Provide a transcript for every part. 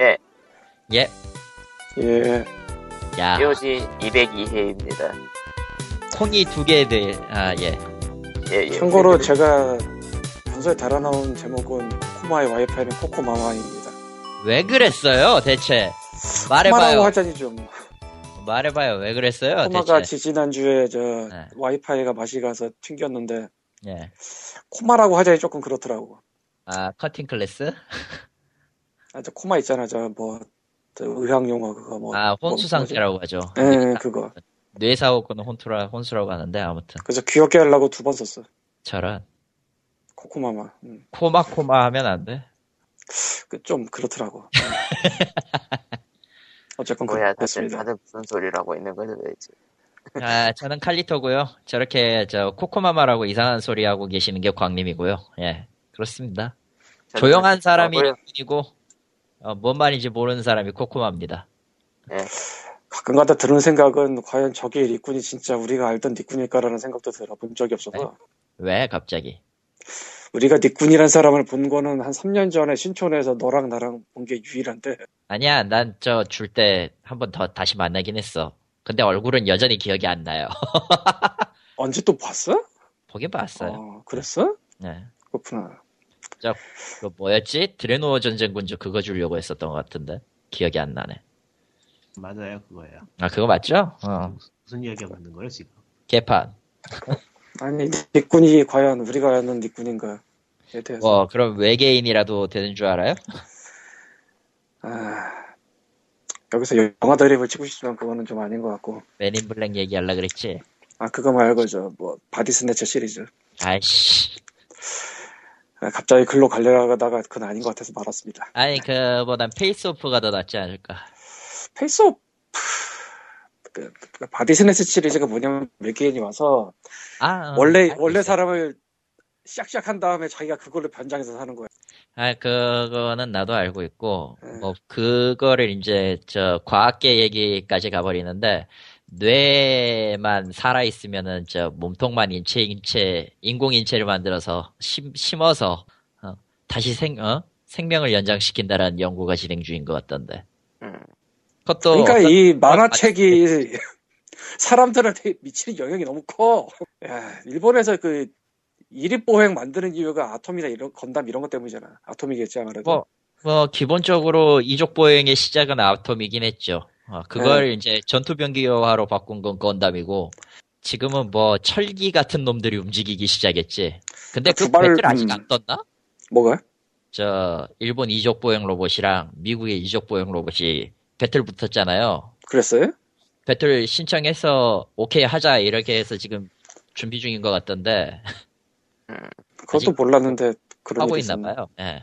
예, 예. 예. 야, POG 202회입니다. 콩이 두 개들, 아, 예. 예, 예. 참고로 제가 평소에 달아나온 제목은 코코마의 와이파이는 코코마마입니다. 왜 그랬어요, 대체? 말해봐요. 하자니 좀. 말해봐요, 왜 그랬어요, 코마가 대체? 지지난주에 저 네. 와이파이가 맛이 가서 튕겼는데 예. 코마라고 하자니 조금 그렇더라고. 아, 커팅 클래스? 아, 저 코마 있잖아. 저 뭐, 저 의학 용어 그거 뭐. 아, 뭐, 혼수 상태라고 하죠. 뭐지? 예, 예, 그거. 뇌사호구는 혼투라, 혼수라고 하는데, 아무튼. 그래서 귀엽게 하려고 두 번 썼어. 저런. 코코마마. 음. 코마코마 하면 안 돼? 그 좀 그렇더라고. 어쨌건 뭐야, 다들. 다들 무슨 소리라고 있는 거죠, 도대체. 아, 저는 칼리토고요. 저렇게, 저, 코코마마라고 이상한 소리 하고 계시는 게 광님이고요. 예. 그렇습니다. 조용한 사람이 뭐고요? 일꾼이고, 어, 뭔 말인지 모르는 사람이 코코마입니다. 가끔가다 드는 생각은 과연 저게 일꾼이 진짜 우리가 알던 니꾼일까라는 생각도 들어 본 적이 없어서 왜, 갑자기? 우리가 니꾼이란 사람을 본 거는 한 3년 전에 신촌에서 너랑 나랑 본 게 유일한데 아니야, 난 저 줄 때 한 번 더 다시 만나긴 했어. 근데 얼굴은 여전히 기억이 안 나요. 언제 또 봤어? 보긴 봤어요. 어, 그랬어? 네. 그렇구나. 그 뭐였지? 드레노어 전쟁군주 그거 주려고 했었던 것 같은데. 기억이 안 나네. 맞아요, 그거예요. 아, 그거 맞죠? 어. 무슨 이야기가 맞는 거예요, 지금? 개판. 아니 니꾼이 과연 우리가 아는 니꾼인가에 대해서 뭐, 그럼 외계인이라도 되는 줄 알아요? 아, 여기서 영화 드립을 치고 싶지만 그거는 좀 아닌 것 같고 Men in Black 얘기하려 그랬지? 아 그거 말고 저 뭐 Body Snatcher 시리즈 아이씨. 아, 갑자기 글로 가려다가 그건 아닌 것 같아서 말았습니다. 아니, 그보단 Face Off가 더 낫지 않을까. Face Off 그, 그 Body Snatchers 시리즈가 뭐냐면 외계인이 와서 아, 어, 원래 원래 있어요. 사람을 샥샥 한 다음에 자기가 그걸로 변장해서 사는 거야. 아, 그거는 나도 알고 있고, 음. 뭐, 그거를 이제, 저, 과학계 얘기까지 가버리는데, 뇌만 살아있으면은, 저, 몸통만 인체, 인체, 인공 인체를 만들어서, 심, 심어서, 어, 다시 생, 어? 생명을 연장시킨다라는 연구가 진행 중인 것 같던데. 음. 그것도, 그러니까 어떤- 이 아, 만화책이 사람들한테 미치는 영향이 너무 커. 야, 일본에서 그 이립보행 만드는 이유가 아톰이나 이런 건담 이런 것 때문이잖아. 아톰이겠지 아무래도. 뭐, 뭐, 기본적으로 이족 보행의 시작은 아톰이긴 했죠. 어, 그걸 네. 이제 전투병기화로 바꾼 건 건담이고, 지금은 뭐, 철기 같은 놈들이 움직이기 시작했지. 근데 그 배틀 아직 음. 안 떴나? 뭐가? 저, 일본 이족 보행 로봇이랑 미국의 이족 보행 로봇이 배틀 붙었잖아요. 그랬어요? 배틀 신청해서, 오케이 하자, 이렇게 해서 지금 준비 중인 것 같던데, 그것도 아직 몰랐는데 그런 하고 있나. 봐요. 예.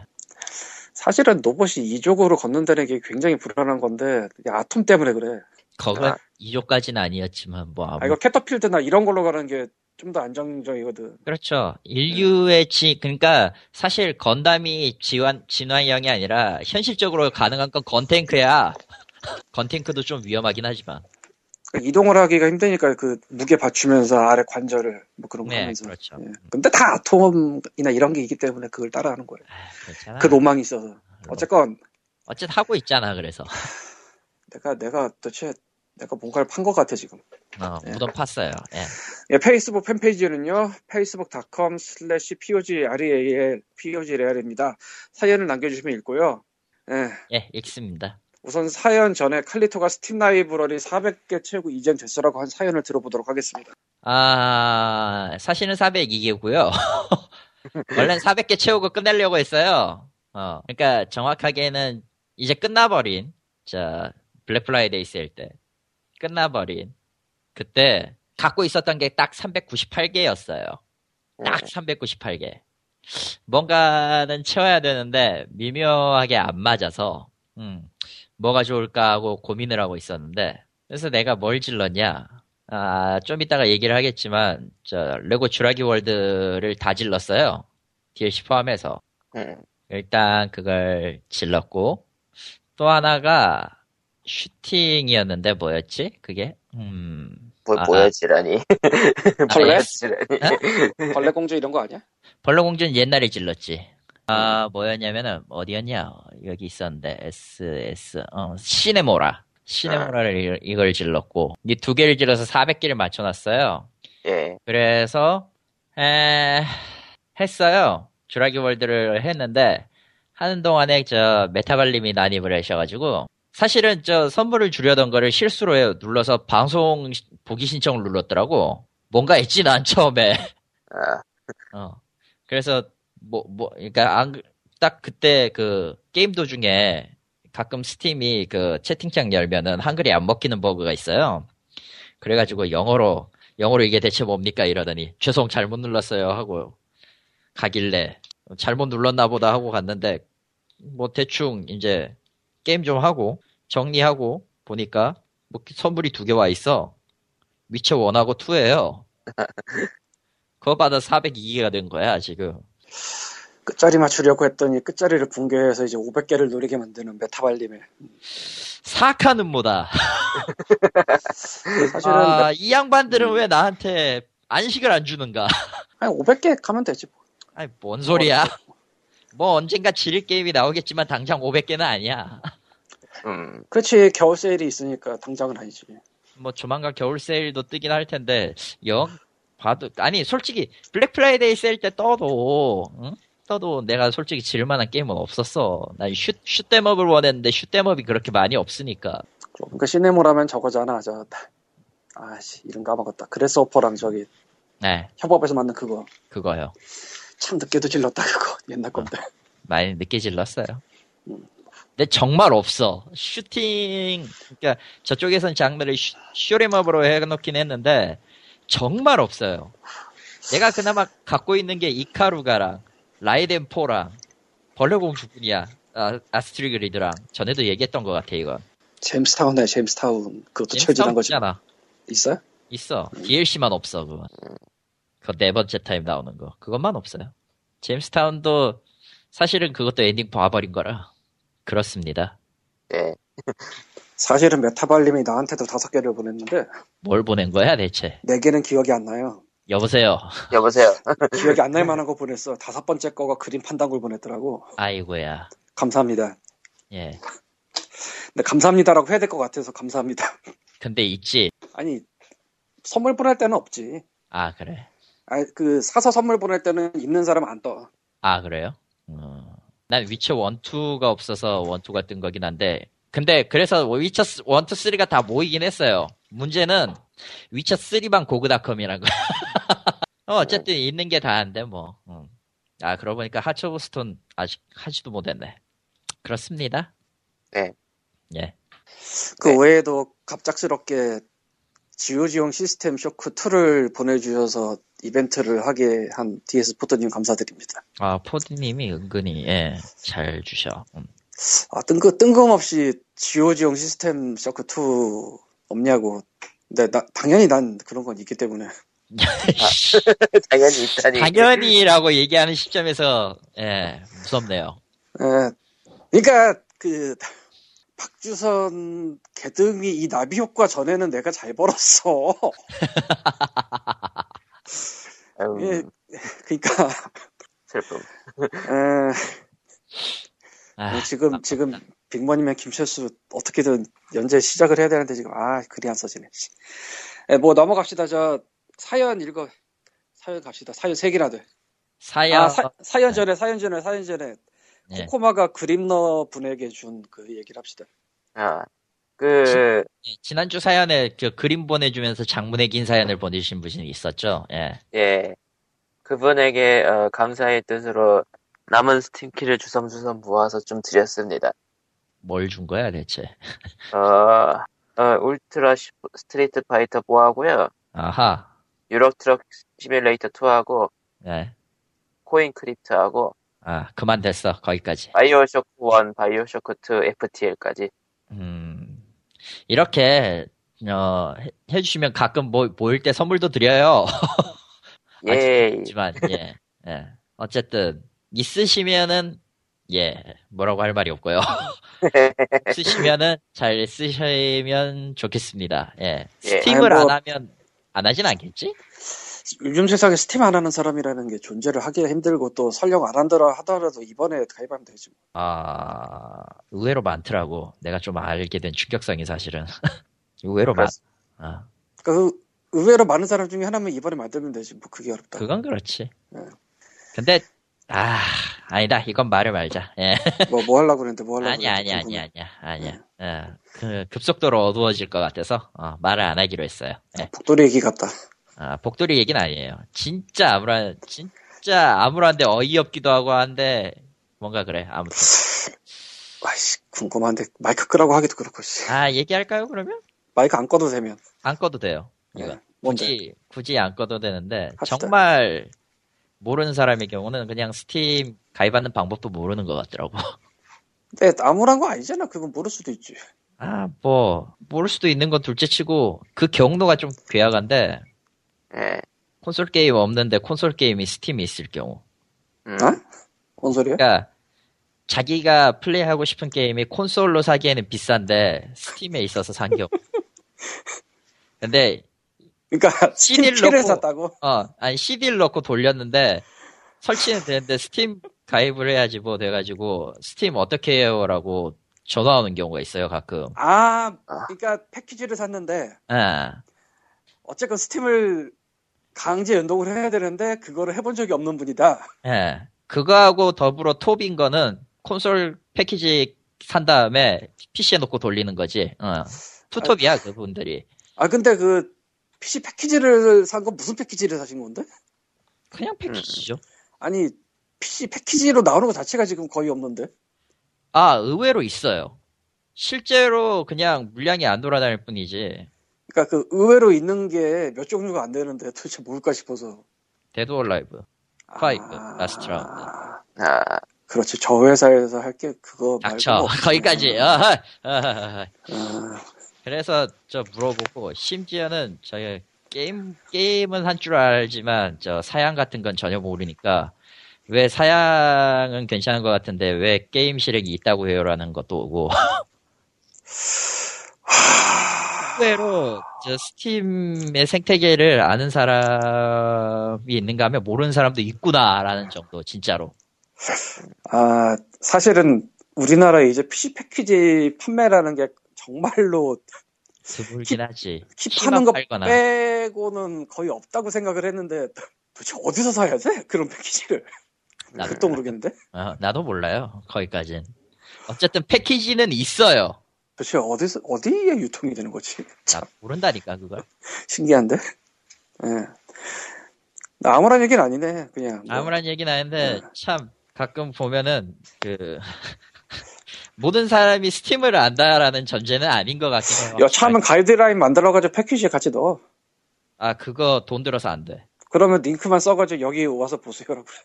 사실은 로봇이 이쪽으로 걷는다는 게 굉장히 불안한 건데 아톰 때문에 그래. 그건 아. 이족까지는 아니었지만, 뭐, 아무 아 이거 캐터필드나 이런 걸로 가는 게 좀 더 안정적이거든. 그렇죠. 인류의 지, 그러니까 사실 건담이 지환, 진화형이 아니라 현실적으로 가능한 건 건탱크야. 건탱크도 좀 위험하긴 하지만. 이동을 하기가 힘드니까 그 무게 받치면서 아래 관절을 뭐 그런 거 네, 하면서. 그렇죠. 예. 근데 다 아톰이나 이런 게 있기 때문에 그걸 따라하는 거예요. 아, 괜찮아. 그 로망이 있어서. 어쨌건 어쨌든 하고 있잖아, 그래서. 내가 내가 도대체 내가 뭔가를 판 것 같아 지금. 어, 네. 무덤 팠어요. 예. 예, 페이스북 팬페이지는요, facebook.com slash pogreal, pogreal입니다. 사연을 남겨주시면 읽고요. 예, 예, 읽습니다. 우선 사연 전에 칼리토가 스팀 라이브러리 400개 채우고 이젠 됐어라고 한 사연을 들어보도록 하겠습니다. 아, 사실은 402개고요. 원래는 400개 채우고 끝내려고 했어요. 어, 그러니까 정확하게는 이제 끝나버린, 저, Black Friday 세일 때. 끝나버린. 그때 갖고 있었던 게 딱 398개였어요. 딱 398개. 뭔가는 채워야 되는데 미묘하게 안 맞아서 음, 뭐가 좋을까 하고 고민을 하고 있었는데 그래서 내가 뭘 질렀냐 아, 좀 이따가 얘기를 하겠지만 저 레고 주라기 월드를 다 질렀어요. DLC 포함해서 음. 일단 그걸 질렀고 또 하나가 슈팅이었는데 뭐였지? 그게? 음. 뭐, 아, 지란이. 벌레? 지란이. 벌레 공주 이런 거 아니야? 벌레 공주는 옛날에 질렀지. 아, 뭐였냐면은, 어디였냐? 여기 있었는데, SS, 어, 시네모라. 시네모라를 이- 이걸 질렀고, 이 두 개를 질러서 400개를 맞춰놨어요. 예. 그래서, 에, 했어요. 주라기 월드를 했는데, 하는 동안에 저 메타발님이 난입을 하셔가지고, 사실은 저 선물을 주려던 거를 실수로 해- 눌러서 방송 시- 보기 신청을 눌렀더라고. 뭔가 했지, 난 처음에. 아, 어. 그래서 뭐 뭐 그러니까 안, 딱 그때 그 게임 도중에 가끔 Steam이 그 채팅창 열면은 한글이 안 먹히는 버그가 있어요. 그래가지고 영어로 영어로 이게 대체 뭡니까 이러더니 죄송 잘못 눌렀어요 하고 가길래 잘못 눌렀나 보다 하고 갔는데 뭐 대충 이제 게임 좀 하고 정리하고 보니까 뭐 선물이 두 개 와 있어. 위쳐 1하고 2예요. 그거 받아 402개가 된 거야 지금. 끝자리 맞추려고 했더니 끝자리를 붕괴해서 이제 500개를 노리게 만드는 메타발림의 사카는 뭐다. 사실은 아, 메- 이 양반들은 음. 왜 나한테 안식을 안 주는가? 아니 500개 가면 되지 뭐. 아니 뭔 소리야? 뭐 언젠가 지릴 게임이 나오겠지만 당장 500개는 아니야. 음, 그렇지 겨울 세일이 있으니까 당장은 아니지 뭐 조만간 겨울 세일도 뜨긴 할 텐데 영 봐도 아니 솔직히 Black Friday 세일 때 떠도 응? 떠도 내가 솔직히 지를 만한 게임은 없었어. 난 shoot shoot 'em up을 원했는데 shoot 'em up이 그렇게 많이 없으니까. 그러니까 Sine Mora면 저거잖아 저 아씨 이름 까먹었다 Grasshopper랑 저기 네, 협업해서 만든 그거 그거요. 참 늦게도 질렀다 그거 옛날 건데 많이 늦게 질렀어요. 음. 근데 정말 없어. 슈팅, 그러니까 저쪽에선 장르를 슈, shoot 'em up으로 해놓긴 했는데 정말 없어요. 내가 그나마 갖고 있는 게 이카루가랑 Raiden four랑 벌레공주뿐이야. 아, Astebreed랑 전에도 얘기했던 것 같아 이건. 제임스타운에 제임스타운 그것도 철 지난 거지 있잖아. 있어요? 있어. DLC만 없어 그거. 그거 네 번째 타임 나오는 거. 그것만 없어요. 제임스타운도 사실은 그것도 엔딩 봐버린 거라. 그렇습니다. 예. 사실은 메타발림이 나한테도 다섯 개를 보냈는데 뭘 보낸 거야 대체? 네 개는 기억이 안 나요 여보세요. 여보세요. 기억이 안 날 만한 거 보냈어 다섯 번째 거가 Grim Fandango를 보냈더라고 아이고야. 감사합니다 예. 근데 감사합니다라고 해야 될 것 같아서 감사합니다 근데 있지. 아니 선물 보낼 때는 없지 아 그래. 아, 그 사서 선물 보낼 때는 있는 사람 안 떠. 아 그래요? 어. 난 위쳐 1, 2가 없어서 1, 2가 뜬 거긴 한데 근데 그래서 위쳐 1, 2, 3가 다 모이긴 했어요. 문제는 위쳐 3방 고그닷컴이란 거. 어, 어쨌든 있는 게 다인데 뭐. 음. 아 그러고 보니까 Hearts of Stone 아직 하지도 못했네. 그렇습니다. 네. 예. 그 네. 외에도 갑작스럽게 지오지용 시스템 쇼크 2를 보내주셔서 이벤트를 하게 한 DS 포터님 감사드립니다. 아 포드님이 은근히 예, 잘 주셔. 음. 아, 뜬금, 뜬금없이 지오지용 시스템 쇼크 2 없냐고. 근데 나, 당연히 난 그런 건 있기 때문에. 당연히 있다니. 당연히라고 얘기하는 시점에서 예 무섭네요. 에, 그러니까 그 박주선 개등이 이 나비 효과 전에는 내가 잘 벌었어. 음, 예, 그러니까 슬픔. 에, 아, 뭐 지금 지금 빅머니면 김철수 어떻게든 연재 시작을 해야 되는데 지금 아 글이 안 써지네. 씨. 에, 뭐 넘어갑시다. 저 사연 읽어. 사연 갑시다. 사연 세 개나 돼. 사연 아 사, 사연 전에 사연 전에 사연 전에 예. 코코마가 그림너 분에게 준 그 얘기를 합시다. 아, 그, 예, 지난주 사연에 그 그림 보내주면서 장문의 긴 사연을 보내주신 분이 있었죠. 예. 예. 그분에게, 어, 감사의 뜻으로 남은 스팀키를 주섬주섬 모아서 좀 드렸습니다. 뭘 준 거야 대체? 어, 어, 울트라 시- Street Fighter 4하고요. 아하. Euro Truck Simulator 2하고, 예. Coin Crypt하고, 아 그만 됐어 거기까지. BioShock 1, BioShock 2, FTL까지. 음 이렇게 어 해, 해주시면 가끔 뭐 모일 때 선물도 드려요. 예. 하지만 예. 예. 어쨌든 있으시면은 예 뭐라고 할 말이 없고요. 쓰시면은 잘 쓰시면 좋겠습니다. 예. 예. 스팀을 뭐- 안 하면 안 하진 않겠지? 요즘 세상에 스팀 안 하는 사람이라는 게 존재를 하기가 힘들고 또 설령 안 한다라 하더라도 이번에 가입하면 되지. 뭐. 아, 의외로 많더라고. 내가 좀 알게 된 충격성이 사실은. 의외로 많, 아, 그 의외로 많은 사람 중에 하나면 이번에 만들면 되지. 뭐 그게 어렵다. 그건 그렇지. 네. 근데, 아, 아니다. 이건 말을 말자. 예. 뭐 뭐 하려고 그랬는데 뭐 하려고 그랬는데 아니야, 궁금해. 아니야, 아니야, 아니야. 어, 그, 급속도로 어두워질 것 같아서, 어, 말을 안 하기로 했어요. 예. 복돌이 얘기 같다. 아, 복돌이 얘기는 아니에요. 진짜 아무런, 진짜 아무런데 어이없기도 하고 한데, 뭔가 그래. 아무튼. 아이씨 궁금한데 마이크 끄라고 하기도 그렇고 씨. 아, 얘기할까요, 그러면? 마이크 안 꺼도 되면. 안 꺼도 돼요. 이거. 예. 뭔데? 굳이, 굳이 안 꺼도 되는데, 합시다. 정말 모르는 사람의 경우는 그냥 스팀 가입하는 방법도 모르는 것 같더라고. 근데 암울한 거 아니잖아. 그건 모를 수도 있지. 아, 뭐, 모를 수도 있는 건 둘째 치고, 그 경로가 좀 고약한데, 예. 콘솔 게임 없는데 콘솔 게임이 Steam에 있을 경우. 음. 어? 뭔 소리야? 그러니까, 자기가 플레이하고 싶은 게임이 콘솔로 사기에는 비싼데, Steam에 있어서 산 경우. 근데, 그러니까 CD를 넣고- 샀다고? 어, 아니, CD를 넣고 돌렸는데, 설치는 되는데, 스팀 가입을 해야지 뭐 돼가지고, 스팀 어떻게 해요? 라고 전화 오는 경우가 있어요, 가끔. 아, 아. 그러니까 패키지를 샀는데 아, 어쨌건 Steam을 강제 연동을 해야 되는데 그거를 해본 적이 없는 분이다. 예. 그거하고 더불어 투톱인 거는 콘솔 패키지 산 다음에 PC에 넣고 돌리는 거지. 어. 투톱이야, 그분들이. 아 근데 그 PC 패키지를 산 건 무슨 패키지를 사신 건데? 그냥 패키지죠. 아니 PC 패키지로 나오는 것 자체가 지금 거의 없는데. 아, 의외로 있어요. 실제로 그냥 물량이 안 돌아다닐 뿐이지. 그러니까 그 의외로 있는 게 몇 종류가 안 되는데 도대체 뭘까 싶어서. Dead or Alive. Five, Last Round. 아, 그렇지 저 회사에서 할 게 그거 말고. 닥쳐. 거기까지. 아, 아, 아, 아. 아, 그래서 저 물어보고, 심지어는 저희 게임, 게임은 할 줄 알지만, 저 사양 같은 건 전혀 모르니까, 왜 사양은 괜찮은 것 같은데, 왜 게임이 렉이 있다고 해요라는 것도 오고, 의외로 저 Steam의 생태계를 아는 사람이 있는가 하면 모르는 사람도 있구나라는 정도, 진짜로. 아 사실은 우리나라에 이제 PC 패키지 판매라는 게 정말로 드물긴 하지. 키 파는 거 팔거나. 빼고는 거의 없다고 생각을 했는데 도대체 어디서 사야 돼? 그런 패키지를. 나도 그것도 모르겠는데? 어, 나도 몰라요. 거기까진. 어쨌든 패키지는 있어요. 도대체 어디서, 어디에 유통이 되는 거지? 나 모른다니까 그걸. 신기한데? 예. 나 아무런 얘기는 아니네, 그냥. 뭐. 아무런 얘기는 아닌데 참 가끔 보면은 그 모든 사람이 스팀을 안다라는 전제는 아닌 것 같긴 해요. 여차하면 가이드라인 만들어가지고 패키지에 같이 넣어. 아 그거 돈 들어서 안 돼. 그러면 링크만 써가지고 여기 와서 보세요라고 그래.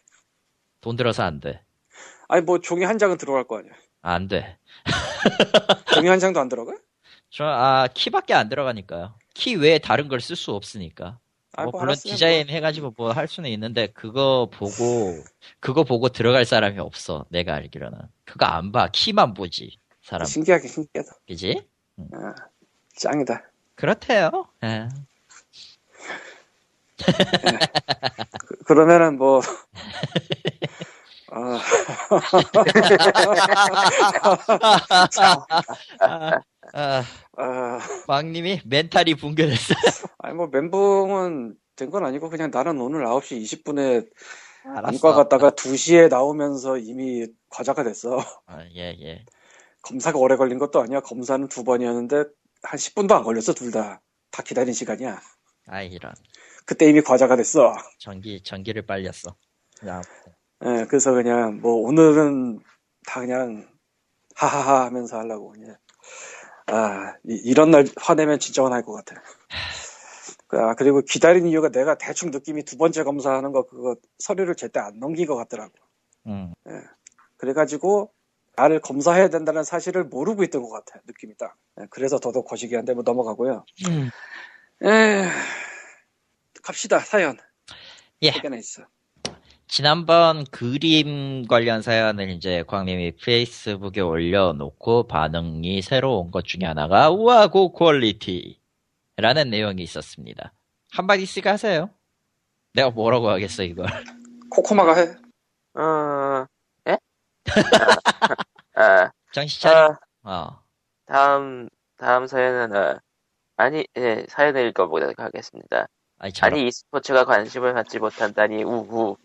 돈 들어서 안 돼. 아니, 뭐 종이 한 장은 들어갈 거 아니야. 안 돼. 종이 한 장도 안 들어가? 저, 아, 키밖에 안 들어가니까요. 키 외에 다른 걸 쓸 수 없으니까. 아, 뭐, 뭐 물론 알았으면 디자인 해가지고 뭐 할 수는 있는데, 그거 보고, 그거 보고 들어갈 사람이 없어. 내가 알기로는. 그거 안 봐. 키만 보지. 사람. 신기하게 신기하다. 그지? 짱이다. 그렇대요. 예. 그, 그러면은 뭐, 아, 아, 아, 아, 왕님이 멘탈이 붕괴됐어요. 아니 뭐 멘붕은 된 건 아니고 그냥 나는 오늘 9시 20분에 안과 알았어. 갔다가 2시에 나오면서 이미 과자가 됐어. 아, 예, 예. 검사가 오래 걸린 것도 아니야. 검사는 두 번이었는데 한 10분도 안 걸렸어, 둘 다. 다 기다린 시간이야. 아, 이런. 그때 이미 과자가 됐어. 전기, 전기를 빨렸어. 야, 예, 그래서 그냥 뭐 오늘은 다 그냥 하하하 하면서 하려고 그냥. 아, 이, 런날 화내면 진짜 화날 것 같아. 아, 그리고 기다린 이유가 내가 대충 느낌이 두 번째 검사하는 거 그거 서류를 제때 안 넘긴 것 같더라고. 음. 그래가지고 나를 검사해야 된다는 사실을 모르고 있던 것 같아. 느낌이 딱. 예, 그래서 더더욱 거시기한데 뭐 넘어가고요. 음. 에 갑시다 사연. 예. 세 개나 있어. 지난번 그림 관련 사연을 이제 광님이 페이스북에 올려놓고 반응이 새로 온것 중에 하나가 우와 고 퀄리티 라는 내용이 있었습니다. 한마디씩 하세요. 내가 뭐라고 하겠어 이걸. 코코마가 해. 어, 예? 아, 아, 정신 차려. 아, 어. 다음, 다음 사연은, 어, 아니, 예, 사연을 읽어보도록 하겠습니다. 아니 저 아니, e스포츠가 관심을 받지 못한다니, 우후.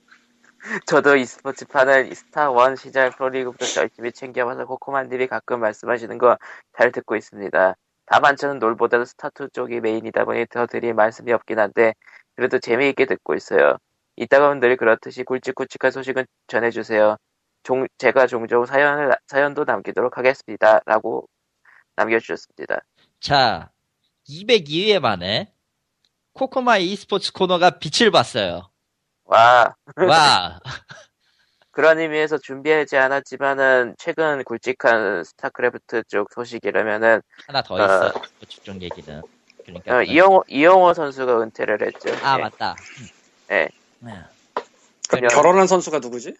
저도 e스포츠판은 스타1 시절 프로리그부터 열심히 챙겨봐서 코코만님이 가끔 말씀하시는 거 잘 듣고 있습니다. 다만 저는 롤보다도 스타2 쪽이 메인이다 보니 더 드릴 말씀이 없긴 한데, 그래도 재미있게 듣고 있어요. 이따가는 늘 그렇듯이 굵직굵직한 소식은 전해주세요. 종, 제가 종종 사연을, 사연도 남기도록 하겠습니다. 라고 남겨주셨습니다. 자 202회 만에 코코마 e스포츠 코너가 빛을 봤어요. 와, 와 그런 의미에서 준비하지 않았지만은, 최근 굵직한 스타크래프트 쪽 소식이라면은, 하나 더 어. 있어. 스포츠 쪽 얘기는. 그러니까 어, 이영호, 이영호 선수가 은퇴를 했죠. 아 예. 맞다. 예. 네. 그 그냥- 결혼한 선수가 누구지?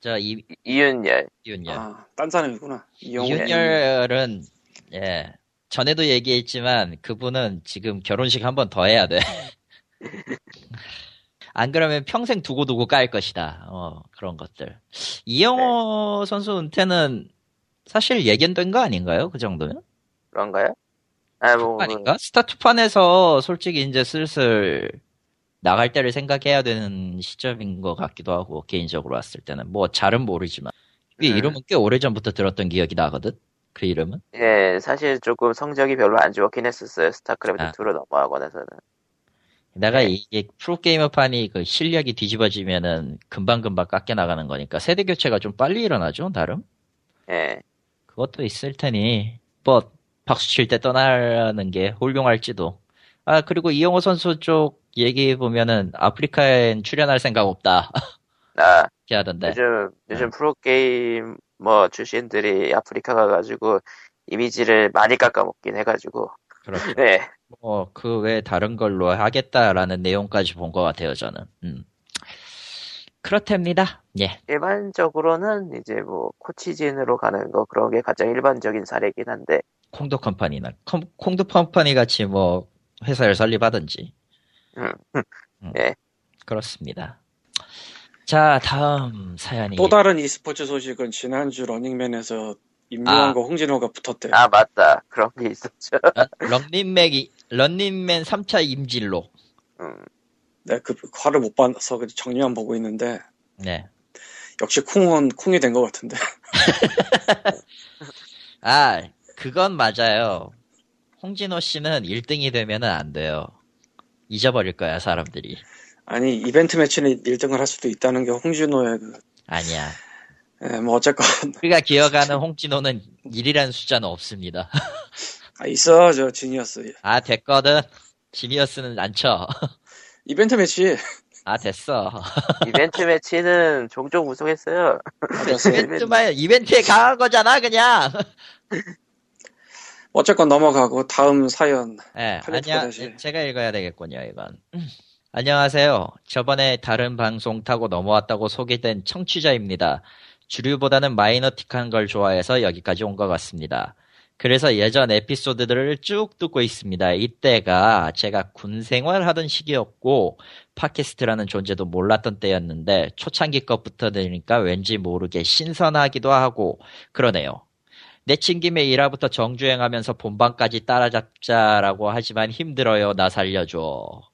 저 이, 이윤열. 이윤열. 아, 딴 사람이구나. 이영호. 이윤열은 예 전에도 얘기했지만 그분은 지금 결혼식 한 번 더 해야 돼. 안 그러면 평생 두고두고 깔 것이다. 어 그런 것들. 이영호 선수 은퇴는 사실 예견된 거 아닌가요? 그 정도면? 그런가요? 아, 뭐, 뭐, 아닌가? 스타투판에서 솔직히 이제 슬슬 나갈 때를 생각해야 되는 시점인 것 같기도 하고 개인적으로 봤을 때는 뭐 잘은 모르지만 이 음. 이름은 꽤 오래 전부터 들었던 기억이 나거든. 그 이름은. 예, 사실 조금 성적이 별로 안 좋긴 했었어요. 스타크래프트 아. 2로 넘어가고 나서는. 내가 네. 이게 프로게이머판이 그 실력이 뒤집어지면은 금방금방 깎여 나가는 거니까 세대 교체가 좀 빨리 일어나죠, 나름? 예. 그것도 있을 테니, 뭐, 박수 칠 때 떠나는 게 훌륭할지도. 아, 그리고 이영호 선수 쪽 얘기해보면은 아프리카엔 출연할 생각 없다. 아, 이렇게 하던데. 요즘, 요즘 네. 프로게임 뭐 출신들이 아프리카 가가지고 이미지를 많이 깎아먹긴 해가지고. 그렇죠. 네. 뭐, 그 외에 다른 걸로 하겠다라는 내용까지 본 것 같아요, 저는. 음. 그렇답니다. 예. 일반적으로는 이제 뭐 코치진으로 가는 거 그런 게 가장 일반적인 사례긴 한데. 콩두 Company나, 컴- 콩두 Company 같이 뭐, 회사를 설립하든지. 음. 음. 예. 그렇습니다. 자, 다음 사연이. 또 다른 e스포츠 소식은 지난주 러닝맨에서 임요한과 홍진호가 붙었대요. 아, 맞다. 그런 게 있었죠. 런- 런닝맨이, 런닝맨 3차 임진로. 음. 네, 그 화를 못 봐서 그 정리만 보고 있는데 네. 역시 쿵은 쿵이 된 것 같은데. 아, 그건 맞아요. 홍진호 씨는 1등이 되면은 안 돼요. 잊어버릴 거야, 사람들이. 아니 이벤트 매치는 1등을 할 수도 있다는 게 홍진호의 그, 아니야. 예, 뭐 어쨌건 우리가 기억하는 홍진호는 1이라는 숫자는 없습니다. 아, 있어 저 지니어스 아, 됐거든. 지니어스는 안 쳐. 이벤트 매치 아, 됐어. 이벤트 매치는 종종 우승했어요. 이벤트만, 이벤트에 강한 거잖아, 그냥. 어쨌건 넘어가고 다음 사연 예, 아니야. 다시. 제가 읽어야 되겠군요, 이건. 음. 안녕하세요. 저번에 다른 방송 타고 넘어왔다고 소개된 청취자입니다. 주류보다는 마이너틱한 걸 좋아해서 여기까지 온 것 같습니다. 그래서 예전 에피소드들을 쭉 듣고 있습니다. 이때가 제가 군 생활하던 시기였고 팟캐스트라는 존재도 몰랐던 때였는데 초창기 것부터 들으니까 왠지 모르게 신선하기도 하고 그러네요. 내친 김에 1화부터 정주행하면서 본방까지 따라잡자라고 하지만 힘들어요. 나 살려줘.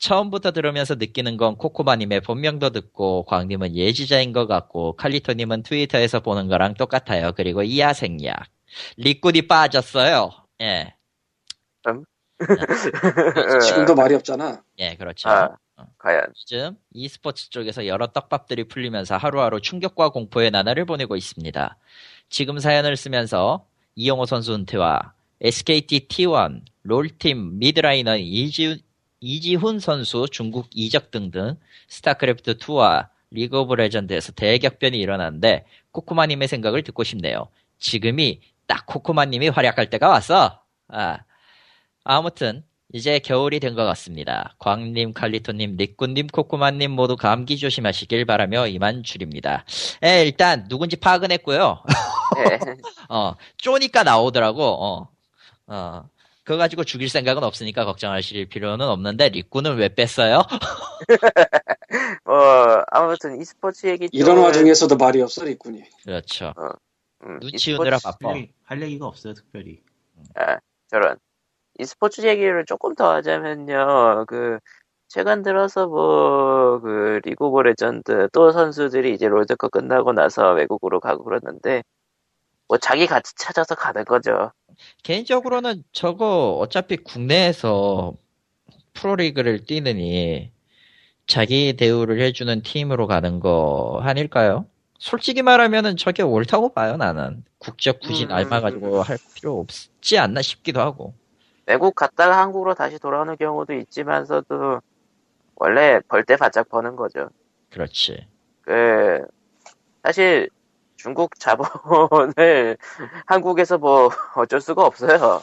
처음부터 들으면서 느끼는 건 코코마님의 본명도 듣고 광님은 예지자인 것 같고 칼리토님은 트위터에서 보는 거랑 똑같아요. 그리고 이하생약. 리꾼이 빠졌어요. 예. 지금도 말이 없잖아. 예, 그렇죠. 아, 과연. 요즘 e스포츠 쪽에서 여러 떡밥들이 풀리면서 하루하루 충격과 공포의 나날을 보내고 있습니다. 지금 사연을 쓰면서 이영호 선수 은퇴와 SKT T1, 롤팀 mid laner 이지훈, 이지훈 선수 중국 이적 등등 스타크래프트 2와 League of Legends에서 대격변이 일어났는데 코코마님의 생각을 듣고 싶네요. 지금이 딱 코코마님이 활약할 때가 왔어. 아, 아무튼 이제 겨울이 된 것 같습니다. 광님, 칼리토님, 리꾸님, 코코마님 모두 감기 조심하시길 바라며 이만 줄입니다. 에, 일단 누군지 파악은 했고요. 예. 어, 쪼니까 나오더라고. 어, 어. 그거 가지고 죽일 생각은 없으니까 걱정하실 필요는 없는데 리꾸는 왜 뺐어요? 어, 아무튼 e스포츠 얘기 이런 와중에서도 말이 없어 리꾼이. 그렇죠. 음, 눈치 우느라 e스포츠- 바빠. 할, 얘기, 할 얘기가 없어요, 특별히. 아, 저런. e스포츠 얘기를 조금 더 하자면요, 그, 최근 들어서 뭐, 그, League of Legends 또 선수들이 이제 롤드컵 끝나고 나서 외국으로 가고 그러는데, 뭐 자기 같이 찾아서 가는 거죠. 개인적으로는 저거 어차피 국내에서 프로리그를 뛰느니 자기 대우를 해주는 팀으로 가는 거 아닐까요? 솔직히 말하면은 저게 옳다고 봐요, 나는. 국적 굳이 음. 닮아가지고 할 필요 없지 않나 싶기도 하고. 외국 갔다가 한국으로 다시 돌아오는 경우도 있지만서도, 원래 벌 때 바짝 버는 거죠. 그렇지. 그, 사실, 중국 자본을 한국에서 뭐 어쩔 수가 없어요.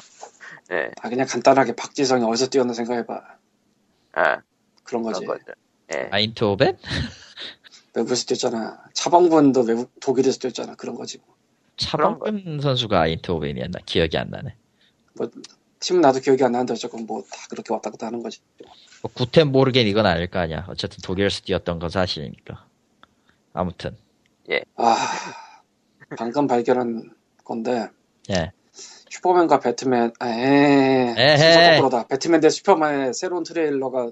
예, 아 그냥 간단하게 박지성이 어디서 뛰었나 생각해봐. 아, 그런 거지. 그런 거죠. 예. 아인트호벤? 외국에서 뛰었잖아. 차범근도 외국 독일에서 뛰었잖아. 그런 거지. 뭐. 차범근 선수가 아인트호벤이었나? 기억이 안 나네. 팀 나도 기억이 안 나는데 어쨌건 뭐 다 그렇게 왔다 갔다 하는 거지. 뭐 구텐 모르겐 이건 아닐 거 아니야. 어쨌든 독일에서 뛰었던 건 사실이니까. 아무튼. 아 방금 발견한 건데 예. 슈퍼맨과 배트맨 아, 에 에헤이. 순서 거꾸로다. 배트맨 대 슈퍼맨의 새로운 트레일러가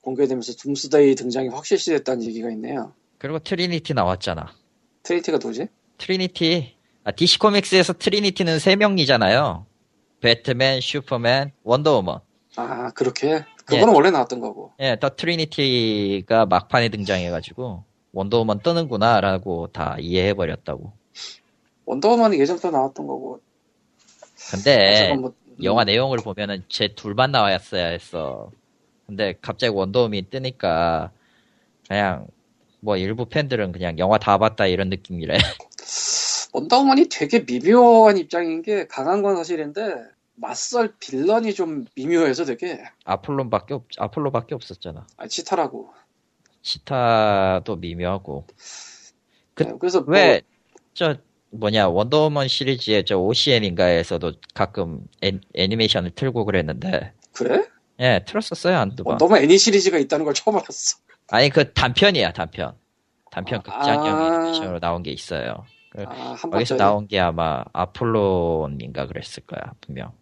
공개되면서 둠스데이 등장이 확실시 됐다는 얘기가 있네요. 그리고 Trinity 나왔잖아. 트레이티가 누구지? 트리니티. 아, DC 코믹스에서 트리니티는 세 명이잖아요. Batman, Superman, Wonder Woman. 아 그렇게 그거는 원래 나왔던 거고. 예, the Trinity가 막판에 등장해가지고 Wonder Woman 뜨는구나라고 다 이해해버렸다고. Wonder Woman은 예전부터 나왔던 거고. 근데 어쨌건 뭐, 음, 네. 영화 내용을 보면은 쟤 둘만 나왔어야 했어. 근데 갑자기 원더우먼이 뜨니까 그냥 뭐 일부 팬들은 그냥 영화 다 봤다 이런 느낌이래. 원더우먼이 되게 미묘한 입장인 게 강한 건 사실인데 맞설 빌런이 좀 미묘해서 되게 아폴로밖에 없 아폴로밖에 없었잖아. 아, 치타라고. 치타도 미묘하고. 그- 네, 그래서 뭐 왜저 뭐냐 원더우먼 시리즈의 저 OCN인가에서도 가끔 애, 애니메이션을 틀고 그랬는데 그래? 예 틀었었어요 한두 번. 원더우먼 애니 시리즈가 있다는 걸 처음 알았어. 아니 그 단편이야 단편. 단편 극장형 아. 애니메이션으로 나온 게 있어요. 그- 아, 한 거기서. 나온 게 아마 아폴론인가 그랬을 거야 분명.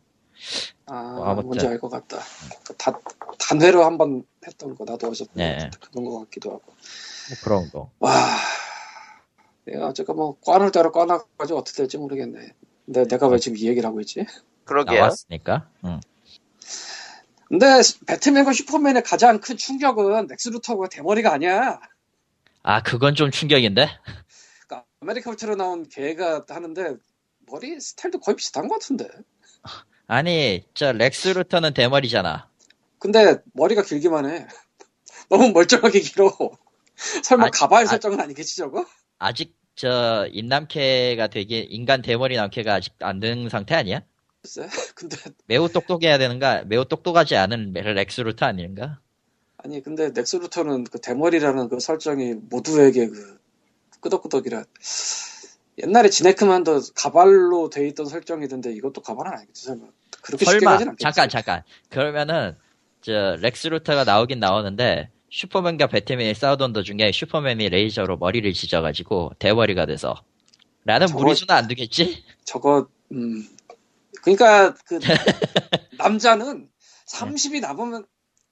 아, 뭐 아무튼. 뭔지 알 것 같다. 그 단, 단회로 한번 했던 거 나도 본 네. 것 그런 거 같기도 하고. 뭐 그런 거. 와, 어쨌건 뭐 꽈놓을 대로 꽈놔가지고 어떻게 될지 모르겠네. 근데 내가 왜 지금 이 얘기를 하고 있지? 그러게요. 나왔으니까. 응. 근데 Batman과 Superman의 가장 큰 충격은 Lex Luthor가 대머리가 아니야. 아 그건 좀 충격인데. 그러니까 American Ultra로 나온 걔가 하는데 머리 스타일도 거의 비슷한 것 같은데. 아니 저 Lex Luthor는 대머리잖아. 근데 머리가 길기만 해. 너무 멀쩡하게 길어. 설마 아니, 가발 아- 설정은 아니겠지 저거? 아직 저 인남캐가 되게 인간 대머리 남캐가 아직 안 된 상태 아니야? 글쎄. 근데 매우 똑똑해야 되는가? 매우 똑똑하지 않은 렉스 루터 아닌가? 아니 근데 렉스 루터는 그 대머리라는 그 설정이 모두에게 그 끄덕끄덕이라 옛날에 진 해크만도 가발로 돼 있던 설정이던데 이것도 가발은 아니겠지 설마 그렇게 쉽게 설마 가진 않겠지 잠깐 잠깐 그러면은 저 렉스 루터가 나오긴 나오는데 슈퍼맨과 배트맨이 싸우던 도중에 슈퍼맨이 레이저로 머리를 지져가지고 대머리가 돼서 라는 저거- 무리수는 안 되겠지? 저거 음 그러니까 그 남자는 30이 남으면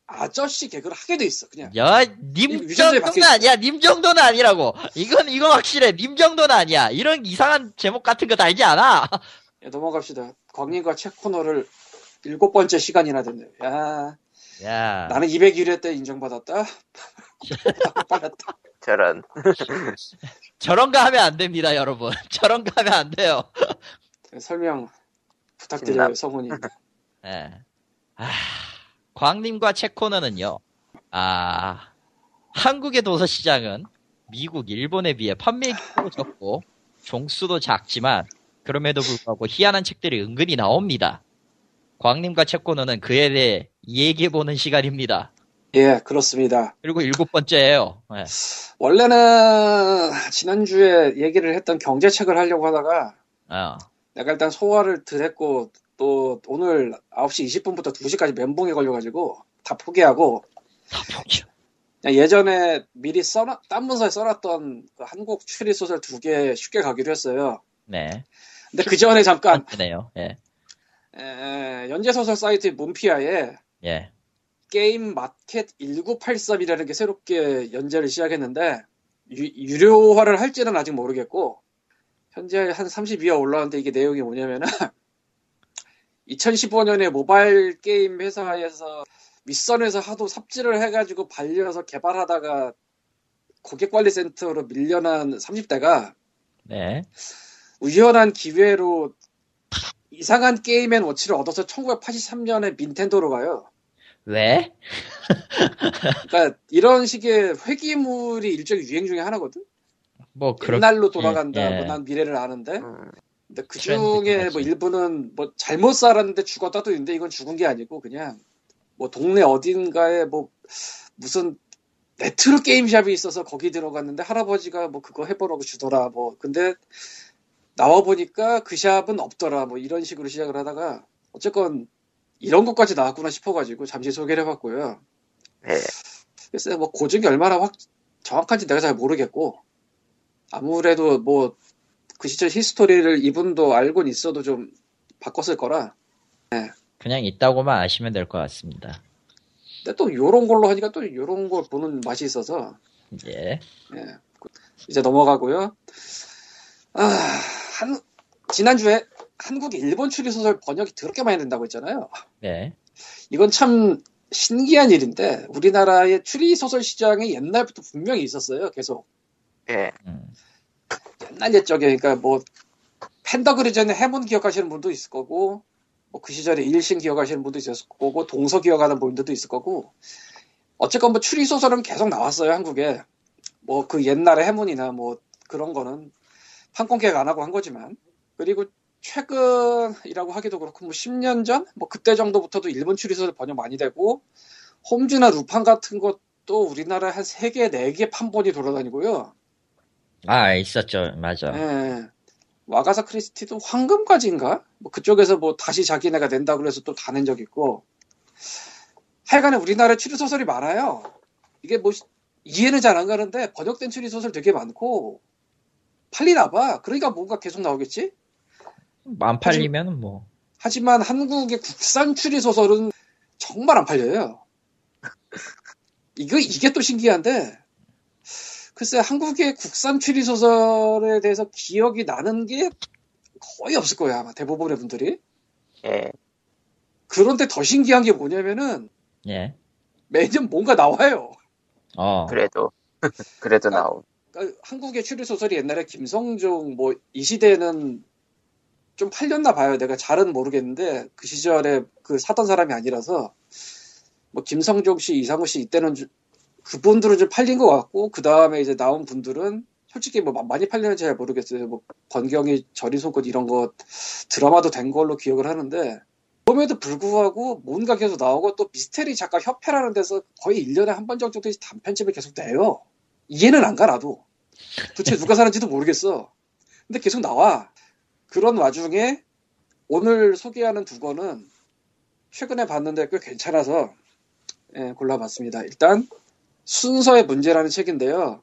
아저씨 개그를 하게 돼 있어 그냥 야, 이님 유전자에 정도는. 아니야. 님 정도는 아니라고. 이건 이건 확실해. 님 정도는 아니야. 이런 이상한 제목 같은 거 달지 않아. 야, 넘어갑시다 광님과 책 코너를 일곱 번째 시간이나 됐네요 야 야, 나는 201회 때 인정받았다 빨랐다 저런. 저런 거 하면 안 됩니다, 여러분. 저런 거 하면 안 돼요. 설명 부탁드려요 성훈이 예. 아, 광님과 체코너는요. 아, 한국의 도서 시장은 미국, 일본에 비해 판매기도 적고 종수도 작지만 그럼에도 불구하고 희한한 책들이 은근히 나옵니다. 광님과 체코너는 그에 대해 얘기해보는 시간입니다. 예 그렇습니다 그리고 일곱 번째예요. 예. 원래는 지난주에 얘기를 했던 경제책을 하려고 하다가 어, 내가 일단 소화를 덜 했고 또 오늘 9시 20분부터 2시까지 멘붕에 걸려가지고 다 포기하고 다. 그냥 예전에 미리 써놨 단문서에 써놨던 그 한국 추리 소설 두 개 쉽게 가기로 했어요. 네. 근데 그 전에 잠깐 네요. 예. 에, 연재 소설 사이트 문피아에 예. 게임 마켓 1983이라는 게 새롭게 연재를 시작했는데 유, 료화를 할지는 아직 모르겠고 현재 한 32화 올라왔는데 이게 내용이 뭐냐면은 2015년에 모바일 게임 회사에서 윗선에서 하도 삽질을 해가지고 발려서 개발하다가 고객관리센터로 밀려난 30대가 네. 우연한 기회로 이상한 Game & Watch를 얻어서 1983년에 닌텐도로 가요. 왜? 그러니까 이런 식의 회귀물이 일종의 유행 중에 하나거든. 뭐 그렇 옛날로 돌아간다. 예, 예. 뭐난 미래를 아는데. 음, 근데 그 중에. 뭐 일부는 뭐 잘못 살았는데 죽었다도 있는데 이건 죽은 게 아니고 그냥 뭐 동네 어딘가에 뭐 무슨 레트로 게임샵이 있어서 거기 들어갔는데 할아버지가 뭐 그거 해보라고 주더라 뭐 근데 나와 보니까 그 샵은 없더라 뭐 이런 식으로 시작을 하다가 어쨌건 이런 것까지 나왔구나 싶어가지고 잠시 소개를 해봤고요. 네. 글쎄 뭐 고증이 얼마나 확 정확한지 내가 잘 모르겠고 아무래도 뭐 그 시절 history를 이분도 알고는 있어도 좀 바꿨을 거라 그냥 있다고만 아시면 될 것 같습니다. 근데 또 요런 걸로 하니까 또 요런 걸 보는 맛이 있어서 예. 예. 이제 넘어가고요 아, 한, 지난주에 한국에 일본 추리 소설 번역이 더럽게 많이 된다고 했잖아요 네. 이건 참 신기한 일인데 우리나라의 추리 소설 시장이 옛날부터 분명히 있었어요 계속 예. 음. 옛날 옛적에 그러니까 뭐 펜더그리전의 해문 기억하시는 분도 있을 거고 뭐 그 시절에 일신 기억하시는 분도 있었을 거고 동서 기억하는 분들도 있을 거고 어쨌건 뭐 추리 소설은 계속 나왔어요 한국에 뭐 그 옛날의 해문이나 뭐 그런 거는 판권 계약 안 하고 한 거지만 그리고 최근이라고 하기도 그렇고 뭐 10년 전 뭐 그때 정도부터도 일본 추리 소설 번역 많이 되고 홈즈나 루판 같은 것도 우리나라에 한 3개, 4개 판본이 돌아다니고요. 아 있었죠. 맞아. 예. 와가사 크리스티도 황금까지인가? 뭐 그쪽에서 뭐 다시 자기네가 낸다 그래서 또 다 낸 적 있고. 하여간에 우리나라에 추리소설이 많아요. 이게 뭐 시- 이해는 잘 안 가는데 번역된 추리소설 되게 많고 팔리나 봐. 그러니까 뭔가 계속 나오겠지? 안 팔리면 뭐. 하지만 한국의 국산 추리 소설은 정말 안 팔려요. 이거, 이게 또 신기한데, 글쎄, 한국의 국산 추리 소설에 대해서 기억이 나는 게 거의 없을 거예요, 아마 대부분의 분들이. 예. 그런데 더 신기한 게 뭐냐면은, 예. 매년 뭔가 나와요. 어. 그래도 그래도 아, 나옴. 그러니까 한국의 추리 소설이 옛날에 김성종, 뭐, 이 시대는 좀 팔렸나 봐요. 내가 잘은 모르겠는데, 그 시절에 그 사던 사람이 아니라서, 뭐, 김성종 씨, 이상우 씨, 이때는 좀- 그분들은 좀 팔린 것 같고, 그 다음에 이제 나온 분들은 솔직히 뭐 많이 팔렸는지 잘 모르겠어요. 뭐, 권경이 절이 속옷 이런 거 드라마도 된 걸로 기억을 하는데, 그럼에도 불구하고 뭔가 계속 나오고 또 미스테리 작가 협회라는 데서 거의 1년에 한 번 정도 단편집을 계속 내요. 이해는 안 가, 나도. 도대체 누가 사는지도 모르겠어. 근데 계속 나와. 그런 와중에 오늘 소개하는 두 권은 최근에 봤는데 꽤 괜찮아서 예, 골라봤습니다. 일단 순서의 문제라는 책인데요.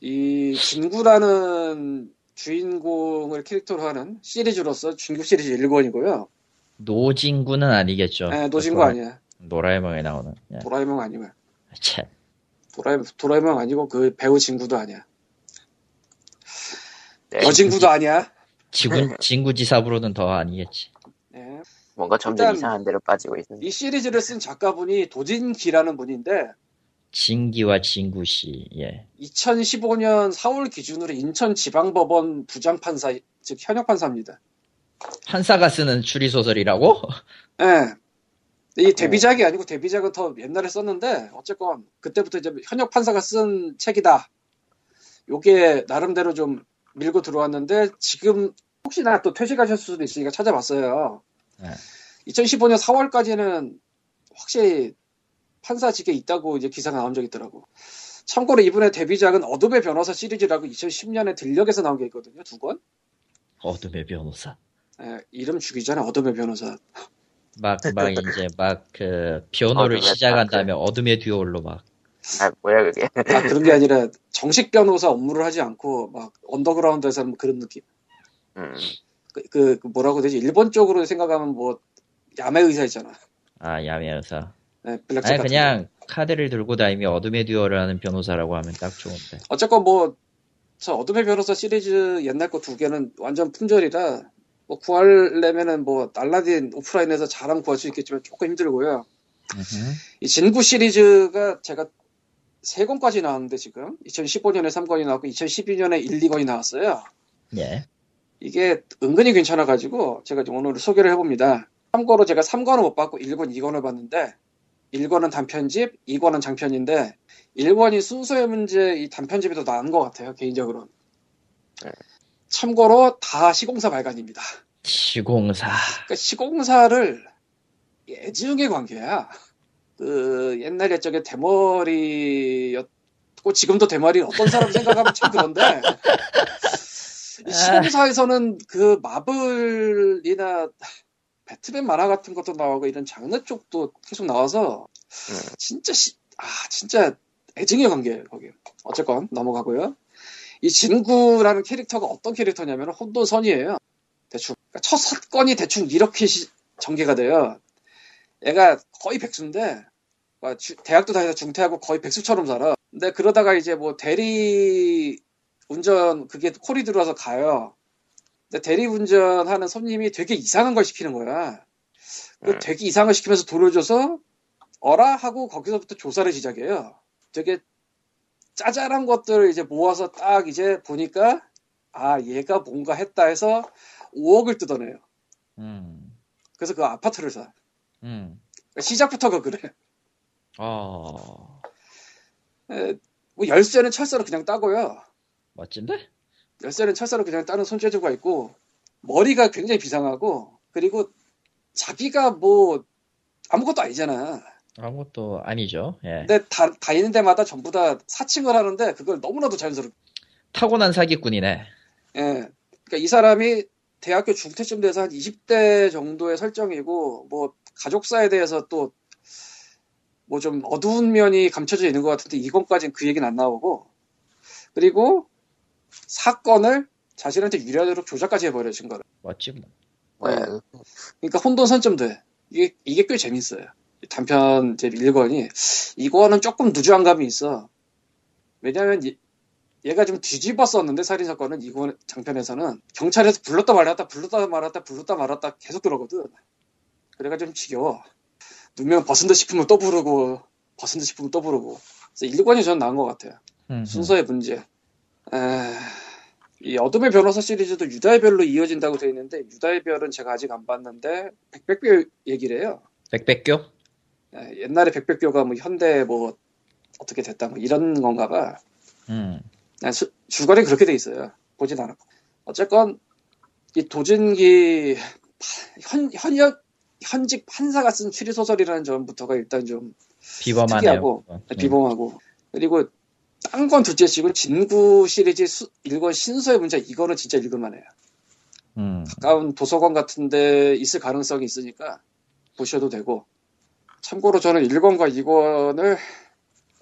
이 진구라는 주인공을 캐릭터로 하는 시리즈로서 중국 시리즈 1권이고요. 노진구는 아니겠죠. 예, 노진구 아니야. 노라에몽에 나오는. 예. 도라에몽 아니고 참. 도라에, 도라에몽 아니고 그 배우 진구도 아니야. 네. 여진구도 아니야. 지구, 진구지사부로는 더 아니겠지. 예. 뭔가 점점 일단- 이상한 데로 빠지고 있습니다. 이 시리즈를 쓴 작가분이 도진기라는 분인데 진기와 진구씨, 예. 2015년 4월 기준으로 인천지방법원 부장판사 즉 현역판사입니다. 한사가 쓰는 추리소설이라고? 예. 이 데뷔작이 아니고 데뷔작은 더 옛날에 썼는데 어쨌건 그때부터 이제 현역 판사가 쓴 책이다. 요게 나름대로 좀 밀고 들어왔는데 지금 혹시나 또 퇴직하셨을 수도 있으니까 찾아봤어요. 네. 2015년 4월까지는 확실히 판사직에 있다고 이제 기사가 나온 적이 있더라고. 참고로 이분의 데뷔작은 어둠의 변호사 시리즈라고 2010년에 들녘에서 나온 게 있거든요. 두 권. 어둠의 변호사. 예, 이름 죽이잖아 어둠의 변호사. 막, 막, 이제, 막, 그, 변호를 어둠의 시작한. 다음에 어둠의 듀얼로 막, 아 뭐야 그게 아 그런 게 아니라 정식 변호사 업무를 하지 않고 막 언더그라운드에서 하는 그런 느낌. 음, 그, 그- 그 뭐라고 되지? 일본 쪽으로 생각하면 뭐 야매 의사 있잖아. 아, 야매여서. 네, 블랙잭 아니, 그냥, 거. 카드를 들고 다니며 어둠의 duel을 하는 변호사라고 하면 딱 좋은데. 어쨌건 뭐 저 어둠의 변호사 시리즈 옛날 거 두 개는 완전 품절이라 뭐 구하려면은 뭐 알라딘 오프라인에서 잘하면 구할 수 있겠지만 조금 힘들고요. 음흠. 이 진구 시리즈가 제가 세 권까지 나왔는데 지금 2015년에 3권이 나왔고 2012년에 1, 2권이 나왔어요. 예. 이게 은근히 괜찮아가지고 제가 오늘 소개를 해봅니다. 참고로 제가 3권을 못 봤고 1권, 2권을 봤는데 1권은 단편집, 2권은 장편인데 1권이 순서의 문제 이 단편집이 더 나은 것 같아요 개인적으로. 네. 참고로 다 시공사 발간입니다. 시공사. 그러니까 시공사를 애증의 관계야. 그 옛날 옛적에 대머리였고 지금도 대머리는 어떤 사람 생각하면 참 그런데 이 시공사에서는 그 마블이나 배트맨 만화 같은 것도 나오고 이런 장르 쪽도 계속 나와서 음. 진짜 시, 아 진짜 애증의 관계예요 거기. 어쨌건 넘어가고요. 이 진구라는 캐릭터가 어떤 캐릭터냐면 혼돈선이에요. 대충 그러니까 첫 사건이 대충 이렇게 시- 전개가 돼요. 얘가 거의 백수인데 대학도 다녀서 중퇴하고 거의 백수처럼 살아. 근데 그러다가 이제 뭐 대리 운전 그게 콜이 들어와서 가요. 근데 대리 운전하는 손님이 되게 이상한 걸 시키는 거야. 그 음. 되게 이상한 걸 시키면서 돈을 줘서 어라 하고 거기서부터 조사를 시작해요. 되게 짜잘한 것들을 이제 모아서 딱 이제 보니까 아 얘가 뭔가 했다 해서 5억을 뜯어내요. 음. 그래서 그 아파트를 사. 음. 시작부터가 그래. 어, 에, 뭐 열쇠는 철사로 그냥 따고요. 멋진데? 열쇠는 철사로 그냥 따는 손재주가 있고 머리가 굉장히 비상하고 그리고 자기가 뭐 아무것도 아니잖아. 아무것도 아니죠. 예. 근데 다, 다니는 데마다 전부 다 사칭을 하는데 그걸 너무나도 자연스럽게. 타고난 사기꾼이네. 예. 그러니까 이 사람이 대학교 중퇴쯤 돼서 한 20대 정도의 설정이고 뭐 가족사에 대해서 또 뭐 좀 어두운 면이 감춰져 있는 것 같은데 이건까지는 그 얘기는 안 나오고 그리고 사건을 자신한테 유리하도록 조작까지 해버려진 거를. 멋지 뭐. 뭐야 그러니까 혼돈선점 돼. 이게, 이게 꽤 재밌어요. 이 단편 이제 1권이. 이거는 조금 누주한 감이 있어. 왜냐면 얘- 얘가 좀 뒤집었었는데 살인 사건은 이건 장편에서는 경찰에서 불렀다 말았다 불렀다 말았다 불렀다 말았다 계속 그러거든. 그래가 좀 지겨워. 누명 벗은 듯 싶으면 또 부르고 벗은 듯 싶으면 또 부르고. 그래서 1권이 저는 나은 것 같아요. 음, 순서의 문제. 에, 이 어둠의 변호사 시리즈도 유다의 별로 이어진다고 되어 있는데 유다의 별은 제가 아직 안 봤는데 백백교 얘기를 해요. 백백교? 에, 옛날에 백백교가 뭐 현대 뭐 어떻게 됐다 뭐 이런 건가 봐. 음. 난 수- 줄거리 그렇게 돼 있어요. 보진 않았고. 어쨌건 이 도진기 현 현역 현직 판사가 쓴 추리 소설이라는 점부터가 일단 좀 비범하네요. 특이하고, 음. 비범하고 그리고 딴 건 둘째치고 진구 시리즈 수, 1권 신서의 문제 이거는 진짜 읽을만해요. 음. 가까운 도서관 같은데 있을 가능성이 있으니까 보셔도 되고 참고로 저는 1권과 2권을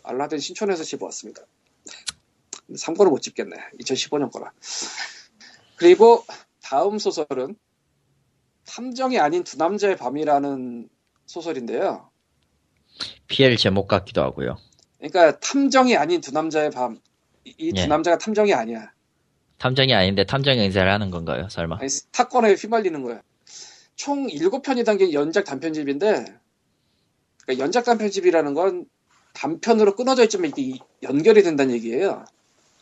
알라딘 신촌에서 집어왔습니다. 3권을 못 집겠네. 2015년 거라. 그리고 다음 소설은 탐정이 아닌 두 남자의 밤이라는 소설인데요. PL 제목 같기도 하고요. 그러니까 탐정이 아닌 두 남자의 밤. 이두 예. 남자가 탐정이 아니야. 탐정이 아닌데 탐정 행세를 하는 건가요? 설마? 아니, 사건에 휘말리는 거야. 총 7편이 담긴 연작 단편집인데, 그러니까 연작 단 편집이라는 건 단편으로 끊어져 있지만 이게 이- 연결이 된다는 얘기예요.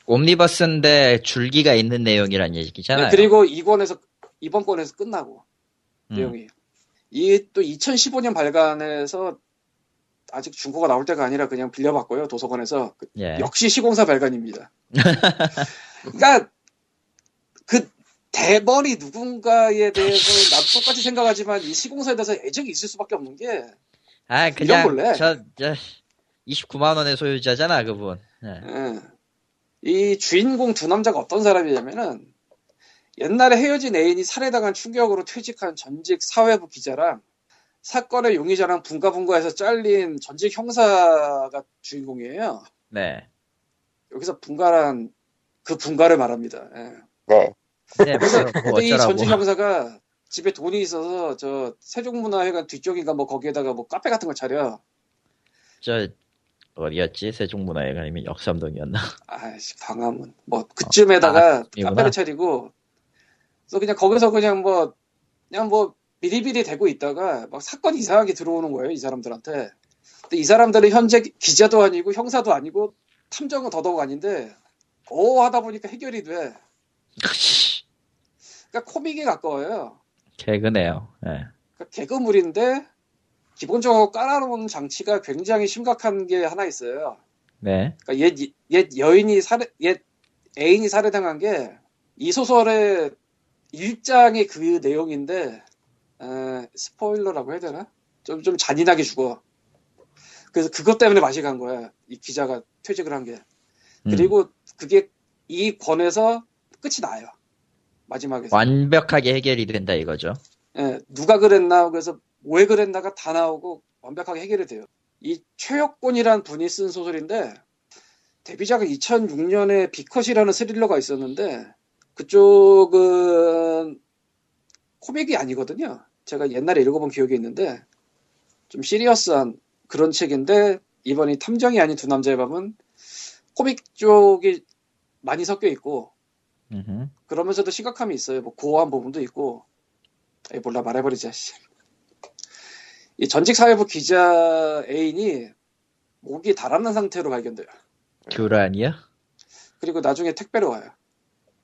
옴니버스인데 줄기가 있는 내용이란 얘기잖아요. 그리고 이권에서 이번 권에서 끝나고 음. 내용이 이게 또 2015년 발간해서 아직 중고가 나올 때가 아니라 그냥 빌려봤고요 도서관에서 그- 예. 역시 시공사 발간입니다. 그러니까 그 대머리 누군가에 대해서 나도 똑같이 생각하지만 이 시공사에 대해서 애정이 있을 수밖에 없는 게 아 그냥? 저, 저 29만 원의 소유자잖아 그분. 예. 예. 이 주인공 두 남자가 어떤 사람이냐면은 옛날에 헤어진 애인이 살해당한 충격으로 퇴직한 전직 사회부 기자랑 사건의 용의자랑 분가분가해서 잘린 전직 형사가 주인공이에요. 네. 여기서 분가란 그 분가를 말합니다. 예. 네. 네, 뭐, 뭐 근데 이. 전직 형사가 집에 돈이 있어서 저 세종문화회관 뒤쪽인가 뭐 거기에다가 뭐 카페 같은 걸 차려. 저 어디였지? 세종문화회관이면 역삼동이었나? 아이씨 광화문 뭐 그쯤에다가 아, 이구나. 카페를 차리고 그래서 그냥 거기서 그냥 뭐 그냥 뭐 비리비리 대고 있다가 막 사건 이상하게 들어오는 거예요 이 사람들한테 근데 이 사람들은 현재 기자도 아니고 형사도 아니고 탐정은 더더욱 아닌데 오 하다 보니까 해결이 돼 그러니까 코믹에 가까워요 개그네요. 네. 그러니까 개그물인데 기본적으로 깔아놓은 장치가 굉장히 심각한 게 하나 있어요 네. 그러니까 옛, 옛 여인이 살해, 옛 애인이 살해당한 게 이 소설의 일장의 그 내용인데, 에, 스포일러라고 해야 되나? 좀, 좀 잔인하게 죽어. 그래서 그것 때문에 맛이 간 거야. 이 기자가 퇴직을 한 게. 음. 그리고 그게 이 권에서 끝이 나요. 마지막에서. 완벽하게 해결이 된다 이거죠. 예, 누가 그랬나, 그래서 왜 그랬나가 다 나오고 완벽하게 해결이 돼요. 이 최혁곤이란 분이 쓴 소설인데, 데뷔작은 2006년에 비컷이라는 스릴러가 있었는데, 그쪽은 코믹이 아니거든요. 제가 옛날에 읽어본 기억이 있는데, 좀 시리어스한 그런 책인데, 이번이 탐정이 아닌 두 남자의 밤은 코믹 쪽이 많이 섞여 있고, 음흠. 그러면서도 심각함이 있어요. 뭐 고어한 부분도 있고. 에이, 몰라 말해버리자. 씨. 이 전직 사회부 기자 애인이 목이 달아난 상태로 발견돼요. 교란이요? 그리고 나중에 택배로 와요.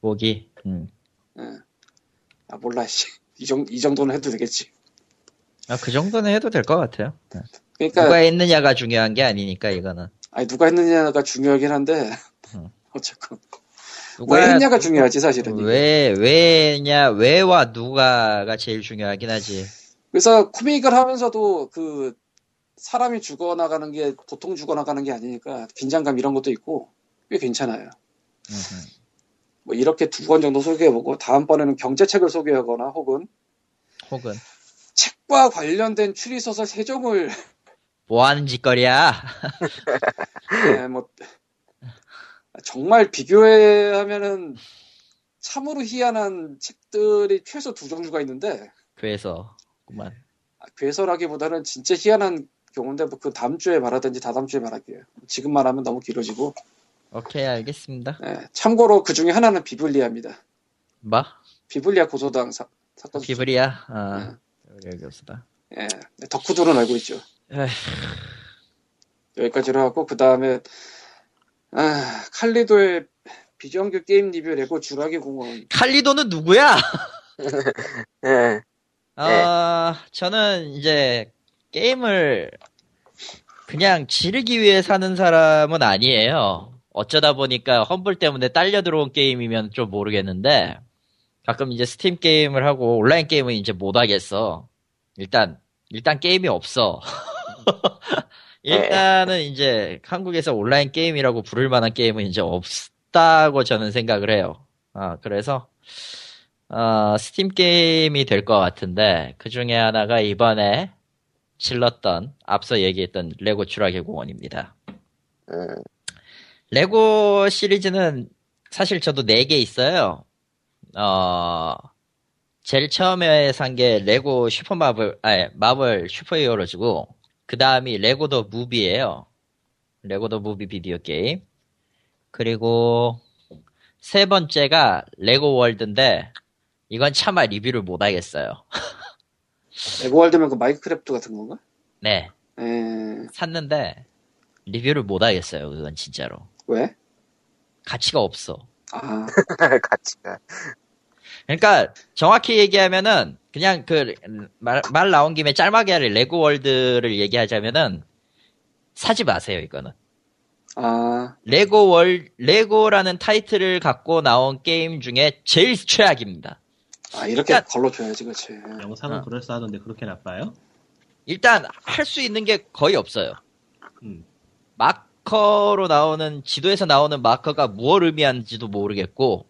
목이. 음. 예. 아 몰라. 씨. 이, 정, 이 정도는 해도 되겠지. 아, 그 정도는 해도 될 것 같아요. 네. 그러니까 누가 했느냐가 중요한 게 아니니까 이거는. 아니 누가 했느냐가 중요하긴 한데 음. 어쨌건 누가 왜 했냐가 중요하지 사실은. 이게. 왜 왜냐 왜와 누가가 제일 중요하긴 하지. 그래서 코믹을 하면서도 그 사람이 죽어나가는 게 보통 죽어나가는 게 아니니까 긴장감 이런 것도 있고 꽤 괜찮아요. 뭐 이렇게 두 권 정도 소개해보고 다음번에는 경제책을 소개하거나 혹은 혹은 책과 관련된 추리소설 세 종을 뭐 하는 짓거리야? 예, 뭐 정말 비교하면은 참으로 희한한 책들이 최소 두 종류가 있는데 그래서 그만. 아, 괴설하기보다는 진짜 희한한 경우인데 뭐 그 다음 주에 말하든지 다다음 주에 말할게요. 지금 말하면 너무 길어지고 오케이 알겠습니다. 예, 참고로 그 중에 하나는 비블리아입니다. 뭐? 비블리아 고서당 사, 사건. 비블리아. 아 여기 없다. 예, 덕후들은 알고 있죠. 에휴. 여기까지로 하고 그 다음에 아, 칼리도의 비정규 게임 리뷰 레고 주라기 공원 칼리도는 누구야? 예. 아 저는 이제 게임을 그냥 지르기 위해 사는 사람은 아니에요. 어쩌다 보니까 험블 때문에 딸려 들어온 게임이면 좀 모르겠는데 가끔 이제 스팀 게임을 하고 온라인 게임은 이제 못 하겠어. 일단 일단 게임이 없어. 일단은 이제 한국에서 온라인 게임이라고 부를 만한 게임은 이제 없다고 저는 생각을 해요. 아 그래서 어, 스팀 게임이 될 것 같은데 그 중에 하나가 이번에 질렀던 앞서 얘기했던 레고 주라기 공원입니다. 음, 레고 시리즈는 사실 저도 4개 있어요. 어, 제일 처음에 산 게 레고 슈퍼마블, 아니, 마블 Super Heroes고, 그 다음이 레고 the movie예요 레고 the movie 비디오 게임. 그리고 세 번째가 레고 월드인데, 이건 차마 리뷰를 못 하겠어요. 레고 월드면 그 마인크래프트 같은 건가? 네. 에, 샀는데, 리뷰를 못 하겠어요. 그건 진짜로. 왜? 가치가 없어. 아, 가치가. 그러니까 정확히 얘기하면은 그냥 그 말 말 나온 김에 짤막이 레고 월드를 얘기하자면은 사지 마세요 이거는 아, 레고 월 레고라는 타이틀을 갖고 나온 게임 중에 제일 최악입니다. 아 이렇게 일단- 걸러줘야지, 그치. 영상은 어. 그럴싸하던데 그렇게 나빠요? 일단 할 수 있는 게 거의 없어요. 음. 마커로 나오는 지도에서 나오는 마커가 무엇을 의미하는지도 모르겠고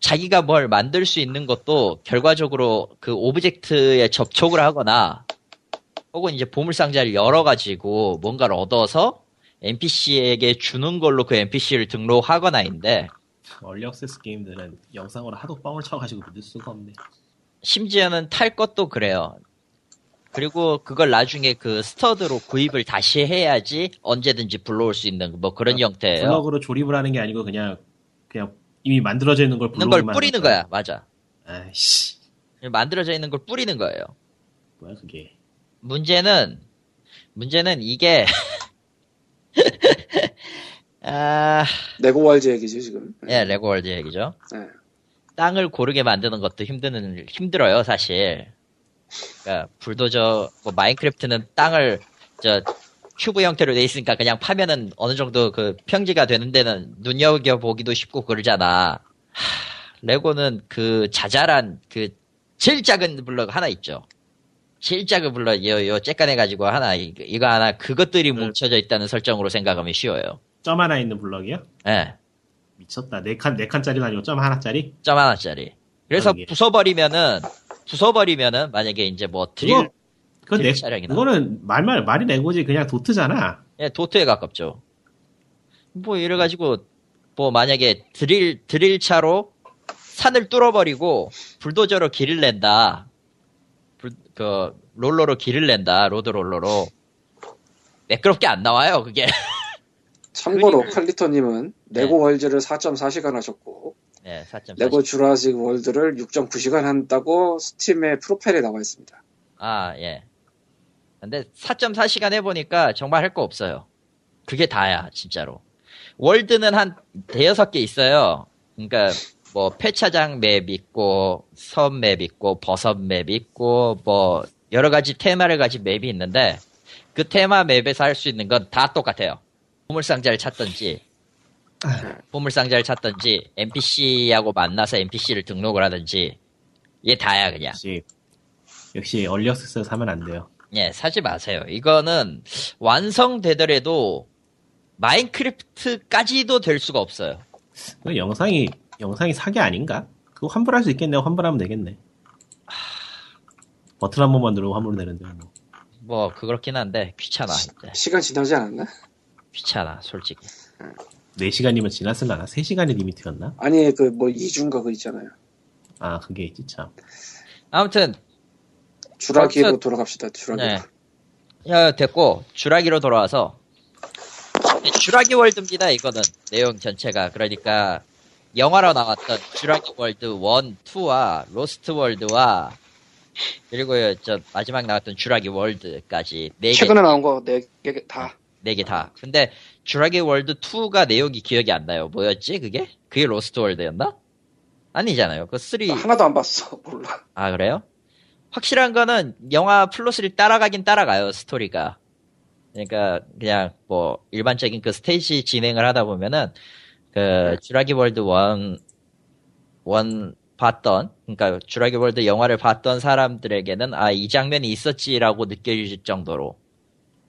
자기가 뭘 만들 수 있는 것도 결과적으로 그 object에 접촉을 하거나 혹은 이제 보물상자를 열어가지고 뭔가를 얻어서 NPC에게 주는 걸로 그 NPC를 등록하거나인데 얼리 액세스 게임들은 영상으로 하도 뻥을 쳐가지고 믿을 수가 없네. 심지어는 탈 것도 그래요. 그리고 그걸 나중에 그 스터드로 구입을 다시 해야지 언제든지 불러올 수 있는 뭐 그런 형태예요. 블럭으로 조립을 하는 게 아니고 그냥 그냥 이미 만들어져 있는 걸 있는 걸 뿌리는 거야. 맞아. 아이씨 만들어져 있는 걸 뿌리는 거예요. 뭐야 그게. 문제는 문제는 이게 아, 레고 Worlds 얘기지 지금. 예, 레고월드 얘기죠. 네. 땅을 고르게 만드는 것도 힘드는 힘들어요, 사실. 그러니까 불도저 뭐 마인크래프트는 땅을 저 큐브 형태로 돼 있으니까 그냥 파면은 어느 정도 그 평지가 되는 데는 눈여겨 보기도 쉽고 그러잖아. 하, 레고는 그 자잘한 그 제일 작은 블럭 하나 있죠. 제일 작은 블럭 요, 요 째까내 가지고 하나 이거, 하나 그것들이 뭉쳐져 있다는 설정으로 생각하면 쉬워요. 점 하나 있는 블럭이요? 예. 미쳤다. 네 칸, 네 칸짜리가 아니고 점 하나짜리? 점 하나짜리. 그래서. 부숴버리면은 부숴버리면은 만약에 이제 뭐 드릴 그거, 내, 드릴 차량이나. 그거는 말말, 말이 레고지 그냥 도트잖아. 예, 도트에 가깝죠. 뭐 이래 가지고 뭐 만약에 드릴 드릴 차로 산을 뚫어버리고 불도저로 길을 낸다. 불, 그 롤러로 길을 낸다. 로드 롤러로 매끄럽게 안 나와요. 그게. 참고로 칼리토님은 레고 Worlds를 4.4시간 하셨고 네, 4.4. 레고 Jurassic World를 6.9시간 한다고 스팀의 profile에 나와 있습니다. 아, 예. 근데 4.4시간 해보니까 정말 할 거 없어요. 그게 다야, 진짜로. 월드는 한 대여섯 개 있어요. 그러니까 뭐 폐차장 맵 있고 섬 맵 있고 버섯 맵 있고 뭐 여러 가지 테마를 가진 맵이 있는데 그 테마 맵에서 할 수 있는 건 다 똑같아요. 보물상자를 찾던지 보물상자를 찾던지 NPC하고 만나서 NPC를 등록을 하든지 이게 다야 그냥. 역시, 역시 얼리 액세스 사면 안 돼요. 예, 사지 마세요. 이거는 완성되더라도 마인크래프트까지도 될 수가 없어요. 그 영상이, 영상이 사기 아닌가? 그거 환불할 수 있겠네. 환불하면 되겠네. 버튼 한 번만 누르고 환불 되는데, 뭐. 뭐 그렇긴 한데 귀찮아. 이제. 시간 지나지 않았나? 귀찮아, 솔직히. 4시간이면 지났을라나? 3시간이 리미트였나? 아니 그뭐 이중가 그 있잖아요. 아, 그게 있지, 참. 아무튼 주라기로 벌써- 돌아갑시다. 주라기. 네. 야, 됐고 주라기로 돌아와서 네, 주라기 월드입니다. 이거는 내용 전체가 그러니까 영화로 나왔던 주라기 월드 1, 2와 로스트 월드와 그리고 저 마지막 나왔던 주라기 월드까지 네 개. 최근에 나온 거 네 개 다. 네 개 다. 근데 주라기 월드 2가 내용이 기억이 안 나요. 뭐였지 그게? 그게 로스트 월드였나? 아니잖아요. 그 3. 나 하나도 안 봤어. 몰라. 아 그래요? 확실한 거는 영화 플롯을 따라가긴 따라가요 스토리가. 그러니까 그냥 뭐 일반적인 그 스테이지 진행을 하다 보면은 그 주라기 월드 1, 1 봤던 그러니까 주라기 월드 영화를 봤던 사람들에게는 아 이 장면이 있었지라고 느껴질 정도로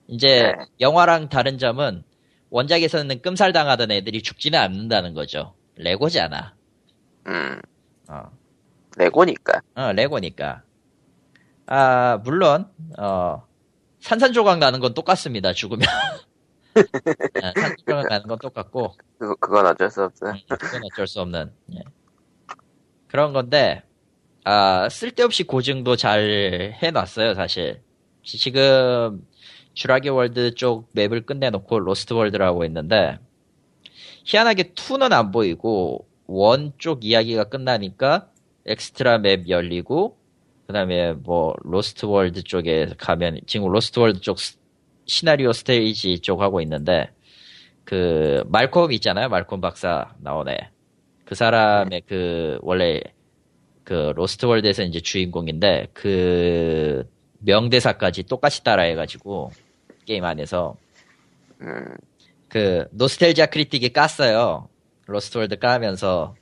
이제 네. 영화랑 다른 점은 원작에서는 끔살 당하던 애들이 죽지는 않는다는 거죠. 레고잖아. 음, 어. 레고니까. 어, 레고니까. 아, 물론, 어, 산산조각 나는 건 똑같습니다, 죽으면. 아, 산산조각 나는 건 똑같고, 그거, 그건 어쩔 수 없어. 음, 그건 어쩔 수 없는, 예. 그런 건데, 아, 쓸데없이 고증도 잘 해놨어요, 사실. 지- 지금, 주라기 월드 쪽 맵을 끝내놓고 로스트 월드를 하고 있는데, 희한하게 2는 안 보이고, 1쪽 이야기가 끝나니까, 엑스트라 맵 열리고, 그 다음에 뭐, 로스트 월드 쪽에 가면, 지금 로스트 월드 쪽 스- 시나리오 스테이지 쪽 하고 있는데, 그, 말콤 있잖아요. 말콤 박사 나오네. 그 사람의 그, 원래, 그, 로스트 월드에서 이제 주인공인데, 그, 명대사까지 똑같이 따라해가지고, 게임 안에서, 음, 그, Nostalgia Critic이 깠어요. 로스트 월드 까면서,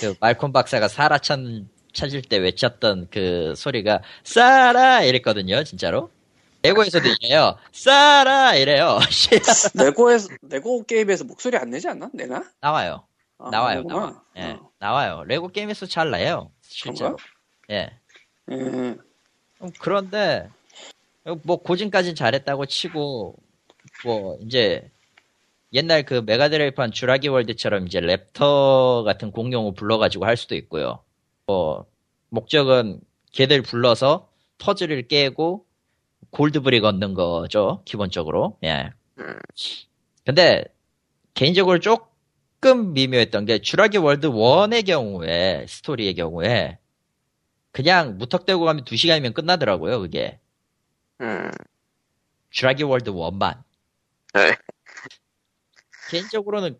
그, 말콤 박사가 찾, 찾을 때 외쳤던 그 소리가, 사라! 이랬거든요, 진짜로. 레고에서도 이래요. 사라! 이래요. 레고에서 레고 게임에서 목소리 안 내지 않나? 내나? 나와요. 아, 나와요. 나와. 예, 어, 나와요. 레고 게임에서 잘 나요. 실제로. 예. 예. 음, 그런데 뭐 고증까진 잘했다고 치고 뭐 이제 옛날 그 메가드라이브판 주라기 월드처럼 이제 raptor 같은 공룡을 불러가지고 할 수도 있고요. 뭐 목적은 걔들 불러서 퍼즐을 깨고 gold brick 얻는 거죠 기본적으로. 예. 음. 근데 개인적으로 조금 미묘했던 게 주라기 월드 1의 경우에 스토리의 경우에 그냥 무턱대고 가면 2시간이면 끝나더라고요, 그게. 음. 주라기 월드 1만. 네. 개인적으로는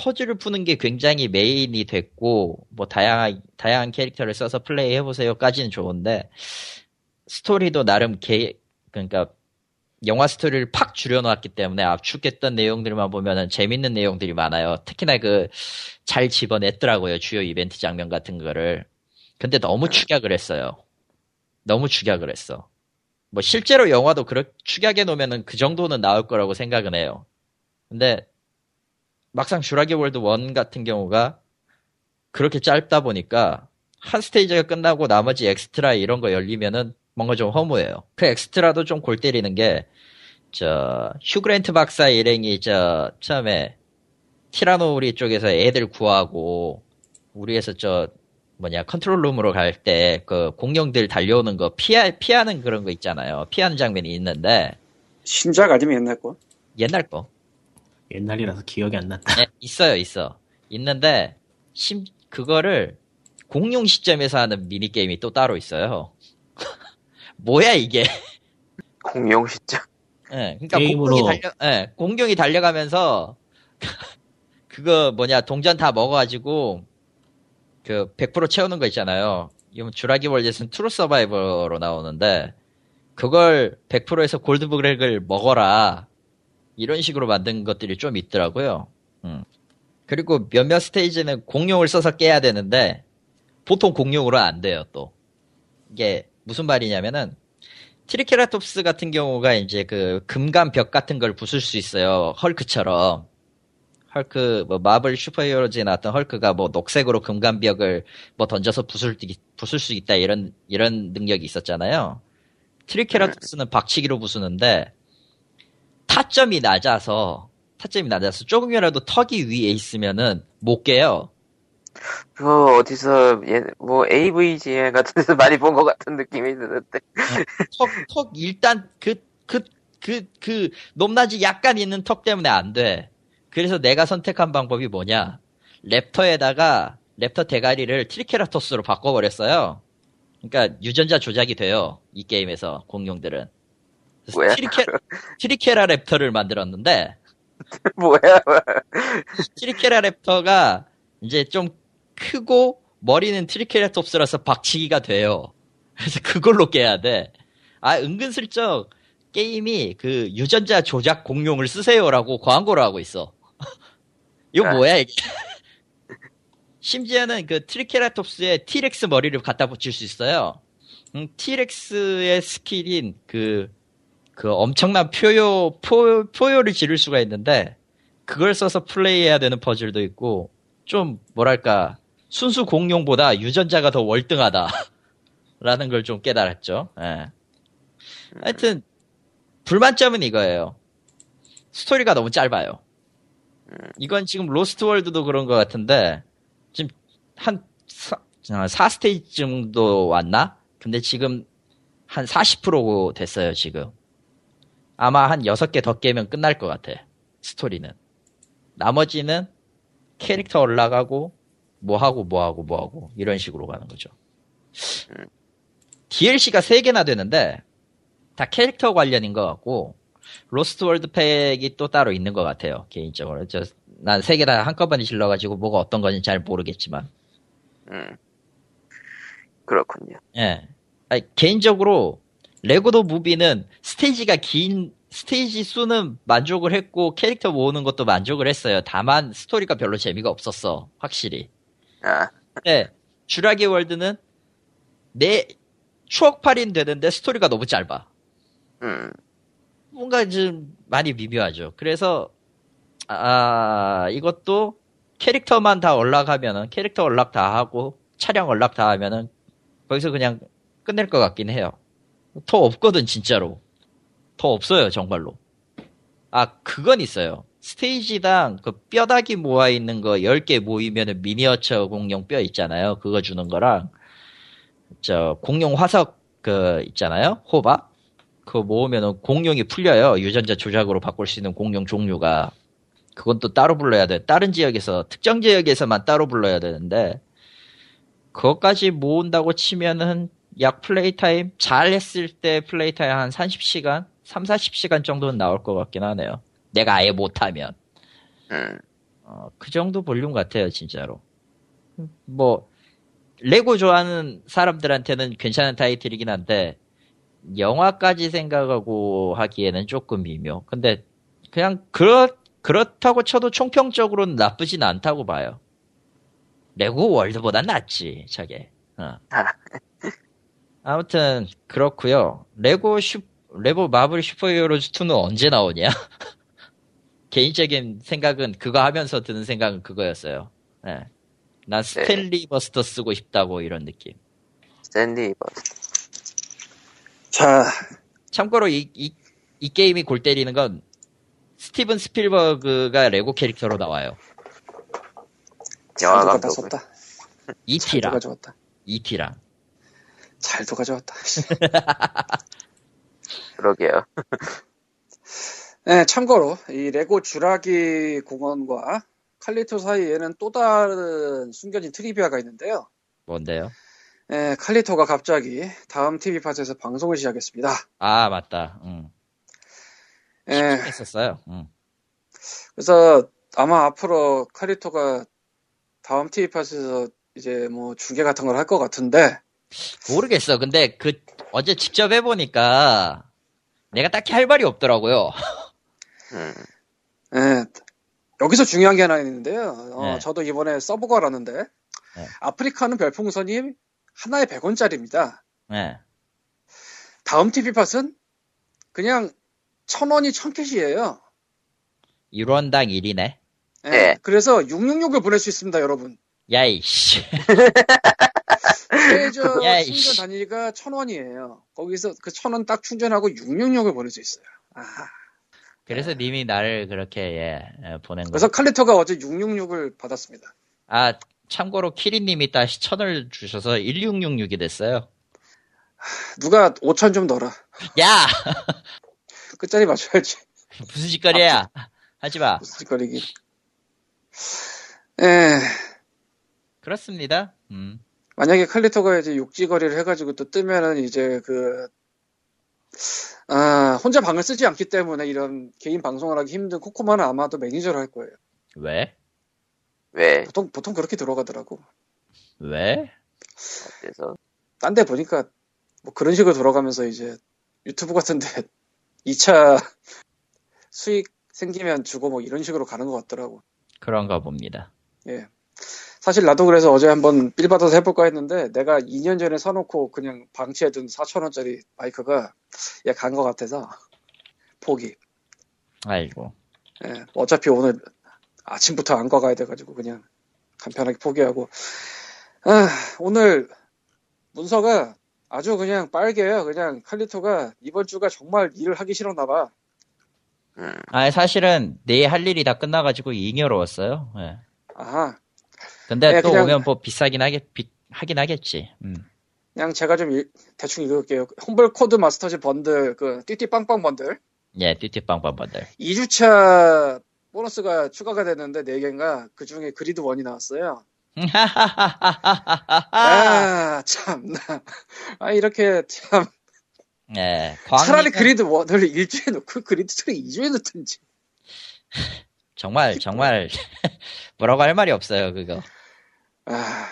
퍼즐을 푸는 게 굉장히 메인이 됐고, 뭐, 다양한, 다양한 캐릭터를 써서 플레이 해보세요까지는 좋은데, 스토리도 나름 개, 그러니까, 영화 스토리를 팍 줄여놨기 때문에 압축했던 내용들만 보면은 재밌는 내용들이 많아요. 특히나 그, 잘 집어냈더라고요. 주요 이벤트 장면 같은 거를. 근데 너무 축약을 했어요. 너무 축약을 했어. 뭐 실제로 영화도 그렇게 축약해 놓으면은 그 정도는 나올 거라고 생각은 해요. 근데 막상 주라기 월드 1 같은 경우가 그렇게 짧다 보니까 한 스테이지가 끝나고 나머지 엑스트라 이런 거 열리면은 뭔가 좀 허무해요. 그 엑스트라도 좀 골 때리는 게, 저, 휴그랜트 박사 일행이 저, 처음에 티라노우리 쪽에서 애들 구하고, 우리에서 저, 뭐냐, 컨트롤룸으로 갈 때, 그, 공룡들 달려오는 거 피하, 피하는 그런 거 있잖아요. 피하는 장면이 있는데, 신작 아니면 옛날 거? 옛날 거. 옛날이라서 기억이 안 난다. 네, 있어요, 있어. 있는데, 심, 그거를 공룡 시점에서 하는 미니 게임이 또 따로 있어요. 뭐야, 이게. 공룡 시점. 예, 그러니까 게임으로- 공룡이 달려, 예, 공룡이 달려가면서 그거 뭐냐 동전 다 먹어가지고 그 100% 채우는 거 있잖아요. 이건 주라기 월드에서는 true survivor로 나오는데 그걸 100%에서 gold brick을 먹어라 이런 식으로 만든 것들이 좀 있더라고요. 음. 그리고 몇몇 스테이지는 공룡을 써서 깨야 되는데 보통 공룡으로 안 돼요 또 이게 무슨 말이냐면은 트리케라톱스 같은 경우가 이제 그 금간 벽 같은 걸 부술 수 있어요. 헐크처럼. 헐크, 뭐, 마블 슈퍼히어로즈에 나왔던 헐크가 뭐, 녹색으로 금간 벽을 뭐 던져서 부술, 부술 수 있다, 이런, 이런 능력이 있었잖아요. 트리케라톱스는 박치기로 부수는데, 타점이 낮아서, 타점이 낮아서 조금이라도 턱이 위에 있으면은 못 깨요. 그거 어디서 예, 뭐 AVGN 같은 데서 많이 본 것 같은 느낌이 드는데. 턱, 턱, 일단, 그, 그, 그, 그, 높낮이 약간 있는 턱 때문에 안 돼. 그래서 내가 선택한 방법이 뭐냐. raptor에다가, raptor 대가리를 트리케라톱스로 바꿔버렸어요. 그러니까, 유전자 조작이 돼요. 이 게임에서, 공룡들은. 뭐야? 트리케, 트리케라 raptor를 만들었는데, 뭐야? 트리케라 raptor가 이제 좀 크고 머리는 트리케라톱스라서 박치기가 돼요. 그래서 그걸로 깨야 돼. 아 은근슬쩍 게임이 그 유전자 조작 공룡을 쓰세요라고 광고를 하고 있어. 이거 아. 뭐야 이게? 심지어는 그 트리케라톱스에 티렉스 머리를 갖다 붙일 수 있어요. 음, 티렉스의 스킬인 그, 그 엄청난 포효, 포, 포효를 지를 수가 있는데, 그걸 써서 플레이해야 되는 퍼즐도 있고, 좀, 뭐랄까, 순수 공룡보다 유전자가 더 월등하다. 라는 걸 좀 깨달았죠. 예. 하여튼, 불만점은 이거예요. 스토리가 너무 짧아요. 이건 지금 로스트 월드도 그런 것 같은데, 지금 한 4, 4스테이지 정도 왔나? 근데 지금 한 40% 됐어요, 지금. 아마 한 6개 더 깨면 끝날 것 같아. 스토리는. 나머지는 캐릭터 올라가고, 뭐하고, 뭐하고, 뭐하고, 이런 식으로 가는 거죠. DLC가 3개나 되는데, 다 캐릭터 관련인 것 같고, 로스트 월드 팩이 또 따로 있는 것 같아요, 개인적으로. 저, 난 3개 다 한꺼번에 질러가지고 뭐가 어떤 건지 잘 모르겠지만. 음. 그렇군요. 예. 아니, 개인적으로 레고도 무비는 스테이지가 긴 스테이지 수는 만족을 했고 캐릭터 모으는 것도 만족을 했어요. 다만 스토리가 별로 재미가 없었어. 확실히. 아, 근데 주라기 월드는 내 추억팔인 되는데 스토리가 너무 짧아. 음. 뭔가 좀 많이 미묘하죠. 그래서 아 이것도 캐릭터만 다 올라가면은 캐릭터 올락 다 하고 차량 올락 다 하면은 거기서 그냥 끝낼 것 같긴 해요. 더 없거든 진짜로. 더 없어요 정말로. 아 그건 있어요. 스테이지당 그 뼈다귀 모아 있는 거 10개 모이면은 미니어처 공룡 뼈 있잖아요. 그거 주는 거랑 저 공룡 화석 그 있잖아요. 호박 그거 모으면은 공룡이 풀려요. 유전자 조작으로 바꿀 수 있는 공룡 종류가 그건 또 따로 불러야 돼. 다른 지역에서 특정 지역에서만 따로 불러야 되는데 그것까지 모은다고 치면은 약 플레이 타임 잘 했을 때 플레이 타임 한 30시간, 3, 40시간 정도는 나올 것 같긴 하네요. 내가 아예 못하면 음. 어, 그 정도 볼륨 같아요, 진짜로. 뭐 레고 좋아하는 사람들한테는 괜찮은 타이틀이긴 한데 영화까지 생각하고 하기에는 조금 미묘. 근데 그냥 그렇 그렇다고 쳐도 총평적으로는 나쁘진 않다고 봐요. 레고 월드보단 낫지, 저게. 어. 아무튼 그렇고요. 레고 슈 레고 마블 슈퍼히어로즈 2는 언제 나오냐? 개인적인 생각은 그거 하면서 드는 생각은 그거였어요. 예. 난 스탠리 버스터 쓰고 싶다고 이런 느낌. 스탠리 버 자, 참고로 이, 이, 이 게임이 골 때리는 건 스티븐 스필버그가 레고 캐릭터로 나와요. 영화 잘도 감독 이티랑 가져왔다. 이티랑 잘도 가져왔다. 그러게요. 네, 참고로 이 레고 주라기 공원과 칼리토 사이에는 또 다른 숨겨진 trivia가 있는데요. 뭔데요? 네, 칼리토가 갑자기 다음 TV 팟에서 방송을 시작했습니다. 아 맞다. 응. 예, 했었어요. 응. 그래서 아마 앞으로 칼리토가 다음 TV 팟에서 이제 뭐 중계 같은 걸 할 것 같은데 모르겠어. 근데 그 어제 직접 해보니까 내가 딱히 할 말이 없더라고요. 음. 예, 여기서 중요한 게 하나 있는데요. 어, 네. 저도 이번에 써보고 알았는데 네. 아프리카는 별풍선이 하나에 100원짜리입니다. 네. 다음 TV 팟은 그냥 천 원이 천 캣이에요. 1원당 1이네. 예, 네. 그래서 666을 보낼 수 있습니다, 여러분. 야이씨. 최저 야, 충전. 단위가 천 원이에요. 거기서 그 천 원 딱 충전하고 666을 보낼 수 있어요. 아, 그래서 님이 나를 그렇게 예, 예, 보낸 거. 그래서 칼리토가 어제 666을 받았습니다. 아 참고로 키리님이 다시 천을 주셔서 1666이 됐어요. 누가 5천 좀 넣어라. 야 끝자리 맞춰야지. 무슨 짓거리야? 하지 마. 무슨 짓거리기. 예, 그렇습니다. 음. 만약에 칼리토가 이제 육지거리를 해가지고 또 뜨면은 이제 그, 아, 혼자 방을 쓰지 않기 때문에 이런 개인 방송을 하기 힘든 코코마는 아마도 매니저를 할 거예요. 왜? 왜? 보통, 보통 그렇게 들어가더라고. 왜? 어때서? 딴 데 보니까 뭐 그런 식으로 돌아가면서 이제 유튜브 같은데 2차 수익 생기면 주고 뭐 이런 식으로 가는 것 같더라고. 그런가 봅니다. 예. 사실 나도 그래서 어제 한번 빌 받아서 해볼까 했는데 내가 2년 전에 사놓고 그냥 방치해둔 4천 원짜리 마이크가 얘 간 것 같아서 포기. 아이고. 예. 어차피 오늘 아침부터 안과 가야 돼가지고 그냥 간편하게 포기하고. 아, 오늘 문서가 아주 그냥 빨개요. 그냥 칼리토가 이번 주가 정말 일을 하기 싫었나 봐. 음. 아 사실은 내 할 일이 다 끝나가지고 잉여로웠어요. 예. 아하. 근데 네, 또 그냥- 오면 뭐 비싸긴 하겠, 비- 하긴 하겠지. 음. 그냥 제가 좀 일- 대충 읽을게요. 홈블 코드 마스터즈 번들, 그 띠띠빵빵 번들. 예, 띠띠빵빵 번들. 2주차 보너스가 추가가 됐는데 4개인가 그 중에 그리드 1이 나왔어요. 아, 참나. 아, 이렇게 참. 예, 차라리 광희는 그리드 1을 일주에 놓고 그리드 2를 2주에 놓든지. 정말 정말 뭐라고 할 말이 없어요 그거. 아,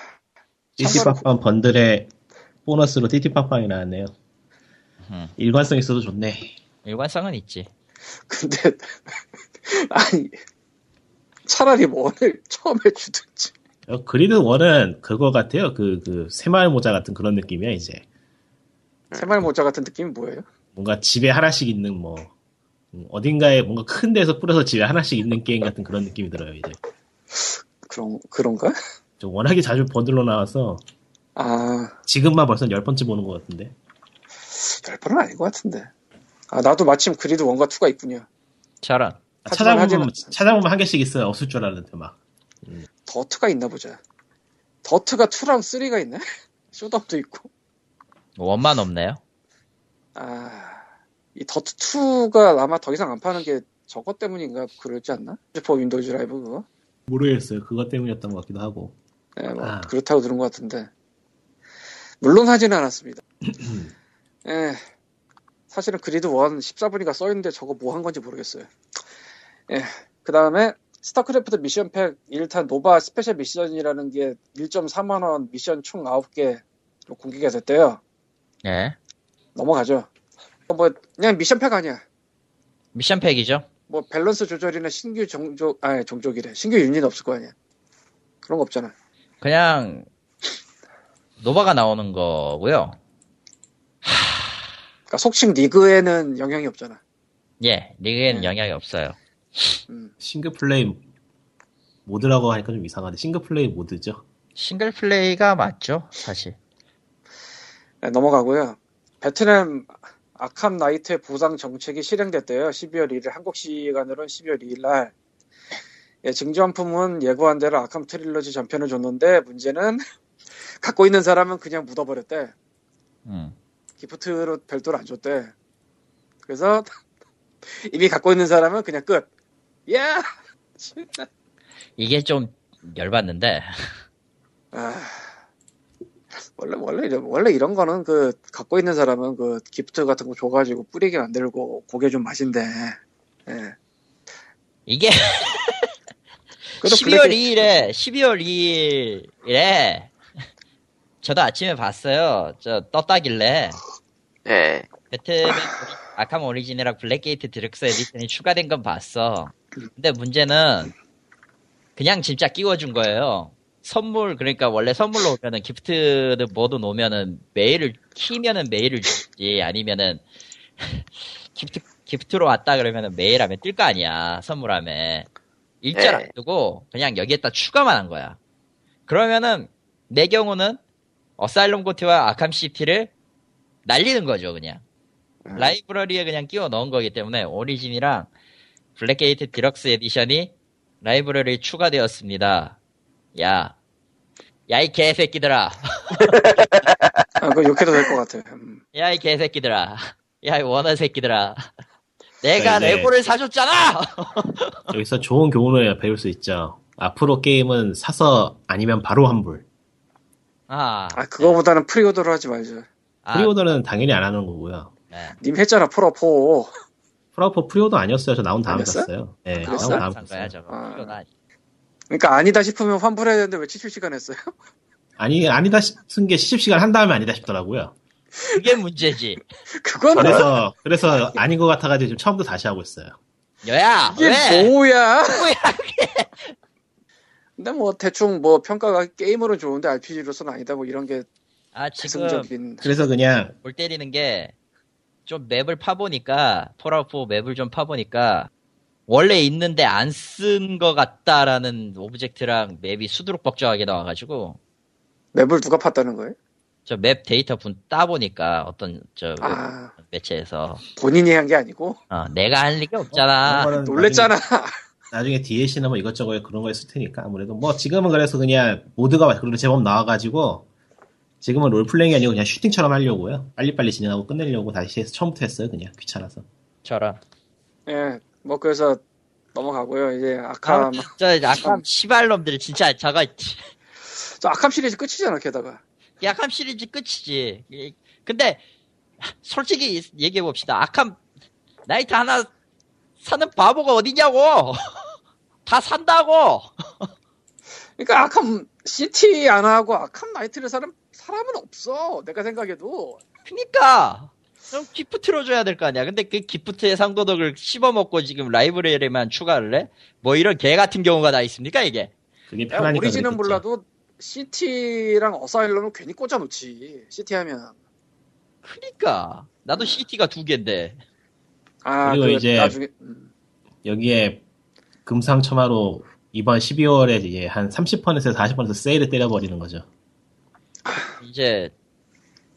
띠띠빵빵 번들에 보너스로 띠띠빵빵이 나왔네요. 음. 일관성 있어도 좋네. 일관성은 있지. 근데, 아니, 차라리 1을 처음에 주든지. 어, 그리드 1은 그거 같아요. 그, 그, 새마을 모자 같은 그런 느낌이야, 이제. 새말 모자 같은 느낌이 뭐예요? 뭔가 집에 하나씩 있는 뭐, 음, 어딘가에 뭔가 큰 데서 뿌려서 집에 하나씩 있는 게임 같은 그런 느낌이 들어요, 이제. 그런 그런가? 좀 워낙에 자주 번들로 나와서 아 지금만 벌써 열 번째 보는 것 같은데. 열 번은 아닌 것 같은데. 아 나도 마침 그리드 원과 투가 있군요. 저런. 아, 하지만 찾아보면 하지는- 찾아보면 한 개씩 있어요. 없을 줄 알았는데 막. 더트가 있나 보자. 더트가 2랑 3가 있네? 쇼덤도 있고. 원만 없네요. 아, 이 더트 2가 아마 더 이상 안 파는 게 저것 때문인가 그러지 않나? 슈퍼 윈도우즈 라이브 그거? 모르겠어요. 그것 때문이었던 것 같기도 하고. 예, 뭐 아. 그렇다고 들은 것 같은데. 물론 하지는 않았습니다. 예, 사실은 그리드 1 14분이가 써있는데 저거 뭐 한 건지 모르겠어요. 예, 그 다음에 스타크래프트 미션 팩 1탄 노바 스페셜 미션이라는 게 1.4만원 미션 총 9개 공개가 됐대요. 예. 넘어가죠. 어, 뭐 그냥 미션 팩 아니야. 미션 팩이죠. 뭐 밸런스 조절이나 신규 종족 아니 종족이래. 신규 유닛 없을 거 아니야. 그런 거 없잖아. 그냥 노바가 나오는 거고요. 그러니까 속칭 리그에는 영향이 없잖아. 예, 리그에는 네. 영향이 없어요. 음. 싱글 플레이 모드라고 하니까 좀 이상한데 싱글 플레이 모드죠. 싱글 플레이가 맞죠, 사실. 네, 넘어가고요. 베트남 아캄 나이트의 보상 정책이 실행됐대요. 12월 1일 한국 시간으로는 12월 2일 날. 예, 증정품은 예고한 대로 아캄 트릴러지 전편을 줬는데 문제는 갖고 있는 사람은 그냥 묻어버렸대. 음. 기프트로 별도로 안 줬대. 그래서 이미 갖고 있는 사람은 그냥 끝. 야! 진짜. 이게 좀 열받는데, 아, 원래 원래 이런 원래 이런 거는 그 갖고 있는 사람은 그 기프트 같은 거 줘가지고 뿌리게 만들고 그게 좀 맛인데. 예. 이게 12월 블랙- 2일에, 12월 2일에, 저도 아침에 봤어요. 저, 떴다길래, 예. 배트맨 아캄 오리지널랑 블랙게이트 디럭스 에디션이 추가된 건 봤어. 근데 문제는 그냥 진짜 끼워준 거예요. 선물 그러니까 원래 선물로 오면은 gift를 뭐도 놓으면은 메일을 키면은 메일을 주지 아니면은 gift gift로 왔다 그러면은 메일 하면 뜰 거 아니야 선물하면 일절 안 네. 두고 그냥 여기에다 추가만 한 거야. 그러면은 내 경우는 어사일럼 GOTY와 아캄 시티를 날리는 거죠 그냥. 음. 라이브러리에 그냥 끼워 넣은 거기 때문에 오리진이랑 블랙게이트 디럭스 에디션이 라이브러리에 추가되었습니다. 야, 야 이 개새끼들아, 아, 그거 욕해도 될 것 같아. 음. 야이 개새끼들아, 야 이 워너 새끼들아. 내가 네, 네. 레고를 사줬잖아. 여기서 좋은 교훈을 배울 수 있죠. 앞으로 게임은 사서 아니면 바로 환불. 아, 아, 그거보다는 pre-order로 하지 말자. 아, pre-order는 당연히 안 하는 거고요. 네. 님 했잖아, 폴아웃 포. 폴아웃 포 pre-order 아니었어요. 저 나온 다음에? 샀어요. 네, 그랬어? 나온 다음에 샀어요. 아. 그러니까 아니다 싶으면 환불해야 되는데 왜 7시간 했어요? 아니 아니다 싶은 게 시집 시간 한 다음에 아니다 싶더라고요. 그게 문제지. 그건 그래서 그래서 아닌 것 같아가지고 지금 처음부터 다시 하고 있어요. 여야, 이게 왜? 뭐야? 뭐야? 근데 뭐 대충 뭐 평가가 게임으로 좋은데 RPG로서는 아니다 뭐 이런 게 아 지금 대승적인 그래서 그냥 골 때리는 게 좀 맵을 파보니까 폴아웃4 맵을 좀 파보니까 원래 있는데 안 쓴 것 같다라는 오브젝트랑 맵이 수두룩 뻑적하게 나와가지고 맵을 누가 팠다는 거예요? 저 맵 데이터 분 따보니까 어떤 저웹아 매체에서 본인이 한 게 아니고 어, 내가 할 리가 없잖아. 거는 놀랬잖아. 나중에, 나중에 DLC나 뭐 이것저것 그런 거 있을 테니까 아무래도 뭐 지금은 그래서 그냥 모드가 그래도 제법 나와가지고 지금은 롤플레잉이 아니고 그냥 슈팅처럼 하려고요. 빨리빨리 진행하고 끝내려고 다시 해서 처음부터 했어요. 그냥 귀찮아서. 저런. 예, 뭐 그래서 넘어가고요. 이제 아, 아캄 진짜 아캄 시발놈들 진짜 저거 저 아캄 시리즈 끝이잖아 게다가 아캄 시리즈 끝이지. 이- 근데 솔직히 얘기해 봅시다. 아캄 나이트 하나 사는 바보가 어디냐고. 다 산다고. 그러니까 아캄 시티 안 하고 아캄 나이트를 사는 사람은 없어. 내가 생각해도 그니까 그럼 gift로 줘야 될 거 아니야. 근데 그 기프트의 상도덕을 씹어먹고 지금 라이브러리에만 추가를 해? 뭐 이런 개 같은 경우가 다 있습니까 이게? 그게 야, 편하니까 오리진은 그랬겠죠. 몰라도 시티랑 어사일럼은 괜히 꽂아놓지. 시티 하면 그니까 나도 시티가 두 개인데. 아 그리고 그 이제 나중에 음. 여기에 금상첨화로 이번 12월에 이제 한 30%에서 40% 세일을 때려버리는 거죠. 이제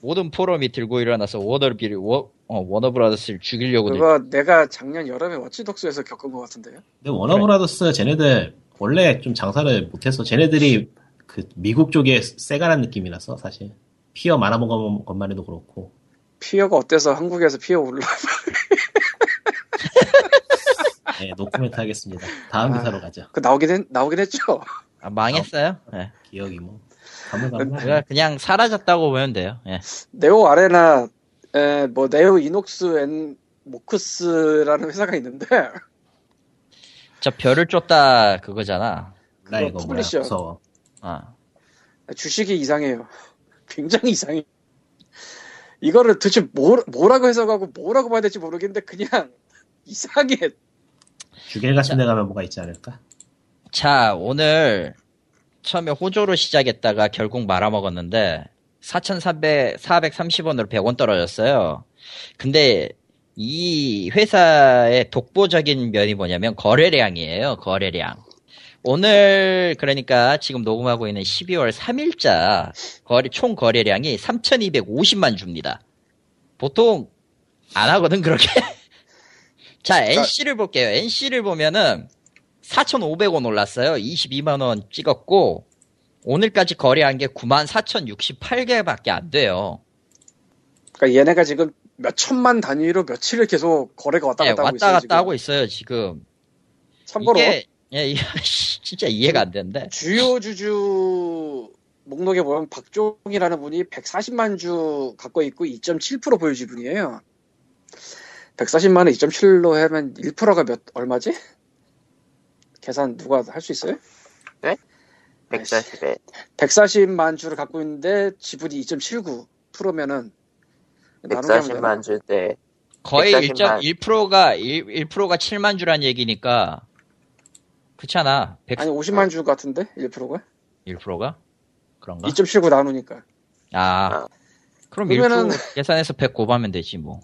모든 포럼이 들고 일어나서 워너비를 워, 어, 워너브라더스를 죽이려고 그거 내가 작년 여름에 워치독스에서 겪은 것 같은데요. 근데 워너브라더스 쟤네들 원래 좀 장사를 못해서 쟤네들이 그 미국 쪽에 세가란 느낌이라서 사실 피어 말아먹은 것만 해도 그렇고 피어가 어때서 한국에서 피어 올라? 네, 노코멘트 하겠습니다. 다음 아. 기사로 가죠. 그 나오긴 했, 나오긴 했죠. 아, 망했어요. 예. 기억이 뭐 가물가물. 그냥, 그냥 사라졌다고 보면 돼요. 예. 네오 아레나 에, 뭐 네오 이녹스 앤 모크스라는 회사가 있는데 저 별을 쫓다 그거잖아. 나 이거 뭐야. 무서워. 아. 주식이 이상해요. 굉장히 이상해. 이거를 도대체 뭐, 뭐라고 해석하고 뭐라고 봐야 될지 모르겠는데 그냥 이상해. 데 가면 뭐가 있지 않을까? 자, 오늘 처음에 호조로 시작했다가 결국 말아먹었는데 4,300, 430원으로 100원 떨어졌어요. 근데 이 회사의 독보적인 면이 뭐냐면 거래량이에요. 거래량. 오늘 그러니까 지금 녹음하고 있는 12월 3일자 거래 총 거래량이 3,250만 주입니다. 보통 안 하거든 그렇게. 자, NC를 볼게요. NC를 보면은 4,500원 올랐어요. 22만 원 찍었고 오늘까지 거래한 게 94,068개밖에 안 돼요. 그러니까 얘네가 지금 몇 천만 단위로 며칠을 계속 거래가 왔다 예, 갔다 하고 왔다 있어요. 갔다. 하고 있어요, 지금. 참고로 이게 예, 이게 진짜 이해가 안 되는데. 주요 주주 목록에 보면 박종이라는 분이 140만 주 갖고 있고 2.7% 보유 지분이에요. 140만에 2.7로 하면 1%가 몇 얼마지? 계산 누가 할 수 있어요? 140에 140만 주를 갖고 있는데 지분이 2.79%면은 140만 줄때 거의 140만. 1.1%가 1, 1%가 7만 주란 얘기니까 그렇잖아. 100, 아니 50만 주 같은데 1%가 1%가 그런가? 2.79 나누니까 아. 그럼 그러면은- 1% 계산해서 100 곱하면 되지 뭐.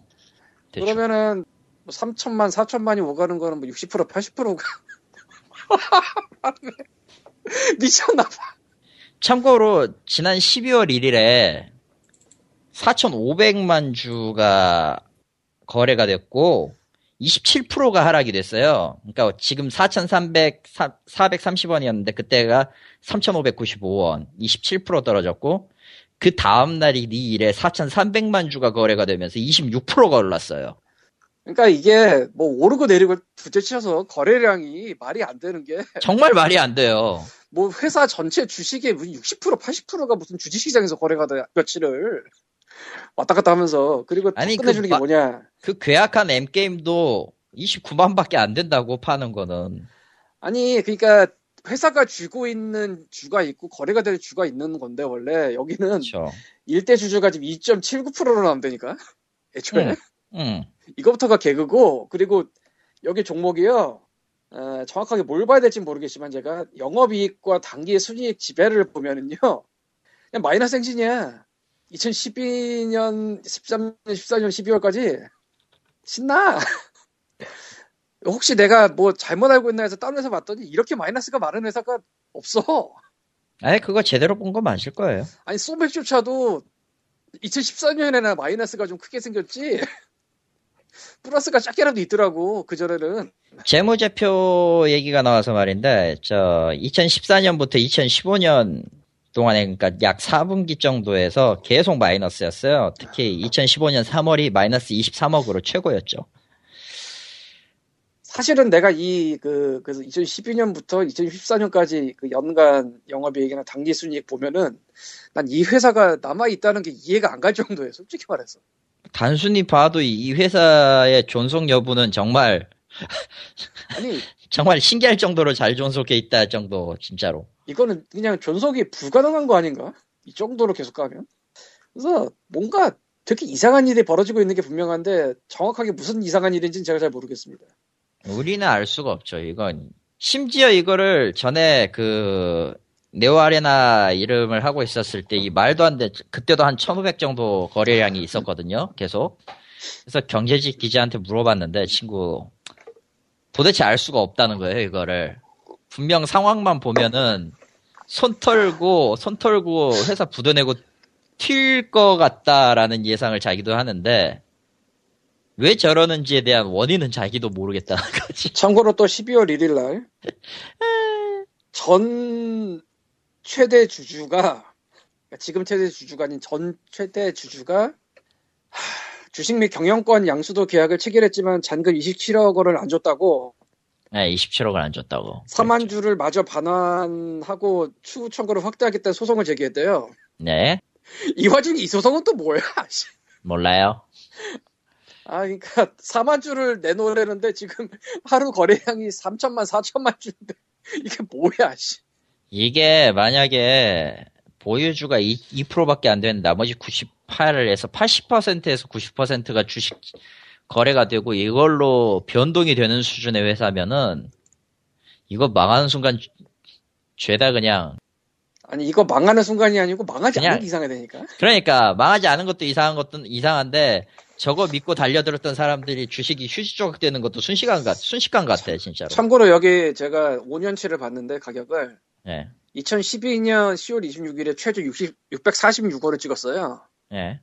대충. 그러면은 뭐 3천만 4천만이 오가는 거는 뭐 60% 80%가 미쳤나 봐. 참고로 지난 12월 1일에 4,500만 주가 거래가 됐고 27%가 하락이 됐어요. 그러니까 지금 4,300 430원이었는데 그때가 3,595원, 27% 떨어졌고 그 다음 날이 2일에 4,300만 주가 거래가 되면서 26%가 올랐어요. 그러니까 이게 뭐 오르고 내리고 부딪혀서 거래량이 말이 안 되는 게뭐 정말 말이 안 돼요. 회사 전체 주식의 무슨 60% 80%가 무슨 주식시장에서 거래가 돼 며칠을 왔다 갔다 하면서 그리고 또 아니, 그 끝내주는 게 마- 뭐냐 그 괴악한 M게임도 29만밖에 안 된다고 파는 거는. 아니 그러니까 회사가 쥐고 있는 주가 있고 거래가 될 주가 있는 건데 원래 여기는 그렇죠. 일대 주주가 지금 2.79%로 나온다니까 애초에 응. 응. 이거부터가 개그고 그리고 여기 종목이요 어, 정확하게 뭘 봐야 될지 모르겠지만 제가 영업이익과 단기 순이익 지배를 보면은요 그냥 마이너스 행진이야 2012년 13년 14년 12월까지 신나. 혹시 내가 뭐 잘못 알고 있나 해서 다른 회사 봤더니 이렇게 마이너스가 많은 회사가 없어. 아니 그거 제대로 본거 맞을 거예요. 아니 소맥조차도 2014년에나 마이너스가 좀 크게 생겼지? 플러스가 작게라도 있더라고 그 전에는. 재무제표 얘기가 나와서 말인데, 저, 2014년부터 2015년 동안에, 그러니까 약 4분기 정도에서 계속 마이너스였어요. 특히 2015년 3월이 마이너스 23억으로 최고였죠. 사실은 내가 이 그 그래서 2012년부터 2014년까지 그 연간 영업이익이나 당기 순이익 보면은 난 이 회사가 남아 있다는 게 이해가 안 갈 정도예요 솔직히 말해서 단순히 봐도 이 회사의 존속 여부는 정말, 아니 정말 신기할 정도로 잘 존속해 있다 정도, 진짜로. 이거는 그냥 존속이 불가능한 거 아닌가 이 정도로 계속 가면 그래서 뭔가 되게 이상한 일이 벌어지고 있는 게 분명한데 정확하게 무슨 이상한 일인지는 제가 잘 모르겠습니다 우리는 알 수가 없죠, 이건. 심지어 이거를 전에 그, 네오 아레나 이름을 하고 있었을 때 이 말도 안 돼, 그때도 한 1500 정도 거래량이 있었거든요, 계속. 그래서 경제직 기자한테 물어봤는데, 친구, 도대체 알 수가 없다는 거예요, 이거를. 분명 상황만 보면은 손 털고 손 털고 회사 부도내고 튈 것 같다라는 예상을 자기도 하는데 왜 저러는지에 대한 원인은 자기도 모르겠다는 거지. 참고로 또 12월 1일 날, 전 최대 주주가, 그러니까 지금 최대 주주가 아닌 전 최대 주주가, 하, 주식 및 경영권 양수도 계약을 체결했지만 잔금 27억 원을 안 줬다고 네, 27억을 안 줬다고. 4만 주를 마저 반환하고 추후 청구를 확대하겠다는 소송을 제기했대요. 네, 이 와중에 이 소송은 또 뭐야? 씨. 몰라요. 아, 그러니까 4만 주를 내놓으려는데 지금 하루 거래량이 3천만, 4천만 주인데 이게 뭐야? 씨. 이게 만약에 보유주가 2, 2%밖에 안 되는 나머지 98에서 80%에서 90%가 주식 거래가 되고 이걸로 변동이 되는 수준의 회사면은 이거 망하는 순간 죄다 그냥 아니 이거 망하는 순간이 아니고 망하지 않는 게 이상해 되니까. 그러니까 망하지 않은 것도 이상한 것도 이상한데 저거 믿고 달려들었던 사람들이 주식이 휴지 조각 되는 것도 순식간 같 순식간 같아 진짜로. 참고로 여기 제가 5년치를 봤는데 가격을 예. 2012년 10월 26일에 최저 60, 646원을 찍었어요. 예.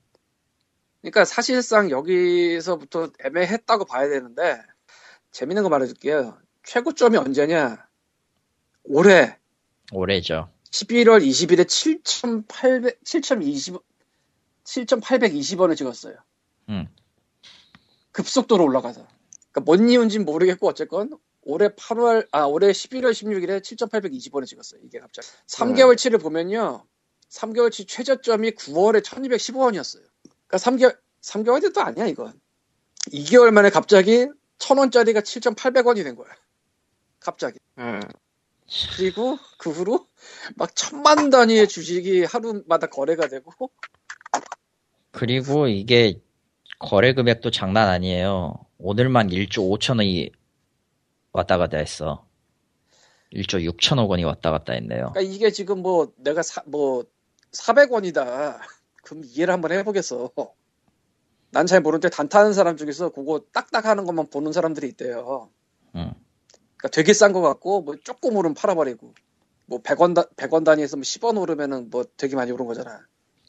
그러니까 사실상 여기서부터 애매했다고 봐야 되는데 재밌는 거 말해줄게요. 최고점이 언제냐? 올해 올해죠. 11월 20일에 7,800, 7,020, 7,820원을 찍었어요. 음. 급속도로 올라가서. 그러니까 뭔 이유인지는 모르겠고 어쨌건 올해 8월, 아, 올해 11월 16일에 7,820원을 찍었어요. 이게 갑자기. 3개월치를 보면요. 3개월치 최저점이 9월에 1,215원이었어요. 그러니까 3개월, 3개월 돼도 아니야, 이건. 2개월 만에 갑자기 1,000원짜리가 7,800원이 된 거야. 갑자기. 음. 그리고 그 후로 막 천만 단위의 주식이 하루마다 거래가 되고 그리고 이게 거래 금액도 장난 아니에요. 오늘만 1조 5천원이 왔다 갔다 했어. 1조 6천억 원이 왔다 갔다 했네요. 그러니까 이게 지금 뭐 내가 사, 뭐 400원이다. 그럼 이해를 한번 해보겠어. 난 잘 모르는데 단타하는 사람 중에서 그거 딱딱 하는 것만 보는 사람들이 있대요. 응. 그러니까 되게 싼 거 같고 뭐 조금 오르면 팔아버리고 뭐 100원, 다, 100원 단위에서 뭐 10원 오르면은 뭐 되게 많이 오른 거잖아.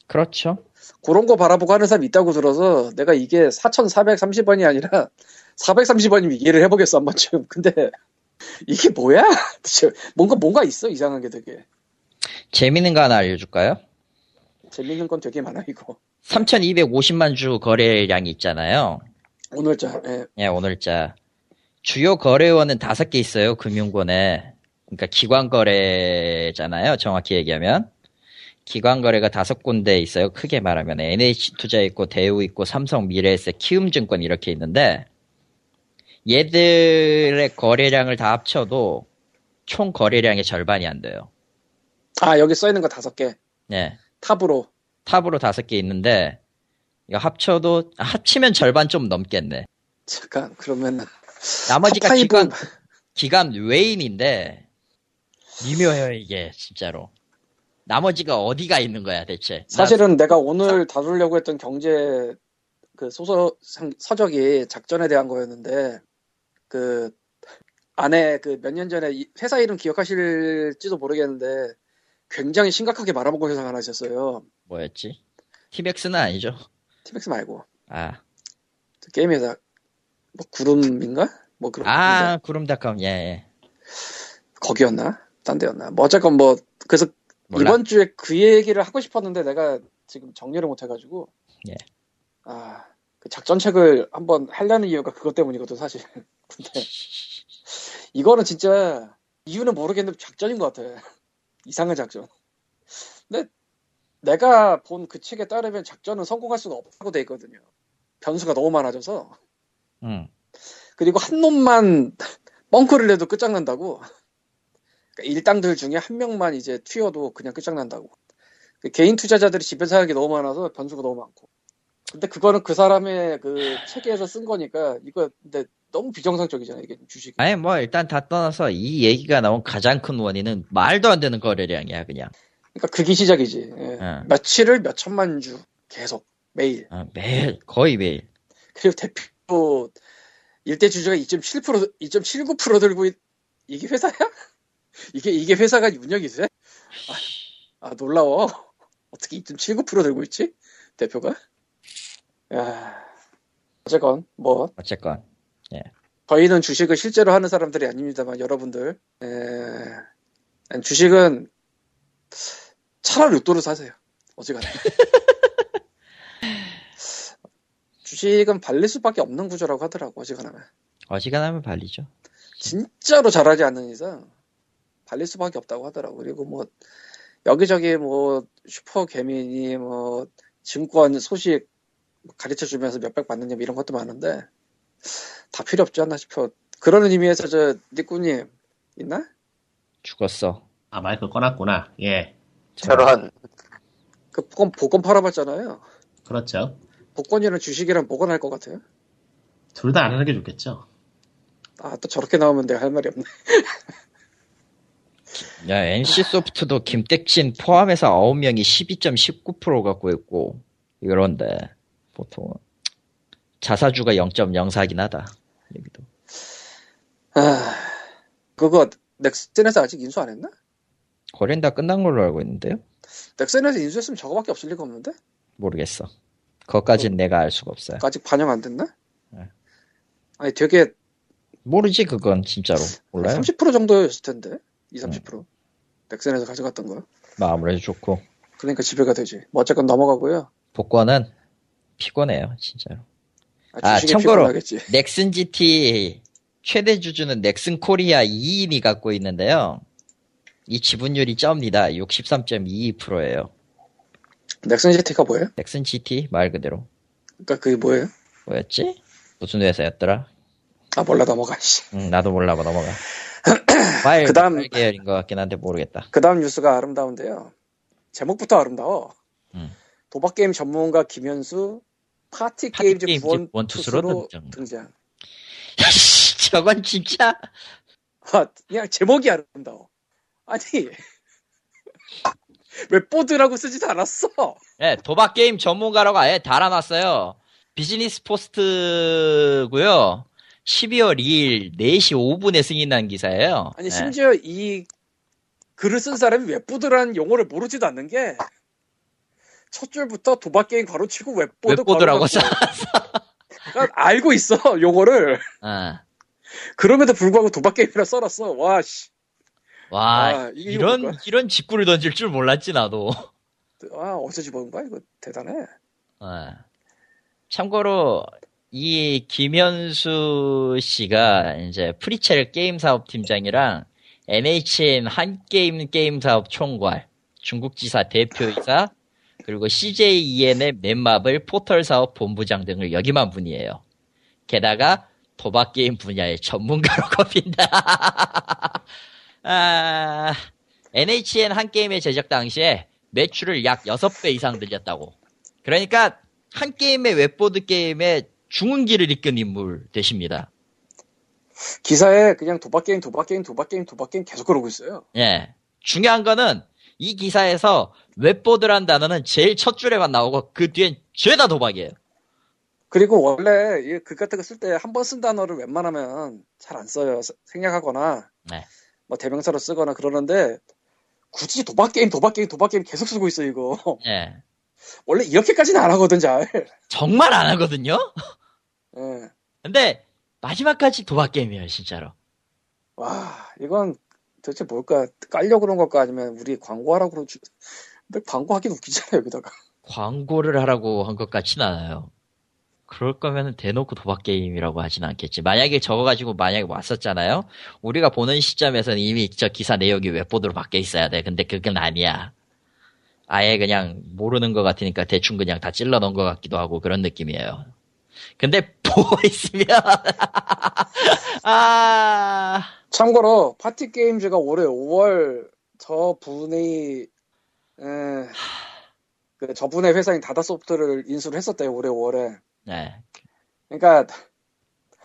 그렇죠. 그런 거 바라보고 하는 사람이 있다고 들어서 내가 이게 4,430원이 아니라 430원이면 이해를 해보겠어 한 번쯤. 근데 이게 뭐야? 뭔가 뭔가 있어 이상한 게 되게 재밌는 거 하나 알려줄까요? 재밌는 건 되게 많아 이거. 3,250만 주 거래량이 있잖아요. 오늘자 예. 예, 오늘자. 주요 거래원은 다섯 개 있어요, 금융권에. 그러니까 기관 거래잖아요, 정확히 얘기하면. 기관 거래가 다섯 군데 있어요, 크게 말하면. NH투자 있고, 대우 있고, 삼성, 미래에셋, 키움증권 이렇게 있는데, 얘들의 거래량을 다 합쳐도 총 거래량의 절반이 안 돼요. 아 여기 써 있는 거 다섯 개 예. top으로 top으로 다섯 개 있는데, 이거 합쳐도, 합치면 절반 좀 넘겠네. 잠깐 그러면 나머지가 top 5 기관, 기관 외인인데, 미묘해요, 이게, 진짜로. 나머지가 어디가 있는 거야, 대체. 나- 사실은 내가 오늘 다루려고 했던 경제 그 소설 상- 서적이 작전에 대한 거였는데 그 안에 그 몇 년 전에 이 회사 이름 기억하실지도 모르겠는데 굉장히 심각하게 말아먹은 회사가 하나 있었어요. 뭐였지? 티백스는 아니죠. 티백스 말고 아, 그 게임 회사 뭐 구름인가? 뭐 그런 아, 구름닷컴, 예, 예. 거기였나? 딴 데였나? 뭐 어쨌건 뭐 그래서 몰라. 이번 주에 그 얘기를 하고 싶었는데 내가 지금 정리를 못 해가지고 예. 아, 그 작전책을 한번 하려는 이유가 그것 때문이거든 사실. 근데 이거는 진짜 이유는 모르겠는데 작전인 것 같아. 이상한 작전. 근데 내가 본 그 책에 따르면 작전은 성공할 수가 없다고 돼 있거든요. 변수가 너무 많아져서 응. 그리고 한 놈만 뻥크를 내도 끝장난다고. 그러니까 일당들 중에 한 명만 이제 튀어도 그냥 끝장난다고. 그 개인 투자자들이 집에서 하는 게 너무 많아서 변수가 너무 많고. 근데 그거는 그 사람의 그 체계에서 쓴 거니까 이거 근데 너무 비정상적이잖아 이게 주식이. 아니, 뭐, 일단 다 떠나서 이 얘기가 나온 가장 큰 원인은 말도 안 되는 거래량이야, 그냥. 그러니까 그게 시작이지. 예. 응. 며칠을 몇 천만 주 계속 매일. 어, 매일, 거의 매일. 그리고 대표 일대 주주가 2.7% 2.79% 들고 있- 이게 회사야? 이게 이게 회사가 운영이 돼? 아, 아, 놀라워. 어떻게 2.79% 들고 있지? 대표가? 야. 어쨌건 뭐 어쨌건 저희는 주식을 실제로 하는 사람들이 아닙니다만 여러분들 에... 주식은 차라리 로또를 사세요. 어지간해. 주식은 발릴 수밖에 없는 구조라고 하더라고 어지간하면. 어지간하면 발리죠. 진짜로 잘하지 않는 이상 발릴 수밖에 없다고 하더라고. 그리고 뭐 여기저기 뭐 슈퍼 개미니 뭐 증권 소식 가르쳐 주면서 몇백 받는 점 이런 것도 많은데 다 필요 없지 않나 싶어. 그러는 의미에서 저 니꾸님 있나? 죽었어. 아 마이크 꺼놨구나. 예, 저런 그 복권 복권 팔아봤잖아요. 그렇죠. 복권이랑 주식이랑 뭐가 나을 것 같아요? 둘 다 안 하는 게 좋겠죠. 아 또 저렇게 나오면 내가 할 말이 없네. 야, NC 소프트도 김택진 포함해서 9명이 12.19% 갖고 있고, 이런데, 보통은. 자사주가 0.04긴 하다. 여기도. 아 그거 넥슨에서 아직 인수 안 했나? 거래는 다 끝난 걸로 알고 있는데요? 넥슨에서 인수했으면 저거밖에 없을 리가 없는데? 모르겠어. 그것까진 내가 알 수가 없어요. 아직 반영 안 됐나? 네. 아니 되게 모르지, 그건, 진짜로. 몰라요? 30% 정도였을 텐데 2, 30% 넥슨에서 가져갔던 거. 뭐 아무래도 좋고. 그러니까 지배가 되지. 뭐 어쨌건 넘어가고요. 복권은 피곤해요, 진짜로. 아, 아, 참고로. 피곤하겠지. 넥슨 GT 최대 주주는 넥슨 코리아 2인이 갖고 있는데요. 이 지분율이 쩝니다. 63.22%예요. 넥슨 GT가 뭐예요? 넥슨 GT 말 그대로. 그러니까 그게 뭐예요? 뭐였지? 무슨 회사였더라? 아 몰라 넘어가. 씨. 응, 나도 몰라 봐 넘어가. 파일 그다음- 계열인 것 같긴 한데 모르겠다. 그 다음 뉴스가 아름다운데요. 제목부터 아름다워. 음. 도박 게임 전문가 김현수 파티, 파티 구원 원투수로 투수로 등장. 등장. 저건 진짜 아, 그냥 제목이 아름다워. 아니 웹보드라고 쓰지도 않았어. 예, 도박 게임 전문가라고 아예 달아놨어요. 비즈니스 포스트고요. 12월 2일 4시 5분에 승인난 기사예요. 아니 예. 심지어 이 글을 쓴 사람이 웹보드라는 용어를 모르지도 않는 게 첫 줄부터 도박 게임 가로치고 웹보드 웹보드라고 그러니까 알고 있어 용어를 어. 그럼에도 불구하고 도박 게임이라 써놨어 와 씨. 와, 아, 이런, 뭘까? 이런 직구를 던질 줄 몰랐지, 나도. 아 어디서 집어온 거야 이거 대단해 어. 참고로, 이 김현수 씨가 이제 프리첼 게임 사업 팀장이랑 NHN 한 게임 게임 사업 총괄, 중국지사 대표이사, 그리고 CJ E&M의 넷마블 포털 사업 본부장 등을 역임한 분이에요. 게다가 도박 게임 분야의 전문가로 꼽힌다. 아, NHN 한 게임의 제작 당시에 매출을 약 6배 이상 늘렸다고. 그러니까 한 게임의 웹보드 게임의 중흥기를 이끈 인물 되십니다. 기사에 그냥 도박 게임 도박 게임 도박 게임 도박 게임 계속 그러고 있어요 예. 중요한 거는 이 기사에서 웹보드란 단어는 제일 첫 줄에만 나오고 그 뒤엔 죄다 도박이에요. 그리고 원래 이글 같은 거 쓸 때 한 번 쓴 단어를 웬만하면 잘 안 써요 세- 생략하거나 네. 뭐 대명사로 쓰거나 그러는데 굳이 도박 게임 도박 게임 도박 게임 계속 쓰고 있어 이거 예. 원래 이렇게까지는 안 하거든 잘 정말 안 하거든요? 예. 근데 마지막까지 도박 게임이에요, 진짜로. 와, 이건 도대체 뭘까? 깔려고 그런 걸까? 아니면 우리 광고하라고 그러지? 근데 광고하긴 웃기잖아, 여기다가. 광고를 하라고 한 것 같진 않아요. 그럴 거면 대놓고 도박 게임이라고 하진 않겠지. 만약에 저거 가지고 만약에 왔었잖아요. 우리가 보는 시점에서는 이미 저 기사 내용이 웹보드로 바뀌어 있어야 돼. 근데 그건 아니야. 아예 그냥 모르는 것 같으니까 대충 그냥 다 찔러 넣은 것 같기도 하고 그런 느낌이에요. 근데 보고 있으면 아 참고로, 파티 게임즈가 올해 5월 저 분이, 에, 그 저분의 회사인 다다소프트를 인수를 했었대요, 올해 5월에. 네. 그러니까,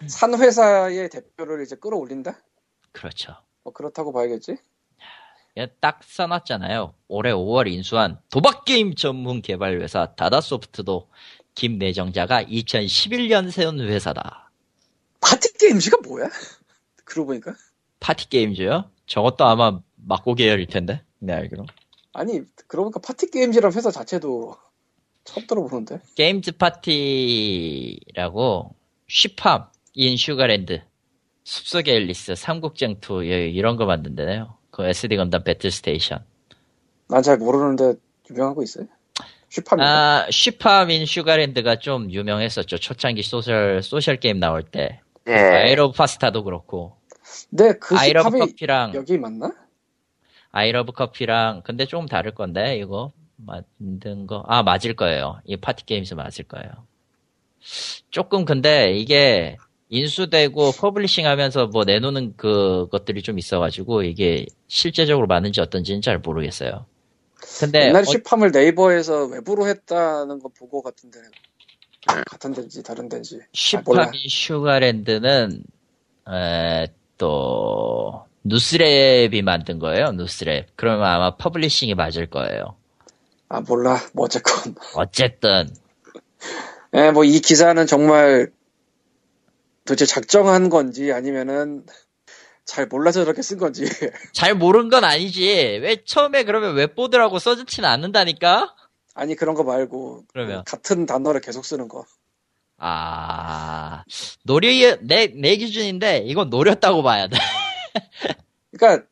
산 회사의 대표를 이제 끌어올린다? 그렇죠. 뭐 그렇다고 봐야겠지? 예, 딱 써놨잖아요. 올해 5월 인수한 도박게임 전문 개발 회사 다다소프트도 김 내정자가 2011년 세운 회사다. 파티게임즈가 뭐야? 그러고 보니까. 파티게임즈요? 저것도 아마 막고 계열일 텐데. 네, 알기로. 아니 그러고 보니까 파티 게임즈라는 회사 자체도 처음 들어보는데. 게임즈 파티라고 쉬팜 인 슈가랜드 숲속의 앨리스 삼국쟁투 이런 거 만든다네요. 그 SD 건담 배틀 스테이션. 난 잘 모르는데 유명한 거 있어요? 쉬팜이. 아 쉬팜 인 슈가랜드가 좀 유명했었죠. 초창기 소셜 소셜 게임 나올 때. 예. 아이러브 파스타도 그렇고 근데 그 아이러브 커피랑 여기 맞나? 아이러브 커피랑 근데 조금 다를 건데 이거 만든 거 아 맞을 거예요. 이 파티 게임즈 맞을 거예요. 조금 근데 이게 인수되고 publishing 하면서 뭐 내놓는 그 것들이 좀 있어가지고 이게 실제적으로 맞는지 어떤지는 잘 모르겠어요. 근데 옛날에 어- 슈팜을 네이버에서 외부로 했다는 거 보고 같은데 같은 데인지 다른 데인지. 쉬팜 인 슈가랜드는 에, 또 누스랩이 만든 거예요. 누스랩. 그러면 아마 publishing이 맞을 거예요. 아 몰라 뭐 어쨌건 어쨌든 예, 뭐 이 기사는 정말 도대체 작정한 건지 아니면은 잘 몰라서 저렇게 쓴 건지 잘 모른 건 아니지. 왜 처음에 그러면 웹보드라고 써주지는 않는다니까? 아니 그런 거 말고 그러면? 같은 단어를 계속 쓰는 거 아, 노려, 내, 내 기준인데, 이건 노렸다고 봐야 돼. 그러니까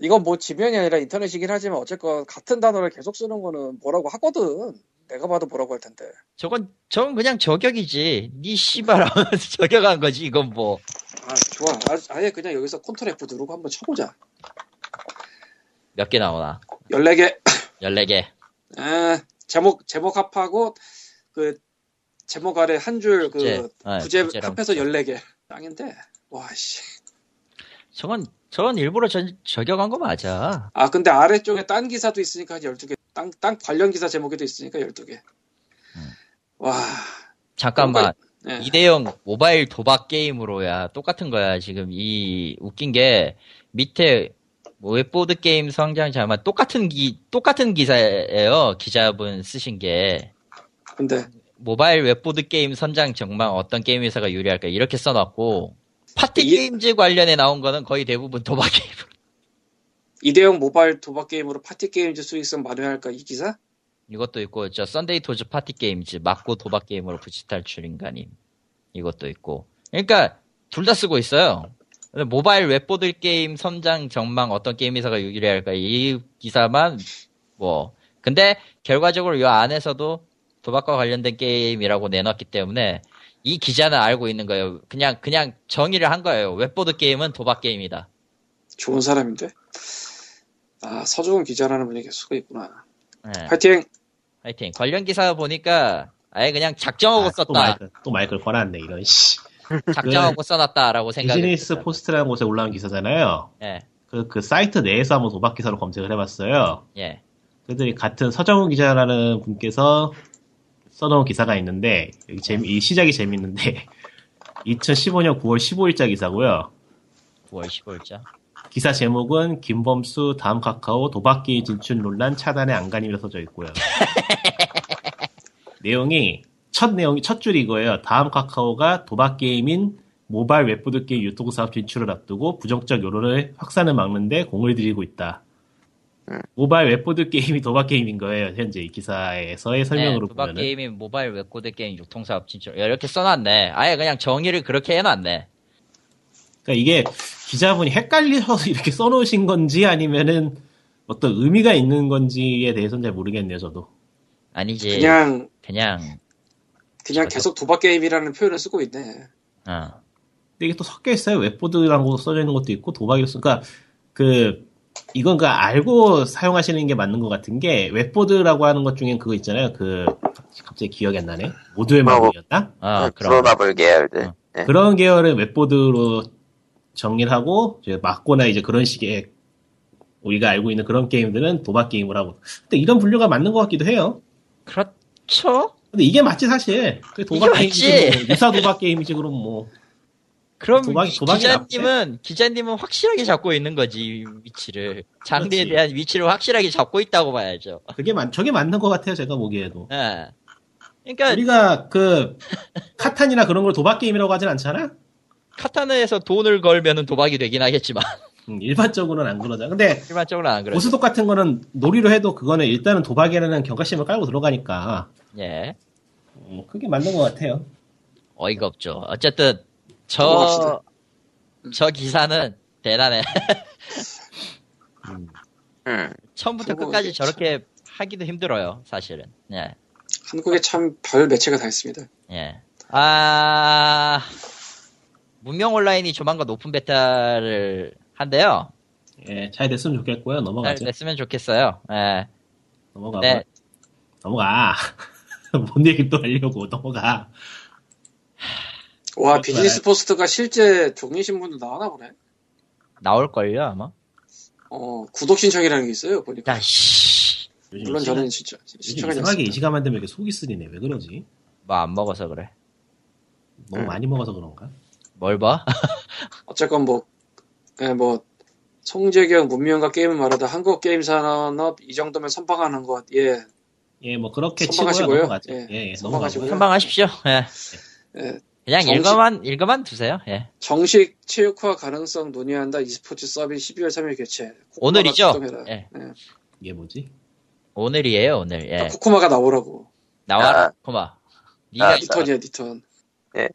이건 뭐 지면이 아니라 인터넷이긴 하지만 어쨌건 같은 단어를 계속 쓰는 거는 뭐라고 하거든 내가 봐도 뭐라고 할 텐데 저건, 저건 그냥 저격이지. 니 씨발 하면서 저격한 거지, 이건 뭐. 아 좋아 아, 예 그냥 여기서 컨트롤 F 누르고 한번 쳐보자 몇 개 나오나? 14개 14개. 아, 제목 제목 합하고 그 제목 아래 한 줄 그 부제. 아, 부제 합해서 부제. 14개 짱인데 와 씨 저건, 저건 일부러 저, 저격한 거 맞아. 아 근데 아래쪽에 딴 기사도 있으니까 한 12개 땅, 땅 관련 기사 제목에도 있으니까 12개 음. 와 잠깐만. 네. 이대형 모바일 도박 게임으로야 똑같은 거야 지금 이 웃긴 게 밑에 뭐 웹보드 게임 성장 자만 똑같은 기 똑같은 기사예요 기자분 쓰신 게 근데 모바일 웹보드 게임 성장 전망 어떤 게임 회사가 유리할까 이렇게 써놨고 파티 이- 게임즈 관련에 나온 거는 거의 대부분 도박 게임 이대형 모바일 도박 게임으로 파티 게임즈 수익성 만회할까 이 기사? 이것도 있고 저 썬데이 토즈 파티 게임즈 맞고 도박 게임으로 부진 탈출 안간힘 이것도 있고. 그러니까 둘 다 쓰고 있어요. 모바일 웹보드 게임 성장 전망 어떤 게임 회사가 유리할까 이 기사만 뭐. 근데 결과적으로 이 안에서도 도박과 관련된 게임이라고 내놨기 때문에 이 기자는 알고 있는 거예요 그냥 그냥 정의를 한 거예요 웹보드 게임은 도박 게임이다 좋은 사람인데 아 서정훈 기자라는 분이 계속 쓰고 있구나 네. 파이팅 하여튼 관련 기사 보니까 아예 그냥 작정하고 아, 또 썼다 마이크, 또 마이크를 걸어놨네, 이런, 씨. 작정하고 써놨다라고 생각이 비즈니스. 포스트라는 곳에 올라온 기사잖아요. 예, 그, 그 사이트 내에서 한번 도박 기사로 검색을 해봤어요. 예. 그들이 같은 서정훈 기자라는 분께서 써놓은 기사가 있는데, 여기 재미, 이 시작이 재밌는데, 2015년 9월 15일자 기사고요. 9월 15일자. 기사 제목은 김범수 다음 카카오 도박게임 진출 논란 차단의 안간힘이라 써져 있고요. 내용이 첫 내용이 첫 줄이 이거예요. 다음 카카오가 도박 게임인 모바일 웹보드 게임 유통 사업 진출을 앞두고 부정적 여론을 확산을 막는데 공을 들이고 있다. 모바일 웹보드 게임이 도박 게임인 거예요. 현재 이 기사에서의 설명으로 네, 도박 보면은. 게임인 모바일 웹보드 게임 유통사업 진출. 이렇게 써놨네. 아예 그냥 정의를 그렇게 해놨네. 그러니까 이게 기자분이 헷갈려서 이렇게 써놓으신 건지 아니면은 어떤 의미가 있는 건지에 대해서는 잘 모르겠네요, 저도. 아니지. 그냥 그냥, 그냥 계속 도박 게임이라는 표현을 쓰고 있네 어. 근데 이게 또 섞여 있어요. 웹보드라고 써져 있는 것도 있고 쓰. 그러니까 그 이건 그 알고 사용하시는 게 맞는 것 같은 게 웹보드라고 하는 것 중엔 그거 있잖아요. 그 갑자기 기억이 안 나네. 모두의 마블이었나? 어, 그럼. 부루마블 계열들. 어. 네. 그런 계열의 웹보드로 정리를 하고 이제 맞고나 이제 그런 식의 우리가 알고 있는 그런 게임들은 도박 게임을 하고. 근데 이런 분류가 맞는 것 같기도 해요. 그렇죠? 근데 이게 맞지 사실. 그 도박 이게 게임이지 맞지. 뭐. 유사 도박 게임이지 그럼 뭐. 그럼 도박이- 기- 도박이 기자님은, 기자님은 확실하게 잡고 있는 거지, 위치를. 장르에 그렇지. 대한 위치를 확실하게 잡고 있다고 봐야죠. 그게 맞 저게 맞는 것 같아요. 제가 보기에도. 예. 그러니까, 우리가 그 카탄이나 그런 걸 도박 게임이라고 하진 않잖아. 카타나에서 돈을 걸면은 도박이 되긴 하겠지만. 음, 일반적으로는 안 그러잖아. 근데 일반적으로 안 그래요. 고스톱 같은 거는 놀이로 해도 그거는 일단은 도박이라는 경각심을 깔고 들어가니까 예. 음, 그게 맞는 것 같아요. 어이가 없죠. 어쨌든 저 넘어갑시다. 저 기사는 대단해. 음, 음. 처음부터 끝까지 저렇게 하기도 힘들어요, 사실은. 예. 한국에 참 별 매체가 다 있습니다. 예. 아, 문명 온라인이 조만간 open beta를 한대요. 예, 잘 됐으면 좋겠고요. 잘 넘어가죠. 됐으면 좋겠어요. 예. 넘어가. 네. 넘어가. 뭔 얘기 또 하려고 넘어가. 와 그것도 비즈니스 포스트가 실제 종이 신문도 나와나 보네. 나올 걸요, 아마? 어 구독 신청이라는 게 있어요 보니까. 야, 씨. 물론 이 저는 진짜 요즘 신청하지 이상하게 이 않습니다. 시간만 되면 이렇게 속이 쓰리네. 왜 그러지? 뭐 안 먹어서 그래. 너무 음. 많이 먹어서 그런가? 뭘 봐? 어쨌건 뭐, 예, 뭐, 송재경 문명과 게임을 말하다 한국 게임 산업 이 정도면 선방하는 것, 예, 예, 뭐 그렇게. 선방하시고요. 예, 예, 예, 선방하시고요. 선방하십시오. 예. 예. 그냥 정식- 읽어만, 읽어만 두세요. 예. 정식 체육화 가능성 논의한다 e스포츠 서비스 12월 3일 개최. 오늘이죠? 예. 예. 이게 뭐지? 오늘이에요, 오늘. 예. 아, 코코마가 나오라고. 나와라, 아. 아, 니가, 니 턴이야, 니 턴. 예.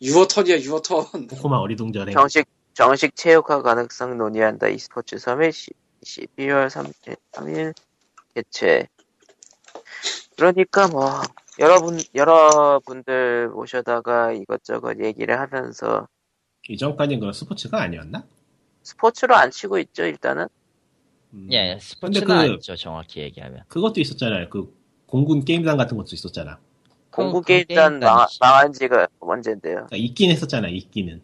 유어턴이야, 유어턴. 코코마 어리둥절해. 정식 정식 체육화 가능성 논의한다 e스포츠 3일 12월 3일, 3일 개최. 그러니까 뭐 여러분 여러분들 모셔다가 이것저것 얘기를 하면서 이전까지는 그런 스포츠가 아니었나? 스포츠로 안 치고 있죠 일단은. 음. 예, 스포츠는 그- 아니죠, 정확히 얘기하면. 그것도 있었잖아요. 그 공군 게임단 같은 것도 있었잖아. 공구 그 게임단. 망, 망한 지가 언젠데요. 그러니까 있긴 했었잖아. 있기는.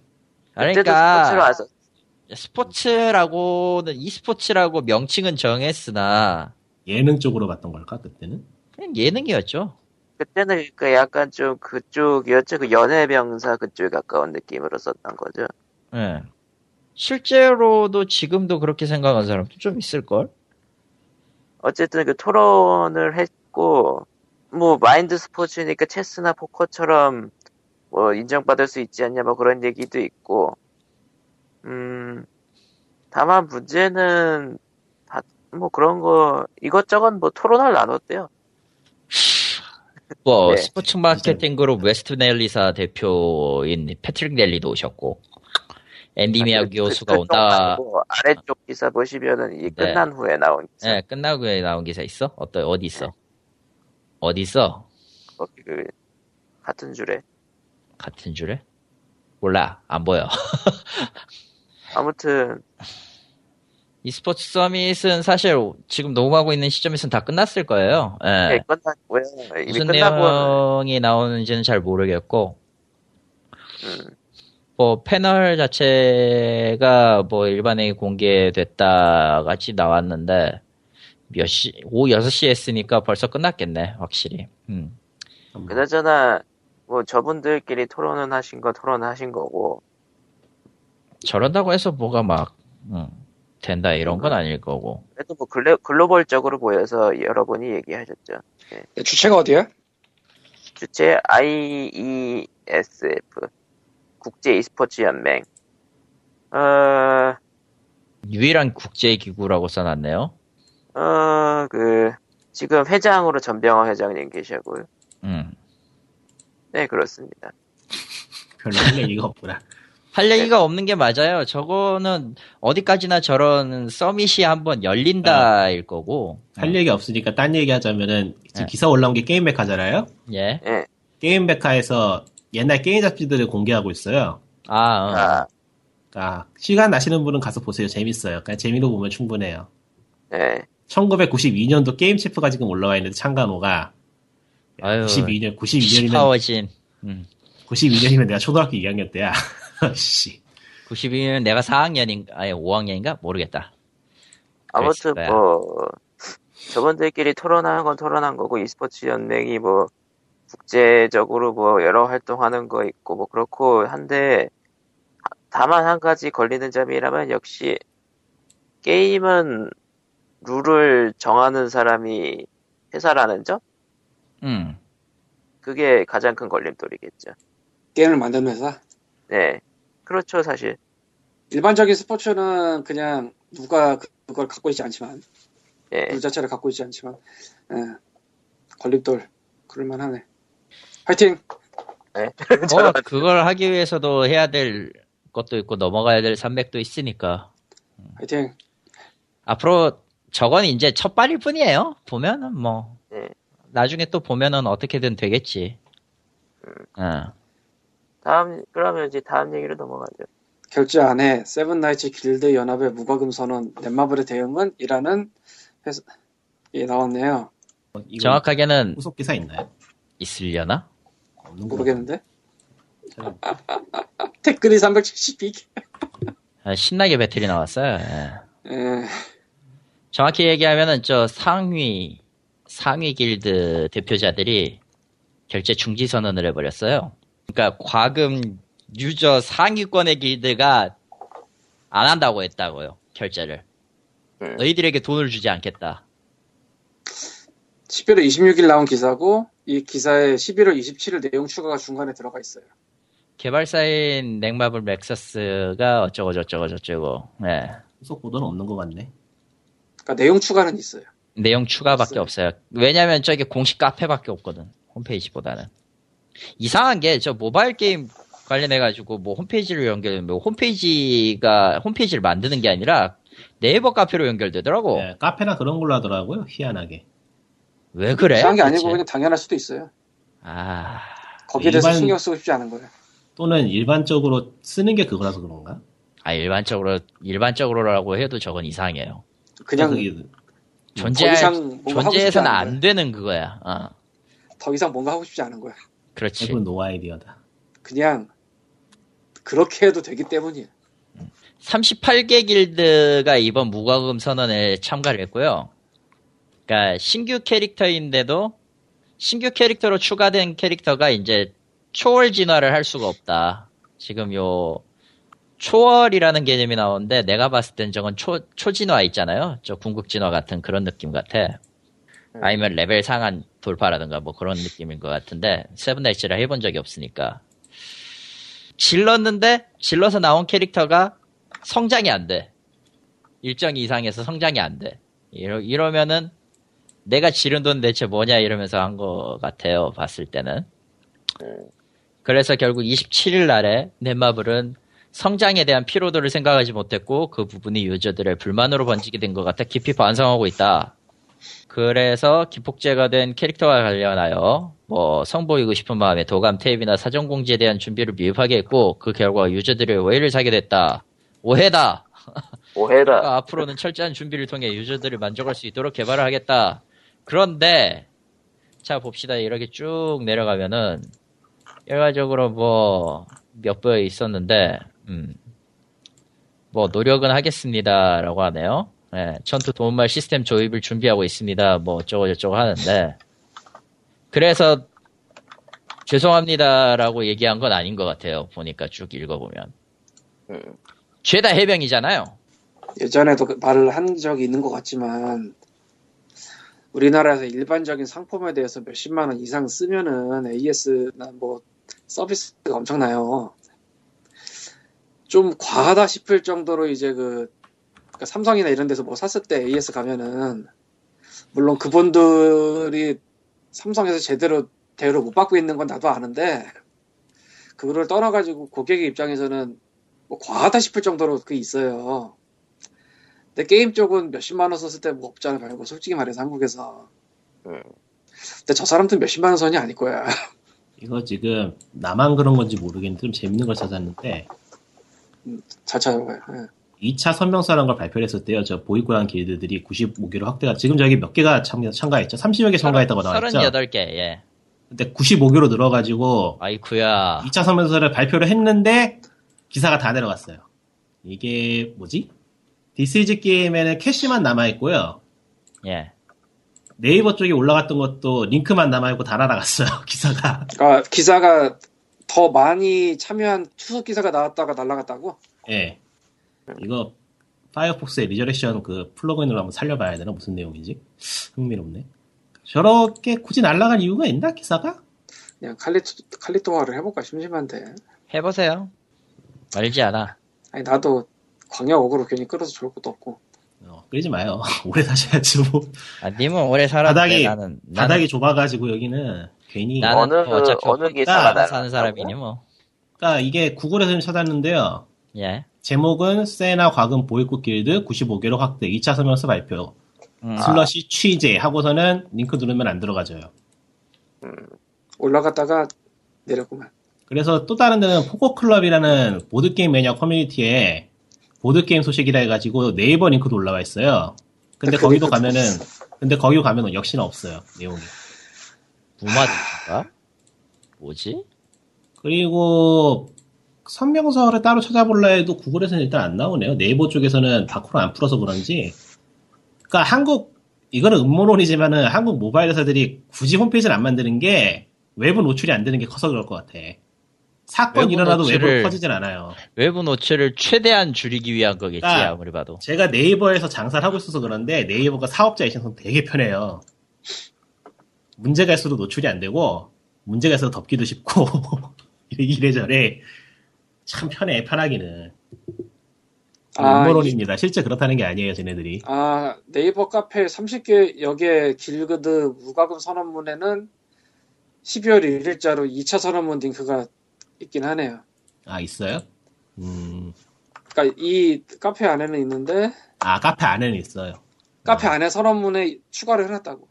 그때도 스포츠로 안 그러니까, 썼. 스포츠라고는, e스포츠라고 명칭은 정했으나, 예능 쪽으로 봤던 걸까 그때는? 그냥 예능이었죠. 그때는 그 약간 좀 그쪽이었죠. 그 연애병사 그쪽에 가까운 느낌으로 썼던 거죠. 예. 실제로도 지금도 그렇게 생각하는 사람도 좀 있을걸? 어쨌든 그 토론을 했고 뭐 mind sports니까 체스나 포커처럼 뭐 인정받을 수 있지 않냐 뭐 그런 얘기도 있고 음 다만 문제는 다 뭐 그런 거 이것저것 뭐 토론을 나눴대요. 뭐, 네. 스포츠 마케팅 그룹 웨스트 넬리사 대표인 패트릭 넬리도 오셨고, 앤디 미야기 교수가 그쪽 온다, 아래쪽 기사 보시면은 이게 네. 끝난 후에 나온 기사 예, 끝나고 나온 기사 있어? 어떠, 어디 있어? 어디 있어? 거기 그 같은 줄에 같은 줄에? 몰라, 안 보여. 아무튼 e스포츠 서밋은 사실 지금 녹음하고 있는 시점에서는 다 끝났을 거예요. 예. 네, 끝났고요. 이미 무슨 끝나고 내용이 나오는지는 잘 모르겠고, 음, 뭐 패널 자체가 뭐 일반에 공개됐다 같이 나왔는데 몇 시, 오후 6시에 했으니까 벌써 끝났겠네, 확실히. 음. 그나저나 뭐 저분들끼리 토론은 하신 거 토론하신 거고 저런다고 해서 뭐가 막, 음, 된다 이런 건 아닐 거고. 그래도 뭐 글로, 글로벌적으로 보여서 여러분이 얘기하셨죠. 네, 주체가 어디야? 주체 IESF 국제 e스포츠 연맹. 어, 유일한 국제 기구라고 써놨네요. 어, 그 지금 회장으로 전병호 회장님 계시고요. 음. 네 그렇습니다. 별로 할 얘기가 없구나. 할 얘기가 없는 게 맞아요. 저거는 어디까지나 저런 서밋이 한번 열린다일 거고. 할 얘기 없으니까 딴 얘기 하자면은 지금 네. 기사 올라온 게 게임 메카잖아요. 예. 예. 게임 메카에서 옛날 게임 잡지들을 공개하고 있어요. 아, 어. 아, 아, 시간 나시는 분은 가서 보세요. 재밌어요. 그냥 재미로 보면 충분해요. 네. 1992년도 게임 챔프가 지금 올라와 있는데 창간호가 아유, 92년, 92년이면 파워진. 음. 92년이면 내가 초등학교 2학년 때야. 씨. 92년 내가 4학년인가, 아니 5학년인가? 모르겠다. 아무튼 거야. 뭐 저분들끼리 토론하는 건 토론한 거고 e스포츠 연맹이 뭐 국제적으로 뭐 여러 활동하는 거 있고 뭐 그렇고 한데 아, 다만 한 가지 걸리는 점이라면 역시 게임은 룰을 정하는 사람이 회사라는 점 음. 그게 가장 큰 걸림돌이겠죠. 게임을 만드는 회사? 네 그렇죠 사실 일반적인 스포츠는 그냥 누가 그- 그걸 갖고 있지 않지만 예. 룰 자체를 갖고 있지 않지만 예. 걸림돌 그럴만하네. 화이팅. 뭐 그걸 하기 위해서도 해야 될 것도 있고 넘어가야 될 산맥도 있으니까 화이팅. 앞으로 저건 이제 첫 발일 뿐이에요. 보면은 뭐 네. 나중에 또 보면은 어떻게든 되겠지. 어. 다음 그러면 이제 다음 얘기로 넘어가죠. 결제 안에 세븐나이츠 길드 연합의 무과금 선언 넷마블의 대응은 이라는 회사 예 나왔네요. 어, 정확하게는 후속 기사 있나요? 있으려나? 모르겠는데. 댓글이 372개. 아, 신나게 배틀이 나왔어요. 예. 예. 정확히 얘기하면은 저 상위 상위 길드 대표자들이 결제 중지 선언을 해버렸어요. 그러니까 과금 유저 상위권의 길드가 안 한다고 했다고요. 결제를. 음. 너희들에게 돈을 주지 않겠다. 11월 26일 나온 기사고 이 기사에 11월 27일 내용 추가가 중간에 들어가 있어요. 개발사인 넥마블 맥서스가 어쩌고 저쩌고 저쩌고. 예. 후속 보도는 없는 것 같네. 그러니까 내용 추가는 있어요. 내용 추가밖에 있어요. 없어요. 왜냐면 저게 공식 카페밖에 없거든. 홈페이지보다는. 이상한 게 저 모바일 게임 관련해가지고 뭐 홈페이지를 연결, 뭐 홈페이지가 홈페이지를 만드는 게 아니라 네이버 카페로 연결되더라고. 예, 카페나 그런 걸로 하더라고요. 희한하게. 왜 그래? 이상한 게? 아니고 그냥 당연할 수도 있어요. 아, 거기에 대해서 일반- 신경 쓰고 싶지 않은 거예요. 또는 일반적으로 쓰는 게 그거라서 그런가? 아 일반적으로 일반적으로라고 해도 저건 이상해요. 그냥 그게 존재 더 이상 뭔가 하고 싶지 존재해서는 않은 안. 되는 그거야. 어, 더 이상 뭔가 하고 싶지 않은 거야. 그렇지. 대부분 노 아이디어다. 그냥 그렇게 해도 되기 때문이에요. 38개 길드가 이번 무과금 선언에 참가를 했고요. 그러니까 신규 캐릭터인데도 신규 캐릭터로 추가된 캐릭터가 이제 초월 진화를 할 수가 없다. 지금 요 초월이라는 개념이 나오는데 내가 봤을 땐 저건 초, 초진화 있잖아요. 저 궁극 진화 같은 그런 느낌 같아. 아니면 레벨 상한 돌파라든가 뭐 그런 느낌인 것 같은데 세븐나이츠라 해본 적이 없으니까 질렀는데 질러서 나온 캐릭터가 성장이 안 돼. 일정 이상에서 성장이 안 돼. 이러, 이러면은 내가 지른 돈 대체 뭐냐 이러면서 한 것 같아요. 봤을 때는. 그래서 결국 27일 날에 넷마블은 성장에 대한 피로도를 생각하지 못했고 그 부분이 유저들의 불만으로 번지게 된 것 같아 깊이 반성하고 있다. 그래서 기폭제가 된 캐릭터와 관련하여 뭐 성보이고 싶은 마음에 도감 테이프나 사전 공지에 대한 준비를 미흡하게 했고 그 결과 유저들이 오해를 사게 됐다. 오해다. 오해다. 그러니까 앞으로는 철저한 준비를 통해 유저들이 만족할 수 있도록 개발을 하겠다. 그런데 자 봅시다 이렇게 쭉 내려가면은 결과적으로 뭐 몇 번 있었는데 음. 뭐 노력은 하겠습니다라고 하네요. 예, 전투 도움말 시스템 조입을 준비하고 있습니다. 뭐 어쩌고 저쩌고 하는데 그래서 죄송합니다라고 얘기한 건 아닌 것 같아요. 보니까 쭉 읽어보면 음. 죄다 해병이잖아요. 예전에도 그 말을 한 적이 있는 것 같지만 우리나라에서 일반적인 상품에 대해서 몇십만 원 이상 쓰면은 AS나 뭐 서비스가 엄청나요. 좀 과하다 싶을 정도로 이제 그 그러니까 삼성이나 이런 데서 뭐 샀을 때 AS 가면은 물론 그분들이 삼성에서 제대로 대우를 못 받고 있는 건 나도 아는데 그거를 떠나가지고 고객의 입장에서는 뭐 과하다 싶을 정도로 그게 있어요. 근데 게임 쪽은 몇십만 원 썼을 때 뭐 없잖아 말고 솔직히 말해서 한국에서. 음. 근데 저 사람들은 몇십만 원 선이 아닐 거야. 이거 지금 나만 그런 건지 모르겠는데 좀 재밌는 걸 찾았는데 잘 찾아봐요. 예. 2차 선명서라는 걸 발표를 했었대요. 저 보이고양 길드들이 95개로 확대가 지금 저기 몇 개가 참, 참가했죠? 30여 개 참가했다고 나왔죠? 38개, 예. 근데 95개로 늘어가지고 아이쿠야. 2차 선명서를 발표를 했는데 기사가 다 내려갔어요. 이게 뭐지? 디스이즈 게임에는 캐시만 남아있고요. 예. 네이버 쪽에 올라갔던 것도 링크만 남아있고 다 날아갔어요. 기사가. 아, 기사가 더 많이 참여한 추석 기사가 나왔다가 날라갔다고? 예. 이거 파이어폭스의 Resurrection 그 플러그인으로 한번 살려봐야 되나? 무슨 내용인지. 흥미롭네. 저렇게 굳이 날아갈 이유가 있나? 기사가? 그냥 칼리토, 칼리토화를 해볼까 심심한데. 해보세요. 말지 않아. 아니, 나도 광역 어그로 괜히 끌어서 좋을 것도 없고. 어, 끌지 마요. 오래 사셔야지 뭐. 아, 님은 오래 살았는데 바닥이- 나는 나는 바닥이 좁아가지고 여기는 괜히. 나는 어느 뭐 어차피 어느 게 아, 싸가다 사는 사람이니 뭐. 그러니까 이게 구글에서 좀 찾았는데요. 예. 제목은 세나 과금 보이콧 길드 95개로 확대 2차 설명서 발표. 음. 슬러시 취재 하고서는 링크 누르면 안 들어가져요. 올라갔다가 내렸구만. 그래서 또 다른 데는 포코클럽이라는 보드게임 매니아 커뮤니티에 보드게임 소식이라 해가지고 네이버 링크도 올라와 있어요. 근데 그 거기도 가면은. 근데 거기 가면은 역시나 없어요. 내용이. 무마인가? 뭐지? 그리고 선명서를 따로 찾아볼라 해도 구글에서는 일단 안 나오네요. 네이버 쪽에서는 다코를 안 풀어서 그런지. 그러니까 한국 이거는 음모론이지만은 한국 모바일 회사들이 굳이 홈페이지를 안 만드는 게 외부 노출이 안 되는 게 커서 그럴 것 같아. 사건 외부 일어나도 노출을- 외부로 퍼지진 않아요. 외부 노출을 최대한 줄이기 위한 거겠지 아. 아무리 봐도. 제가 네이버에서 장사를 하고 있어서 그런데 네이버가 사업자 입장에서 되게 편해요. 문제가 있어도 노출이 안 되고 문제가 있어도 덮기도 쉽고 이래저래 참 편해 편하기는 아, 음모론입니다. 실제 그렇다는 게 아니에요, 쟤네들이. 아, 네이버 카페 30개 역의 길그드 무과금 선언문에는 12월 1일자로 2차 선언문 링크가 있긴 하네요. 아 있어요? 음, 그러니까 이 카페 안에는 있는데 아 카페 안에는 있어요. 카페 어. 안에 선언문에 추가를 해놨다고.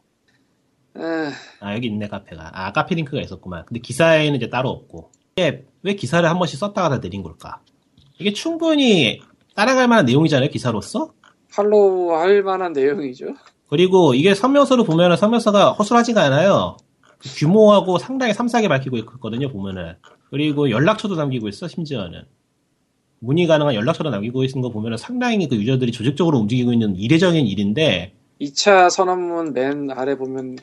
에, 아 여기 있네 카페가. 아 카페 링크가 있었구만. 근데 기사에는 이제 따로 없고. 이게 왜 기사를 한 번씩 썼다가 다 내린 걸까? 이게 충분히 따라갈 만한 내용이잖아요, 기사로서. 팔로우 할 만한 내용이죠. 그리고 이게 설명서를 보면은 설명서가 허술하지가 않아요. 그 규모하고 상당히 삼사하게 밝히고 있거든요, 보면은. 그리고 연락처도 남기고 있어, 심지어는. 문의 가능한 연락처도 남기고 있는 거 보면은 상당히 그 유저들이 조직적으로 움직이고 있는 이례적인 일인데, 2차 선언문 맨 아래 보면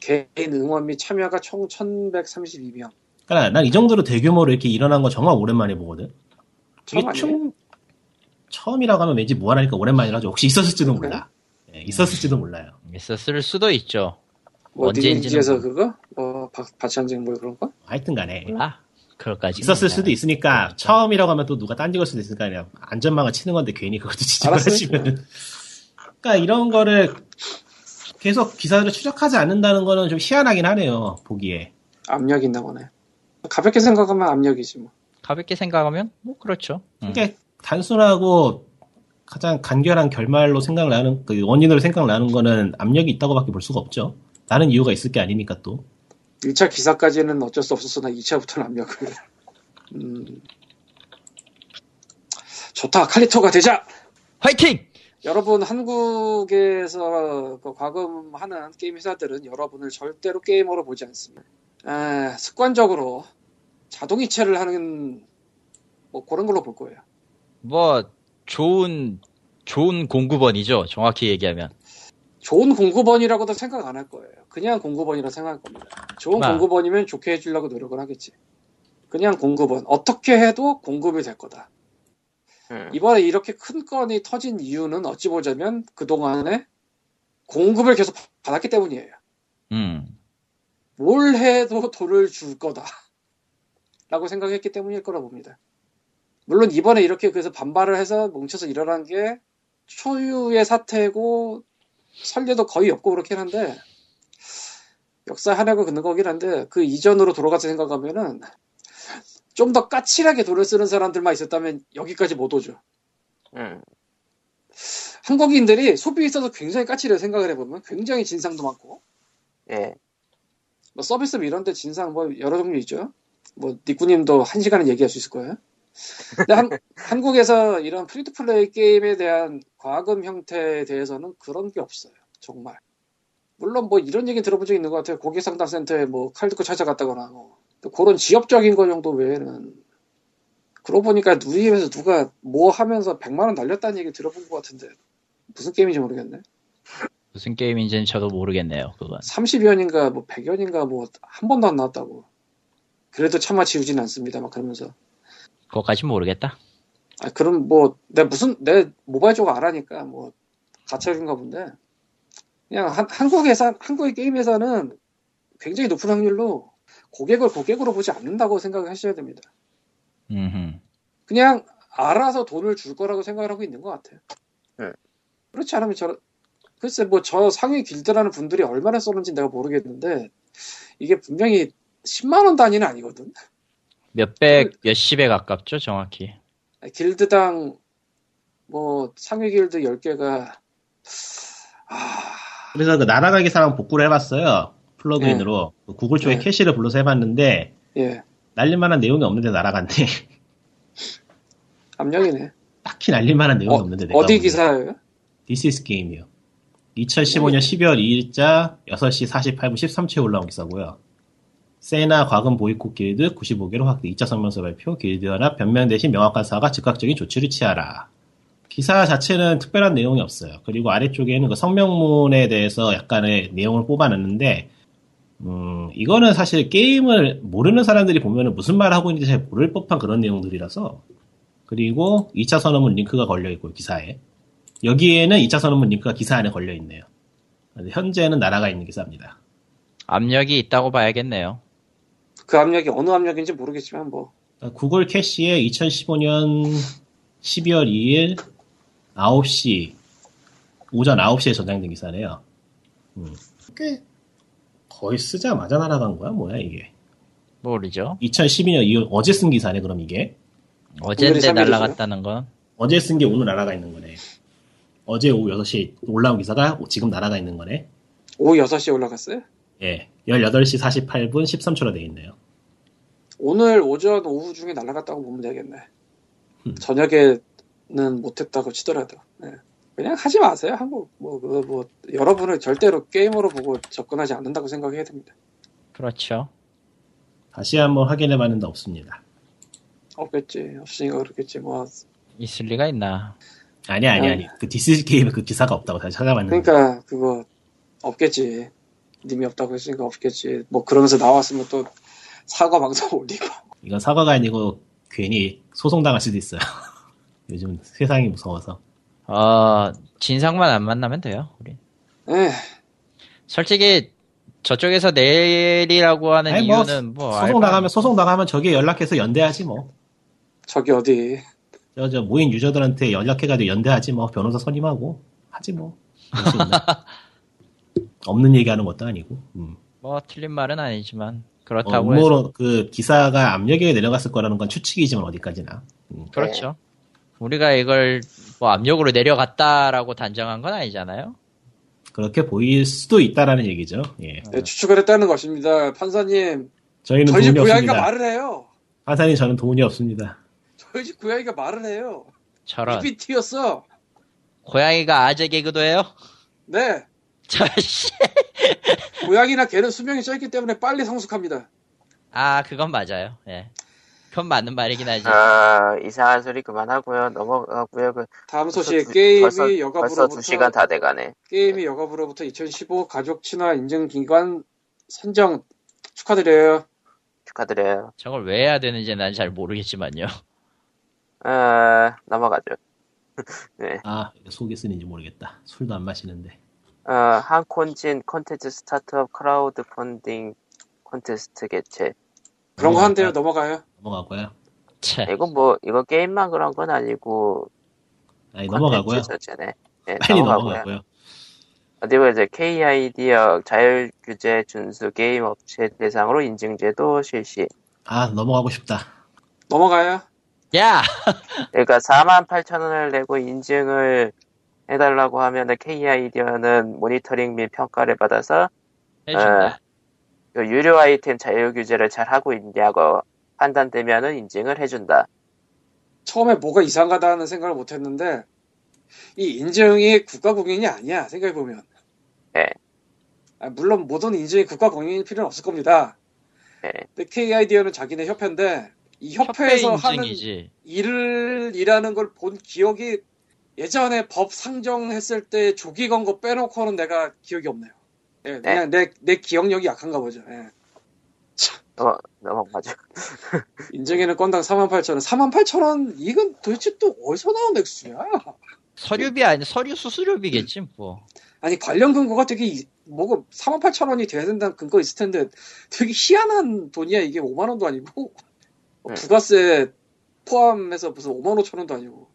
개인 응원 및 참여가 총 1132명. 그러니까 난 이 정도로 대규모로 이렇게 일어난 거 정말 오랜만에 보거든. 처음? 총, 처음이라고 하면 왠지 무한하니까 오랜만이라죠. 혹시 있었을지도 몰라. 예, 있었을지도 몰라요. 있었을 수도 있죠. 뭐 뭐- 그거? 뭐 바- 바치한쟁 뭐 그런 거? 하여튼 간에. 몰라. 그럴까지. 있었을 수도 있으니까 그렇죠. 처음이라고 하면 또 누가 딴짓을 수도 있으니까 그냥 안전망을 치는 건데 괜히 그것도. 마시면 그러니까 이런 거를 계속 기사를 추적하지 않는다는 거는 좀 희한하긴 하네요 보기에 압력 있나 보네. 가볍게 생각하면 압력이지 뭐. 가볍게 생각하면 뭐 그렇죠. 음. 이게 단순하고 가장 간결한 결말로 생각나는 그 원인으로 생각나는 거는 압력이 있다고밖에 볼 수가 없죠 다른 이유가 있을 게 아니니까 또 1차 기사까지는 어쩔 수 없었으나 2차부터는 압력을. 음. 좋다. 칼리토가 되자! 화이팅! 여러분, 한국에서 그 과금하는 게임 회사들은 여러분을 절대로 게이머로 보지 않습니다. 아, 습관적으로 자동이체를 하는 뭐 그런 걸로 볼 거예요. 뭐 좋은 좋은 공구번이죠. 정확히 얘기하면. 좋은 공급원이라고도 생각 안 할 거예요. 그냥 공급원이라 생각할 겁니다. 좋은 아. 공급원이면 좋게 해주려고 노력을 하겠지. 그냥 공급원. 어떻게 해도 공급이 될 거다. 음. 이번에 이렇게 큰 건이 터진 이유는 어찌 보자면 그동안에 공급을 계속 받았기 때문이에요. 음. 뭘 해도 돈을 줄 거다. 라고 생각했기 때문일 거라 봅니다. 물론 이번에 이렇게 그래서 반발을 해서 뭉쳐서 일어난 게 초유의 사태고 설례도 거의 없고 그렇긴 한데 역사 하나가 긋는 거긴 한데 그 이전으로 돌아가서 생각하면은 좀 더 까칠하게 돈을 쓰는 사람들만 있었다면 여기까지 못 오죠. 음. 한국인들이 소비에 있어서 굉장히 까칠해 생각을 해보면 굉장히 진상도 많고 예. 뭐 서비스 뭐 이런 데 진상 뭐 여러 종류 있죠. 뭐 니꾸님도 한 시간은 얘기할 수 있을 거예요. 근데 한, 한국에서 이런 free-to-play 게임에 대한 과금 형태에 대해서는 그런 게 없어요. 정말. 물론 뭐 이런 얘기 들어본 적 있는 것 같아요. 고객 상담 센터에 뭐 칼 듣고 찾아갔다거나 뭐또 그런 지역적인 거 정도 외에는 그러고 보니까 누리 집에서 누가 뭐 하면서 100만 원 날렸다는 얘기 들어본 것 같은데 무슨 게임인지 모르겠네. 무슨 게임인지는 저도 모르겠네요. 그건. 30연인가 뭐 100연인가 뭐 한 번도 안 나왔다고. 그래도 차마 지우진 않습니다. 막 그러면서. 그것까진 모르겠다. 아 그럼 뭐 내 무슨 내 모바일 쪽 알아니까 뭐 가짜인가 본데 그냥 한, 한국 회사 한국의 게임 회사는 굉장히 높은 확률로 고객을 고객으로 보지 않는다고 생각을 하셔야 됩니다. 음흠. 그냥 알아서 돈을 줄 거라고 생각을 하고 있는 것 같아요. 네. 그렇지 않으면 저 글쎄 뭐 저 상위 길드라는 분들이 얼마나 썼는지 내가 모르겠는데 이게 분명히 10만 원 단위는 아니거든. 몇백, 몇십에 가깝죠, 정확히. 길드당 뭐 상위 길드 10개가 아 그래서 그 날아가기 사람 복구를 해봤어요. 플러그인으로. 그 구글 쪽에 네. 캐시를 불러서 해봤는데, 예. 날릴만한 내용이 없는데 날아갔네. 압력이네. 딱히 날릴만한 내용이 어, 없는데 내가 어디. 기사예요? This is Game이요. 2015년 12월 2일자 6시 48분 13초에 올라온 기사고요. 세나 과금 보이콧 길드 95개로 확대 2차 성명서 발표 길드 연합 변명 대신 명확한 사과 즉각적인 조치를 취하라. 기사 자체는 특별한 내용이 없어요. 그리고 아래쪽에는 그 성명문에 대해서 약간의 내용을 뽑아놨는데 음, 이거는 사실 게임을 모르는 사람들이 보면 무슨 말 하고 있는지 잘 모를 법한 그런 내용들이라서 그리고 2차 선언문 링크가 걸려 있고 기사에 여기에는 2차 선언문 링크가 기사 안에 걸려 있네요. 현재는 날아가 있는 기사입니다. 압력이 있다고 봐야겠네요. 그 압력이 어느 압력인지 모르겠지만 뭐 구글 캐시에 2015년 12월 2일 9시 오전 9시에 저장된 기사네요. 음. 꽤 거의 쓰자마자 날아간 거야 뭐야 이게? 모르죠. 2012년 2월 어제 쓴 기사네 그럼 이게 삼일이죠? 날라갔다는 건 어제 쓴 게 오늘 날아가 있는 거네. 어제 오후 6시 올라온 기사가 지금 날아가 있는 거네. 오후 6시에 올라갔어요? 예. 18시 48분 13초로 돼 있네요. 오늘 오전 오후 중에 날아갔다고 보면 되겠네. 음. 저녁에는 못했다고 치더라도 네. 그냥 하지 마세요. 한국 뭐, 그, 뭐 여러분을 절대로 게임으로 보고 접근하지 않는다고 생각해야 됩니다. 그렇죠. 다시 한번 확인해 봤는데 없습니다. 없겠지. 없으니까 그렇겠지. 뭐 있을 리가 있나. 아니 아니 아. 아니. 그 디스 게임에 그 기사가 없다고 다시 찾아봤는데. 그러니까 그거 없겠지. 님이 없다고 했으니까 없겠지. 뭐 그러면서 나왔으면 또 사과 방송 올리고. 이건 사과가 아니고 괜히 소송당할 수도 있어요. 요즘 세상이 무서워서. 어, 진상만 안 만나면 돼요, 우리. 에 솔직히, 저쪽에서 내리라고 하는 아니, 뭐, 이유는 뭐, 소송 알바- 나가면 소송 나가면 저기 연락해서 연대하지 뭐. 저기 어디 저, 저 모인 유저들한테 연락해가지고 연대하지 뭐. 변호사 선임하고 하지 뭐. 없는 얘기하는 것도 아니고. 음. 뭐, 틀린 말은 아니지만, 어, 그렇다고 해서. 음모로 그 기사가 압력에 내려갔을 거라는 건 추측이지만 어디까지나. 음. 그렇죠. 우리가 이걸 뭐 압력으로 내려갔다라고 단정한 건 아니잖아요. 그렇게 보일 수도 있다라는 얘기죠. 예. 네, 추측을 했다는 것입니다. 판사님 저희는 저희 집 돈이 고양이가 없습니다. 말을 해요. 판사님 저는 돈이 없습니다. 저희 집 고양이가 말을 해요. 저런. PPT였어. 고양이가 아재 개그도 해요? 네. 저씨. 고양이나 개는 수명이 짧기 때문에 빨리 성숙합니다. 아, 그건 맞아요. 예. 그건 맞는 말이긴 하지. 아, 이상한 소리 그만하고요. 넘어가고요. 그 다음 벌써 소식 두- 게임이 벌써, 벌써 여가부로부터 2시간 다 돼가네. 게임이 여가부로부터 2015 가족 친화 인증 기관 선정 축하드려요. 축하드려요. 저걸 왜 해야 되는지 난 잘 모르겠지만요. 아, 넘어가죠. 네. 아, 속이 쓰린지 모르겠다. 술도 안 마시는데. 어, 한콘진 콘텐츠 스타트업 크라우드 펀딩 콘테스트 개최. 그런 거? 한대요. 넘어가요. 넘어가고요. 차. 이건 뭐, 이거 게임만 그런 건 아니고, 아니, 넘어가고요. 자체네. 네, 빨리 넘어가고요. 넘어가고요. 어디 보자. KID역 자율규제 준수 게임 업체 대상으로 인증제도 실시. 아, 넘어가고 싶다. 넘어가요. 야! 그러니까 4만 8천 원을 내고 인증을 해달라고 하면 KID는 모니터링 및 평가를 받아서 해준다. 그 유료 아이템 자율 규제를 잘 하고 있냐고 판단되면은 인증을 해준다. 처음에 뭐가 이상하다는 생각을 못 했는데 이 인증이 국가 공인이 아니야. 생각해 보면. 네. 물론 모든 인증이 국가 공인일 필요는 없을 겁니다. 네. 근데 KID는 자기네 협회인데 이 협회 협회에서 하는 인증이지. 일을 일하는 걸 본 기억이 예전에 법 상정했을 때 조기 건거 빼놓고는 내가 기억이 없네요. 예, 그냥 내, 내 기억력이 약한가 보죠. 예. 넘어, 넘어가죠. 인증에는 건당 48,000원. 48,000원? 이건 도대체 또 어디서 나온 액수야? 서류비 아니, 서류 수수료비겠지, 뭐. 아니, 관련 근거가 되게, 이- 뭐가 48,000원이 돼야 된다는 근거 있을 텐데 되게 희한한 돈이야. 이게 5만원도 아니고. 뭐 네. 부가세 포함해서 무슨 5만 5천 원도 아니고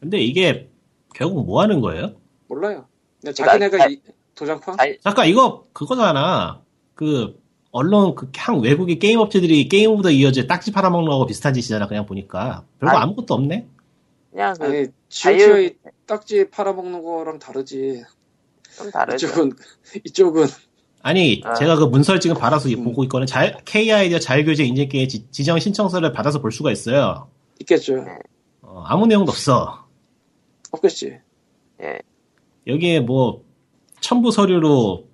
근데 이게 결국 뭐 하는 거예요? 몰라요. 그냥 그러니까 자기네가 잘- 이- 도장판? 잘- 잠깐 이거 그거잖아. 그 언론 그한 외국의 게임 업체들이 Game of the Years 딱지 팔아먹는 거하고 비슷한 짓이잖아. 그냥 보니까 별거 아니, 아무것도 없네. 그냥 그, 아니 자유- GOT의 딱지 팔아먹는 거랑 다르지. 좀 다르죠. 이쪽은 이쪽은 아니 아. 제가 그 문서를 지금 받아서 음. 보고 있거는 자, 자율교재 인증기에 지- 지정 신청서를 받아서 볼 수가 있어요. 있겠죠. 네. 어, 아무 내용도 없어. 없겠지. 예. 여기에 뭐 첨부 서류로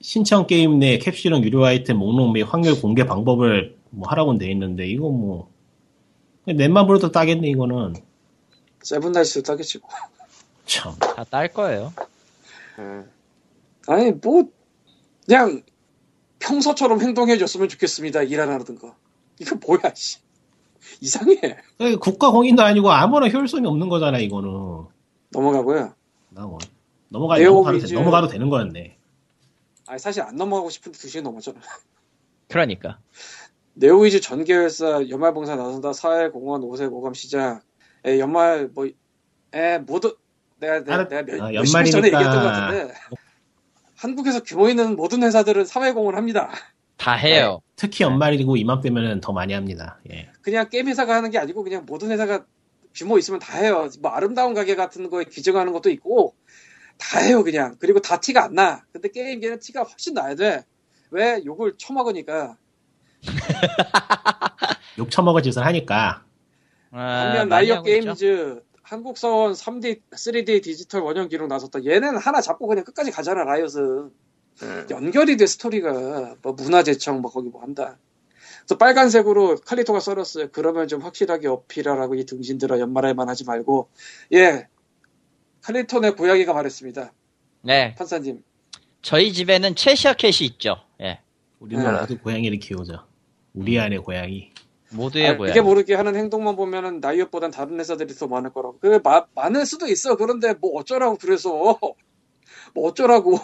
신청 게임 내 캡슐형 유료 아이템 목록 및 확률 공개 방법을 뭐 하라고 돼 있는데 이거 뭐 넷만 불어도 따겠네 이거는 세븐다이스 따겠지 뭐. 참 다 딸 거예요. 음. 아니 뭐 그냥 평소처럼 행동해줬으면 좋겠습니다. 일안 하든가. 이거 뭐야 씨. 이상해. 그러니까 국가 공인도 아니고 아무런 효율성이 없는 거잖아 이거는 넘어가고요. 나 뭐, 넘어가 넘어가도, 돼- 위주- 넘어가도 되는 거였네 아니 사실 안 넘어가고 싶은데 2시간 넘었잖아. 그러니까. 네오위즈 전계회사 연말봉사 나선다 사회공헌 5세 고감 시작. 에, 연말 뭐, 에, 모두, 내가, 내가, 알았- 내가 몇, 아, 년 전에 연말이니까. 얘기했던 것 같은데, 한국에서 규모 있는 모든 회사들은 사회공헌 합니다. 다 해요. 특히 연말이고 이맘때면은 더 많이 합니다 예. 그냥 게임 회사가 하는 게 아니고 그냥 모든 회사가 규모 있으면 다 해요. 뭐 아름다운 가게 같은 거에 기증하는 것도 있고, 다 해요, 그냥. 그리고 다 티가 안 나. 근데 게임계는 티가 훨씬 나야 돼. 왜? 욕을 처먹으니까. 욕 처먹을 짓을 하니까 아, 반면 있죠. 게임즈 한국 서원 3D, 3D 디지털 원형 기록 나섰다. 얘는 하나 잡고 그냥 끝까지 가잖아, 라이엇은. 음. 연결이 돼, 스토리가. 뭐 문화재청 뭐 거기 뭐 한다. 그래서 빨간색으로 칼리토가 썰었어요. 그러면 좀 확실하게 어필하라고 이 등신들아 연말에만 하지 말고. 예. 칼리토네 고양이가 말했습니다. 네. 판사님. 저희 집에는 최시어 캣이 있죠. 예. 우리는 네. 고양이를 키우죠 우리 안에 고양이 모두의 아, 고양. 이게 모르게 하는 행동만 보면은 나이엇보단 다른 회사들이 더 많을 거라고. 그 마- 많을 수도 있어. 그런데 뭐 어쩌라고 그래서. 뭐 어쩌라고.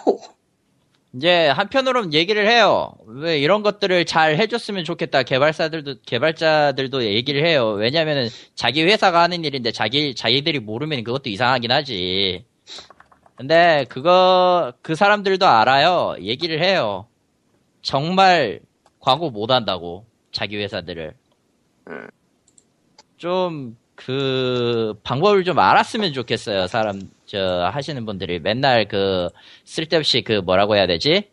이제 한편으로는 얘기를 해요. 왜 이런 것들을 잘 해줬으면 좋겠다. 개발사들도 개발자들도 얘기를 해요. 왜냐면은 자기 회사가 하는 일인데 자기 자기들이 모르면 그것도 이상하긴 하지. 근데 그거 그 사람들도 알아요. 얘기를 해요. 정말 광고 못 한다고 자기 회사들을. 음. 좀 그 방법을 좀 알았으면 좋겠어요. 사람 저 하시는 분들이 맨날 그 쓸데없이 그 뭐라고 해야 되지?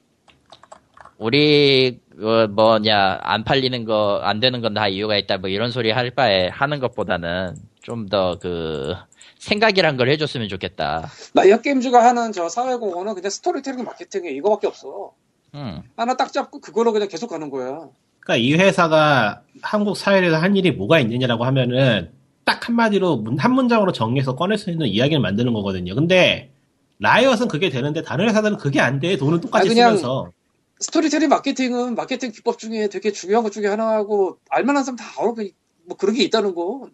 우리 어, 뭐냐 안 팔리는 거 안 되는 건 다 이유가 있다 뭐 이런 소리 할 바에 하는 것보다는 좀 더 그 생각이란 걸 해줬으면 좋겠다. 라이엇 게임즈가 하는 저 사회공헌은 그냥 스토리텔링 마케팅에 이거밖에 없어. 음. 하나 딱 잡고 그거로 그냥 계속 가는 거야. 그러니까 이 회사가 한국 사회에서 한 일이 뭐가 있느냐라고 하면은 딱 한마디로 문- 한 문장으로 정리해서 꺼낼 수 있는 이야기를 만드는 거거든요. 근데 라이엇은 그게 되는데 다른 회사들은 그게 안 돼. 돈은 똑같이 아, 쓰면서. 스토리텔링 마케팅은 마케팅 기법 중에 되게 중요한 것 중에 하나라고 알만한 사람 다 알고 뭐 그런 게 있다는 거.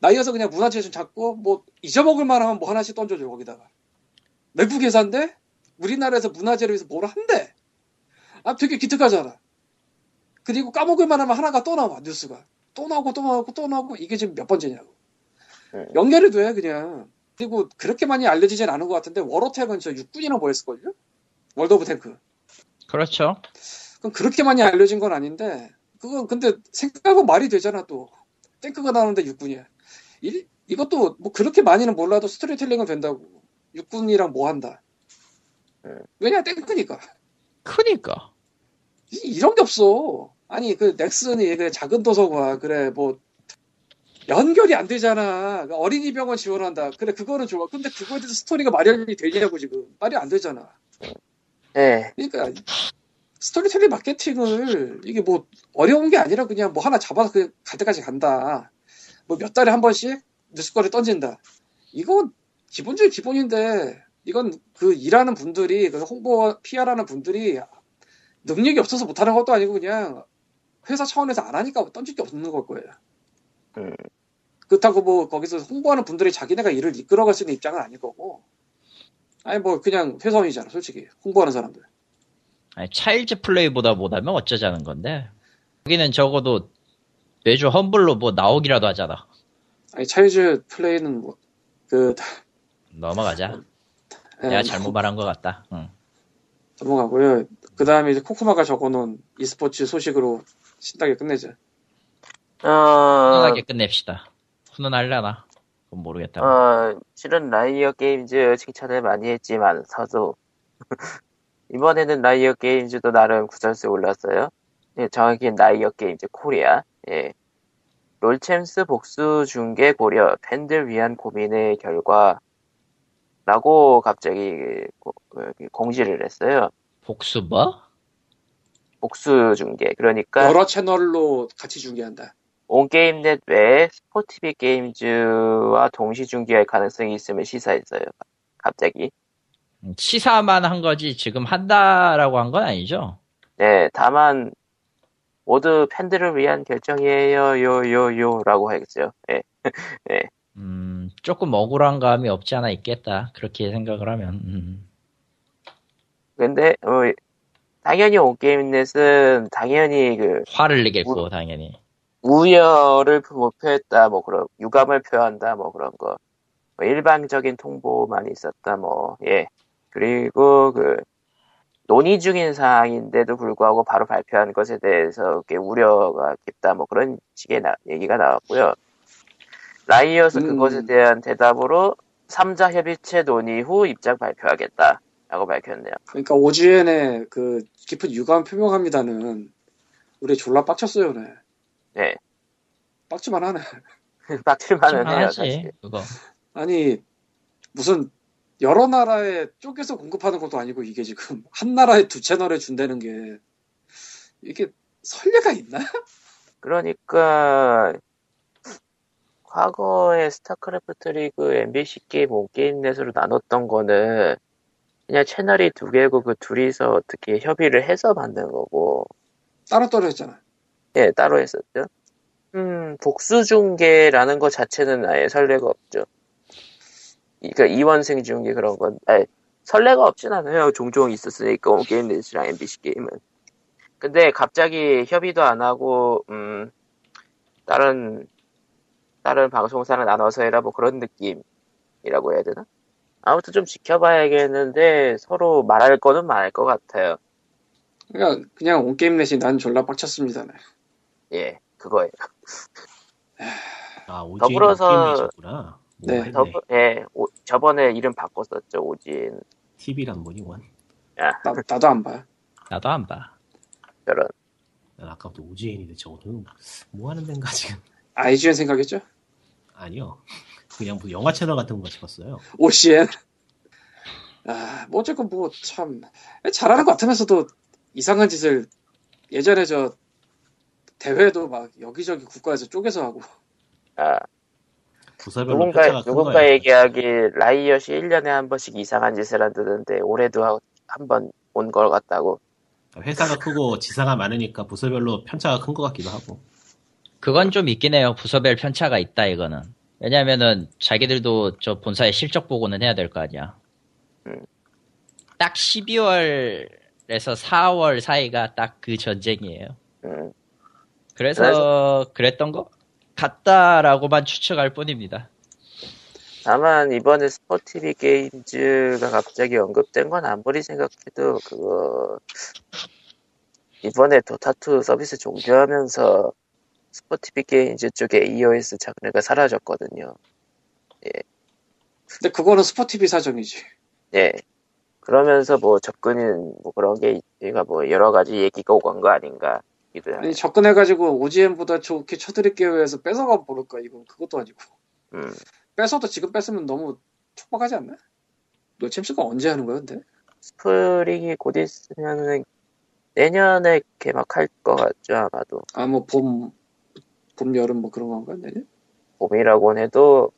나이어서 그냥 문화재 좀 잡고 뭐 잊어먹을 만하면 뭐 하나씩 던져줘 거기다가. 외국 회사인데 우리나라에서 문화재를 위해서 뭘 한대. 아 되게 기특하잖아. 그리고 까먹을 만하면 하나가 또 나와 뉴스가. 또 나오고 또 나오고 또 나오고 이게 지금 몇 번째냐고. 네. 연결이 돼 그냥. 그리고 그렇게 많이 알려지진 않은 것 같은데 월오탱은 저 육군이나 뭐 했을걸요? 월드 오브 탱크. 그렇죠. 그럼 그렇게 많이 알려진 건 아닌데 그건 근데 생각하면 말이 되잖아 또 탱크가 나오는데 육군이야 이, 이것도 뭐 그렇게 많이는 몰라도 스토리텔링은 된다고 육군이랑 뭐 한다 왜냐 탱크니까 크니까. 이, 런게 없어 아니 그 넥슨이 그래 작은 도서관 그래 뭐 연결이 안 되잖아 어린이 병원 지원한다 그래 그거는 좋아 근데 그거에 대해서 스토리가 마련이 되냐고 지금 말이 안 되잖아 예. 그러니까 스토리텔링 마케팅을 이게 뭐 어려운 게 아니라 그냥 뭐 하나 잡아서 그갈 때까지 간다. 뭐 몇 달에 한 번씩 뉴스거리 던진다. 이건 기본적인 기본인데 이건 그 일하는 분들이 그 홍보 PR하는 분들이 능력이 없어서 못하는 것도 아니고 그냥 회사 차원에서 안 하니까 던질 게 없는 걸 거예요. 음. 그렇다고 뭐 거기서 홍보하는 분들이 자기네가 일을 이끌어갈 수 있는 입장은 아닐 거고. 아니 뭐 그냥 회사원이잖아 솔직히 홍보하는 사람들. 아니, 차일즈 플레이보다 못하면 어쩌자는 건데. 여기는 적어도 매주 험블로 뭐 나오기라도 하잖아. 아니 차이즈 플레이는 뭐, 그 넘어가자. 예, 내가 잘못 말한 것 같다. 응. 넘어가고요. 그 다음에 이제 코코마가 적어놓은 e스포츠 소식으로 신나게 끝내자. 어, 편하게 끝냅시다. 훈훈하려나? 그건 모르겠다. 어, 실은 라이엇 게임즈 칭찬을 많이 했지만, 서도. 이번에는 라이엇 게임즈도 나름 구설수 올랐어요. 예, 정확히 라이엇 게임즈 코리아. 예. 롤챔스 복수 중계 고려 팬들 위한 고민의 결과 라고 갑자기 고- 여기 공지를 했어요. 복수 뭐? 복수 중계. 그러니까 여러 채널로 같이 중계한다. 온게임넷 외에 스포티비 게임즈와 동시 중계할 가능성이 있음을 시사했어요. 갑자기. 음, 시사만 한 거지 지금 한다라고 한 건 아니죠? 네, 다만 모두 팬들을 위한 결정이에요, 요, 요, 요, 라고 하겠어요. 예. 음, 조금 억울한 감이 없지 않아 있겠다. 그렇게 생각을 하면. 음. 근데, 어, 당연히 온게임넷은 당연히 그, 화를 내겠고 당연히. 우열을 뭐 표했다, 뭐 그런, 유감을 표한다, 뭐 그런 거. 뭐 일방적인 통보만 있었다, 뭐, 예. 그리고 그, 논의 중인 사항인데도 불구하고 바로 발표한 것에 대해서 꽤 우려가 깊다, 뭐 그런 식의 나- 얘기가 나왔고요. 라이엇은 음. 그것에 대한 대답으로 3자 협의체 논의 후 입장 발표하겠다. 라고 밝혔네요. 그러니까 오지엔의 그 깊은 유감 표명합니다는 우리 졸라 빡쳤어요, 네. 네. 빡치만 하네. 빡칠만은 해요, 사실. 그거. 아니 무슨 여러 나라에 쪼개서 공급하는 것도 아니고 이게 지금 한 나라에 두 채널에 준다는 게 이게 설레가 있나? 그러니까 과거에 스타크래프트 리그 MBC 게임 온게임넷으로 나눴던 거는 그냥 채널이 두 개고 그 둘이서 어떻게 협의를 해서 만든 거고 따로 떨어졌잖아. 예 따로 했었죠. 음 복수 중계라는 것 자체는 아예 선례가 없죠. 그러니까 이원 생중계 그런 건 아예 선례가 없진 않아요. 종종 있었으니까 온게임넷이랑 MBC 게임은. 근데 갑자기 협의도 안 하고 음 다른 다른 방송사랑 나눠서 해라 뭐 그런 느낌이라고 해야 되나? 아무튼 좀 지켜봐야겠는데 서로 말할 거는 말할 것 같아요. 그러니까 그냥 온게임넷이 난 졸라 빡쳤습니다. 네. 예, 그거예요. 아, 오지엔 더불어서-. 네, 네. 저, 예, 오- 저번에 이름 바꿨었죠, 오진. TV란 뭐니, 원. 나, 나도 안 봐. 나도 안 봐. 저런. 난 아까부터 오지엔인데 저거는 뭐 하는 데인가 지금. IGN 생각했죠? 아니요. 그냥 뭐 영화 채널 같은 거 찍었어요. OCN. 아, 뭐 어쨌건 뭐 참 잘하는 것 같으면서도 이상한 짓을 예전에 저 대회도 막 여기저기 국가에서 쪼개서 하고 아, 부서별로 누군가, 편차가 큰 누군가. 얘기하기 라이엇이 1년에 한 번씩 이상한 짓을 한다는데 올해도 한 번 온 걸 같다고. 회사가 크고 지사가 많으니까 부서별로 편차가 큰 것 같기도 하고. 그건 좀 있긴 해요. 부서별 편차가 있다 이거는. 왜냐면은 자기들도 저 본사의 실적 보고는 해야 될 거 아니야. 음. 딱 12월에서 4월 사이가 딱 그 전쟁이에요. 음, 그래서 그랬던 거 같다라고만 추측할 뿐입니다. 다만 이번에 스포티비 게임즈가 갑자기 언급된 건 아무리 생각해도 그거 이번에 도타2 서비스 종료하면서 스포티비 게임즈 쪽에 EOS 장르가 사라졌거든요. 근데 그거는 스포티비 사정이지. 예. 그러면서 뭐 접근인 뭐 그런 게 얘가 뭐 여러 가지 얘기가 오간 거 아닌가 해요. 아니 접근해가지고 OGN보다 좋게 쳐드릴게요 해서 뺏어가 버릴까 이건 그것도 아니고 음. 뺏어도 지금 뺏으면 너무 촉박하지 않나? 노챔스가 언제 하는 거야 근데? 스프링이 곧 있으면은 내년에 개막할 것 같죠 아마도 아뭐봄 봄 여름 뭐 그런 건가 내년? 봄이라고는 해도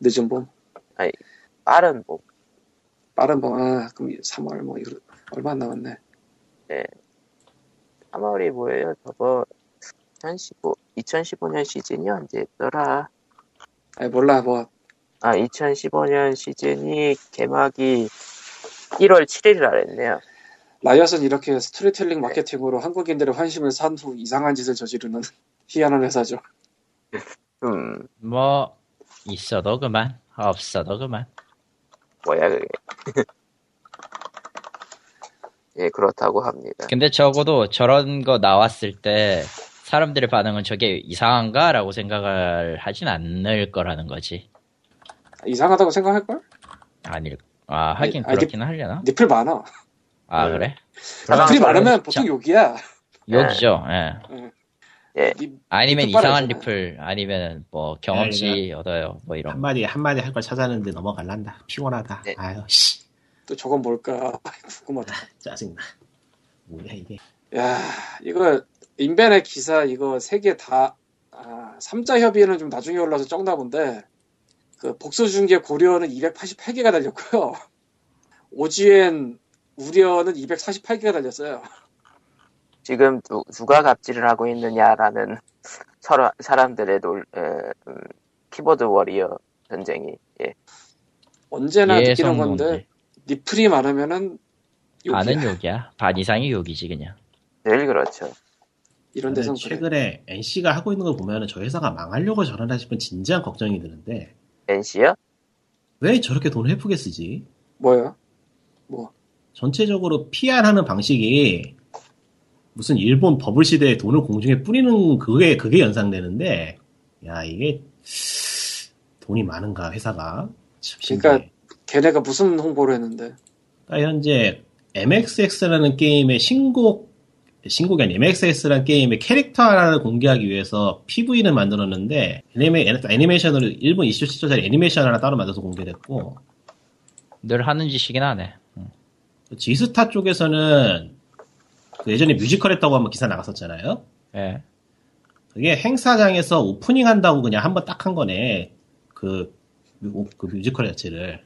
늦은 봄? 빠른 봄. 빠른 봄 아 그럼 3월 뭐 이거 얼마 안 남았네. 3월이 뭐예요? 저거 2015 2015년 시즌이 언제였더라. 아니 몰라 뭐. 아 2015년 시즌이 개막이 1월 7일 날 했네요. 라이엇은 이렇게 스토리텔링 마케팅으로 한국인들의 환심을 산 후 이상한 짓을 저지르는 희한한 회사죠 음, 뭐 있어도 그만 없어도 그만 뭐야 그게. 예, 그렇다고 합니다. 근데 적어도 저런 거 나왔을 때 사람들의 반응은 저게 이상한가? 라고 생각을 하진 않을 거라는 거지 이상하다고 생각할 걸? 아닐 아 하긴 아니, 그렇긴 하려나? 니플 많아. 아 네. 그래? 니플이 아, 많으면 자, 보통 욕이야. 욕이죠 예. 예. 니- 아니면 이상한. 리플 아니면 뭐 경험치 얻어요 뭐 이런 거. 한마디 한마디 할 걸 찾았는데 넘어갈란다. 피곤하다. 네. 아유 씨 또 저건 뭘까? 궁금하다. 짜증나. 뭐야 이게? 야, 이거 인벤의 기사 이거 세 개 다 아, 삼자 협의는 좀 나중에 올라서 적나 본데 그 복수 중계 고려는 288개가 달렸고요. 오지엔 우려는 248개가 달렸어요. 지금 누, 누가 갑질을 하고 있느냐라는 서로 사람들의 놀, 에, 음, 키보드 워리어 전쟁이 예. 언제나 느끼는 예성 건데. 니플이 많으면은 욕이야. 아는 욕이야 반 이상이 욕이지 그냥 늘 그렇죠. 이런 저는 데선 그래. 최근에 NC가 하고 있는 걸 보면은 저 회사가 망하려고 저러나 싶은 진지한 걱정이 드는데 NC요? 왜 저렇게 돈을 해프게 쓰지? 뭐야? 전체적으로 PR하는 방식이 무슨 일본 버블 시대에 돈을 공중에 뿌리는 그게 그게 연상되는데 야 이게 돈이 많은가 회사가. 그러니까 걔네가 무슨 홍보를 했는데? 그러니까 현재 MXX라는 게임의 신곡 신곡이 아닌 MXS라는 게임의 캐릭터 하나를 공개하기 위해서 PV를 만들었는데 애니메, 애니메이션으로 일본 27초짜리 애니메이션 하나 따로 만들어서 공개됐고. 늘 하는 짓이긴 하네. 지스타 쪽에서는 그 예전에 뮤지컬 했다고 한번 기사 나갔었잖아요. 예. 그게 행사장에서 오프닝 한다고 그냥 한번 딱 한 거네. 그, 뮤- 그 뮤지컬 자체를.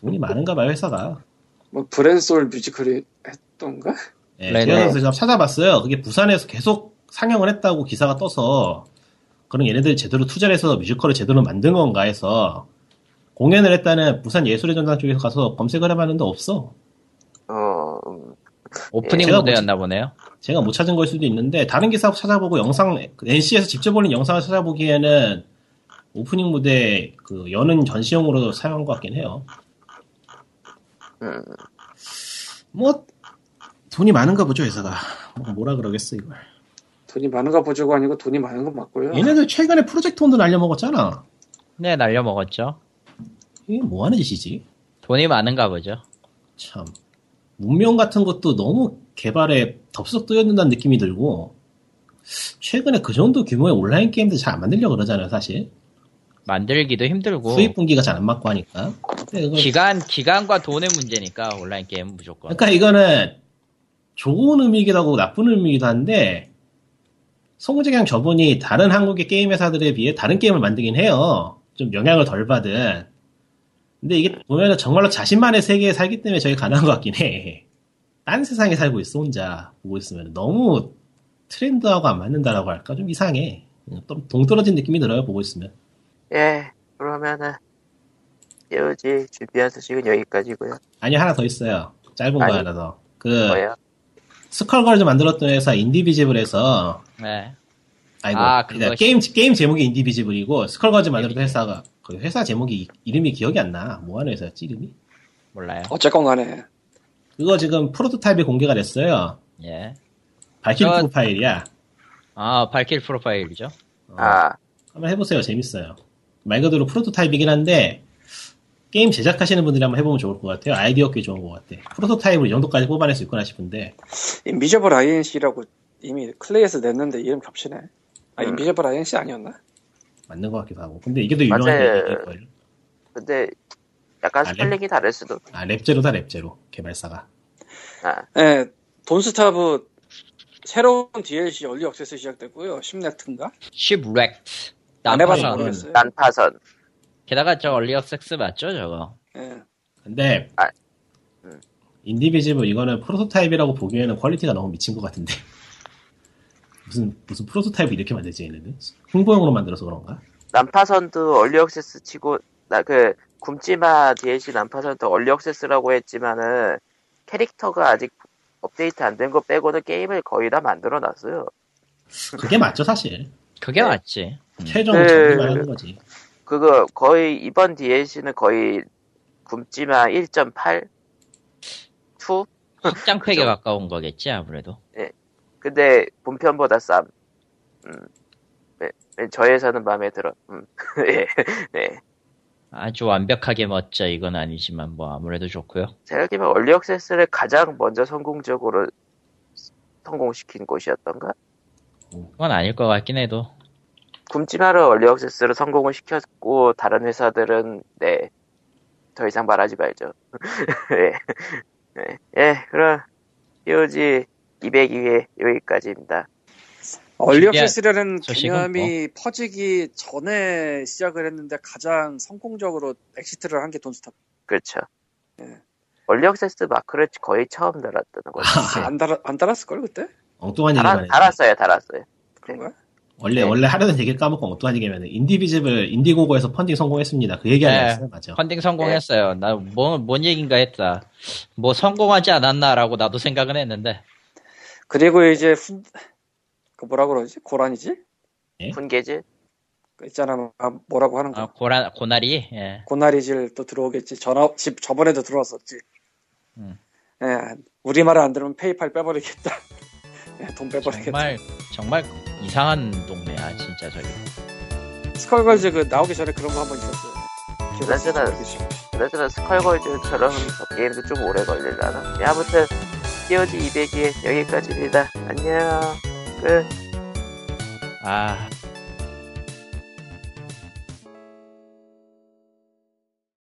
돈이 많은가 봐요, 회사가. 뭐 블앤솔 뮤지컬이 했던가? 예, 네네. 제가 그래서 찾아봤어요. 그게 부산에서 계속 상영을 했다고 기사가 떠서, 그럼 얘네들 제대로 투자를 해서 뮤지컬을 제대로 만든 건가 해서, 공연을 했다는 부산 예술의 전당 쪽에서 가서 검색을 해봤는데 없어. 어, 음, 오프닝 무대였나 보네요 제가 못 찾은 걸 수도 있는데 다른 기사 찾아보고 영상 NC에서 직접 올린 영상을 찾아보기에는 오프닝 무대 그 여는 전시용으로 사용한 것 같긴 해요. 음, 뭐 돈이 많은가 보죠 회사가. 뭐 뭐라 그러겠어 이걸. 돈이 많은가 보자고 아니고 돈이 많은 건 맞고요. 얘네들 최근에 프로젝트 혼도 날려먹었잖아. 네 날려먹었죠 이게 뭐 하는 짓이지? 돈이 많은가 보죠 참 문명 같은 것도 너무 개발에 덥석 뛰어든다는 느낌이 들고 최근에 그 정도 규모의 온라인 게임들 잘 안 만들려고 그러잖아요 사실. 만들기도 힘들고 수입 분기가 잘 안 맞고 하니까. 그걸 기간 기간과 돈의 문제니까 온라인 게임은 무조건 그러니까 이거는 좋은 의미이기도 하고 나쁜 의미이기도 한데 송재경 저분이 다른 한국의 게임 회사들에 비해 다른 게임을 만들긴 해요. 좀 영향을 덜 받은. 근데 이게 보면은 정말로 자신만의 세계에 살기 때문에 저게 가능한 것 같긴 해. 딴 세상에 살고 있어 혼자 보고 있으면 너무 트렌드하고 안 맞는다라고 할까 좀 이상해. 좀 동떨어진 느낌이 들어요 보고 있으면. 예, 그러면은 예우지 준비한 소식은 여기까지고요. 아니 하나 더 있어요. 짧은 거 아니. 하나 더. 그 뭐예요? 스컬걸즈 만들었던 회사 인디비지블에서 네. 아이고 아, 그거 게임 게임 제목이 인디비지블이고 스컬걸즈 만들었던 회사가 그 회사 제목이 이- 이름이 기억이 안 나. 뭐 하는 회사였지 이름이? 몰라요 어쨌건 간에 그거 지금 프로토타입이 공개가 됐어요. 예. 발키리 저- 프로파일이야. 아 발키리 프로파일이죠 어, 아, 한번 해보세요. 재밌어요. 말 그대로 프로토타입이긴 한데 게임 제작하시는 분들이 한번 해보면 좋을 것 같아요. 아이디어 꽤 좋은 것 같아. 프로토타입을 이 정도까지 뽑아낼 수 있구나 싶은데 Invisible Inc라고 이미 클레이에서 냈는데 이름 겹치네. 아 음. Invisible Inc 아니었나? 맞는 것 같기도 하고. 근데 이게 더 유명한 맞아요. 얘기일 거예요. 근데 약간 아, 스펠링이 다를 수도. 아 랩제로다 랩제로 개발사가. 아, 네, 돈스타브 새로운 DLC early access 시작됐고요. Shipwrecked인가? Shipwrecked 안 해봐서 난파선 모르겠어요. 난파선. 게다가 저 early access 맞죠 저거 예. 근데 아, 음. 인디비지블 이거는 프로토타입이라고 보기에는 퀄리티가 너무 미친 것 같은데 무슨 무슨 프로토타입을 이렇게 만들지 얘네들 홍보용으로 만들어서 그런가? 난파선도 얼리 액세스 치고 나 그 굶지마 DLC 난파선도 얼리 액세스라고 했지만은 캐릭터가 아직 업데이트 안 된 거 빼고는 게임을 거의 다 만들어 놨어요. 그게 맞죠 사실 그게 네. 맞지. 음. 최종 그- 정리만 하는 거지. 그거 거의 이번 DLC는 거의 굶지마 1.8? 2? 확장팩에. 가까운 거겠지 아무래도. 근데 본편보다 쌈. 음. 네, 네, 저에서는 마음에 들어. 음. 네. 네. 아주 완벽하게 멋져 이건 아니지만 뭐 아무래도 좋고요. 생각해보면 얼리 액세스를 가장 먼저 성공적으로 성공시킨 곳이었던가? 그건 아닐 것 같긴 해도. 굶지마를 얼리 액세스로 성공을 시켰고 다른 회사들은 네. 더 이상 말하지 말죠. 네. 네. 예, 그럼 POG 202회 여기까지입니다. early 준비한 access라는 소식은 개념이 퍼지기 전에 시작을 했는데 가장 성공적으로 exit를 한 게 Don't Starve. 그렇죠. 예. early access 마크를 거의 처음 달았다는 거죠. 안 달아 안 달았을 걸 그때? 엉뚱한 얘기만 달아, 해. 달았어요, 달았어요. 그런가? 원래 네. 원래 하려던 얘기를 까먹고 엉뚱한 얘기면 Indivisible Indiegogo에서 펀딩 성공했습니다. 그 얘기 네. 아니었어요, 맞아. 펀딩 성공했어요. 나뭐뭔 얘긴가 했다. 뭐 성공하지 않았나라고 나도 생각은 했는데. 그리고 이제 훈, 그 뭐라 그러지? 고란이지? 훈계지? 그 있잖아 아, 뭐라고 하는 거. 아, 고라 고나리. 예. 고나리질 또 들어오겠지. 전화 집 저번에도 들어왔었지. 음. 예, 우리 말을 안 들으면 페이팔 빼버리겠다. 예, 돈 빼버리겠다. 정말 정말 이상한 동네야 진짜 저기. 스컬걸즈 그 나오기 전에 그런 거 한 번 있었어요. 모르겠지만. 그나저나 스컬걸즈처럼 게임도 좀 오래 걸릴라나? 네, 아무튼 POG 200회 여기까지입니다. 안녕. 끝. 아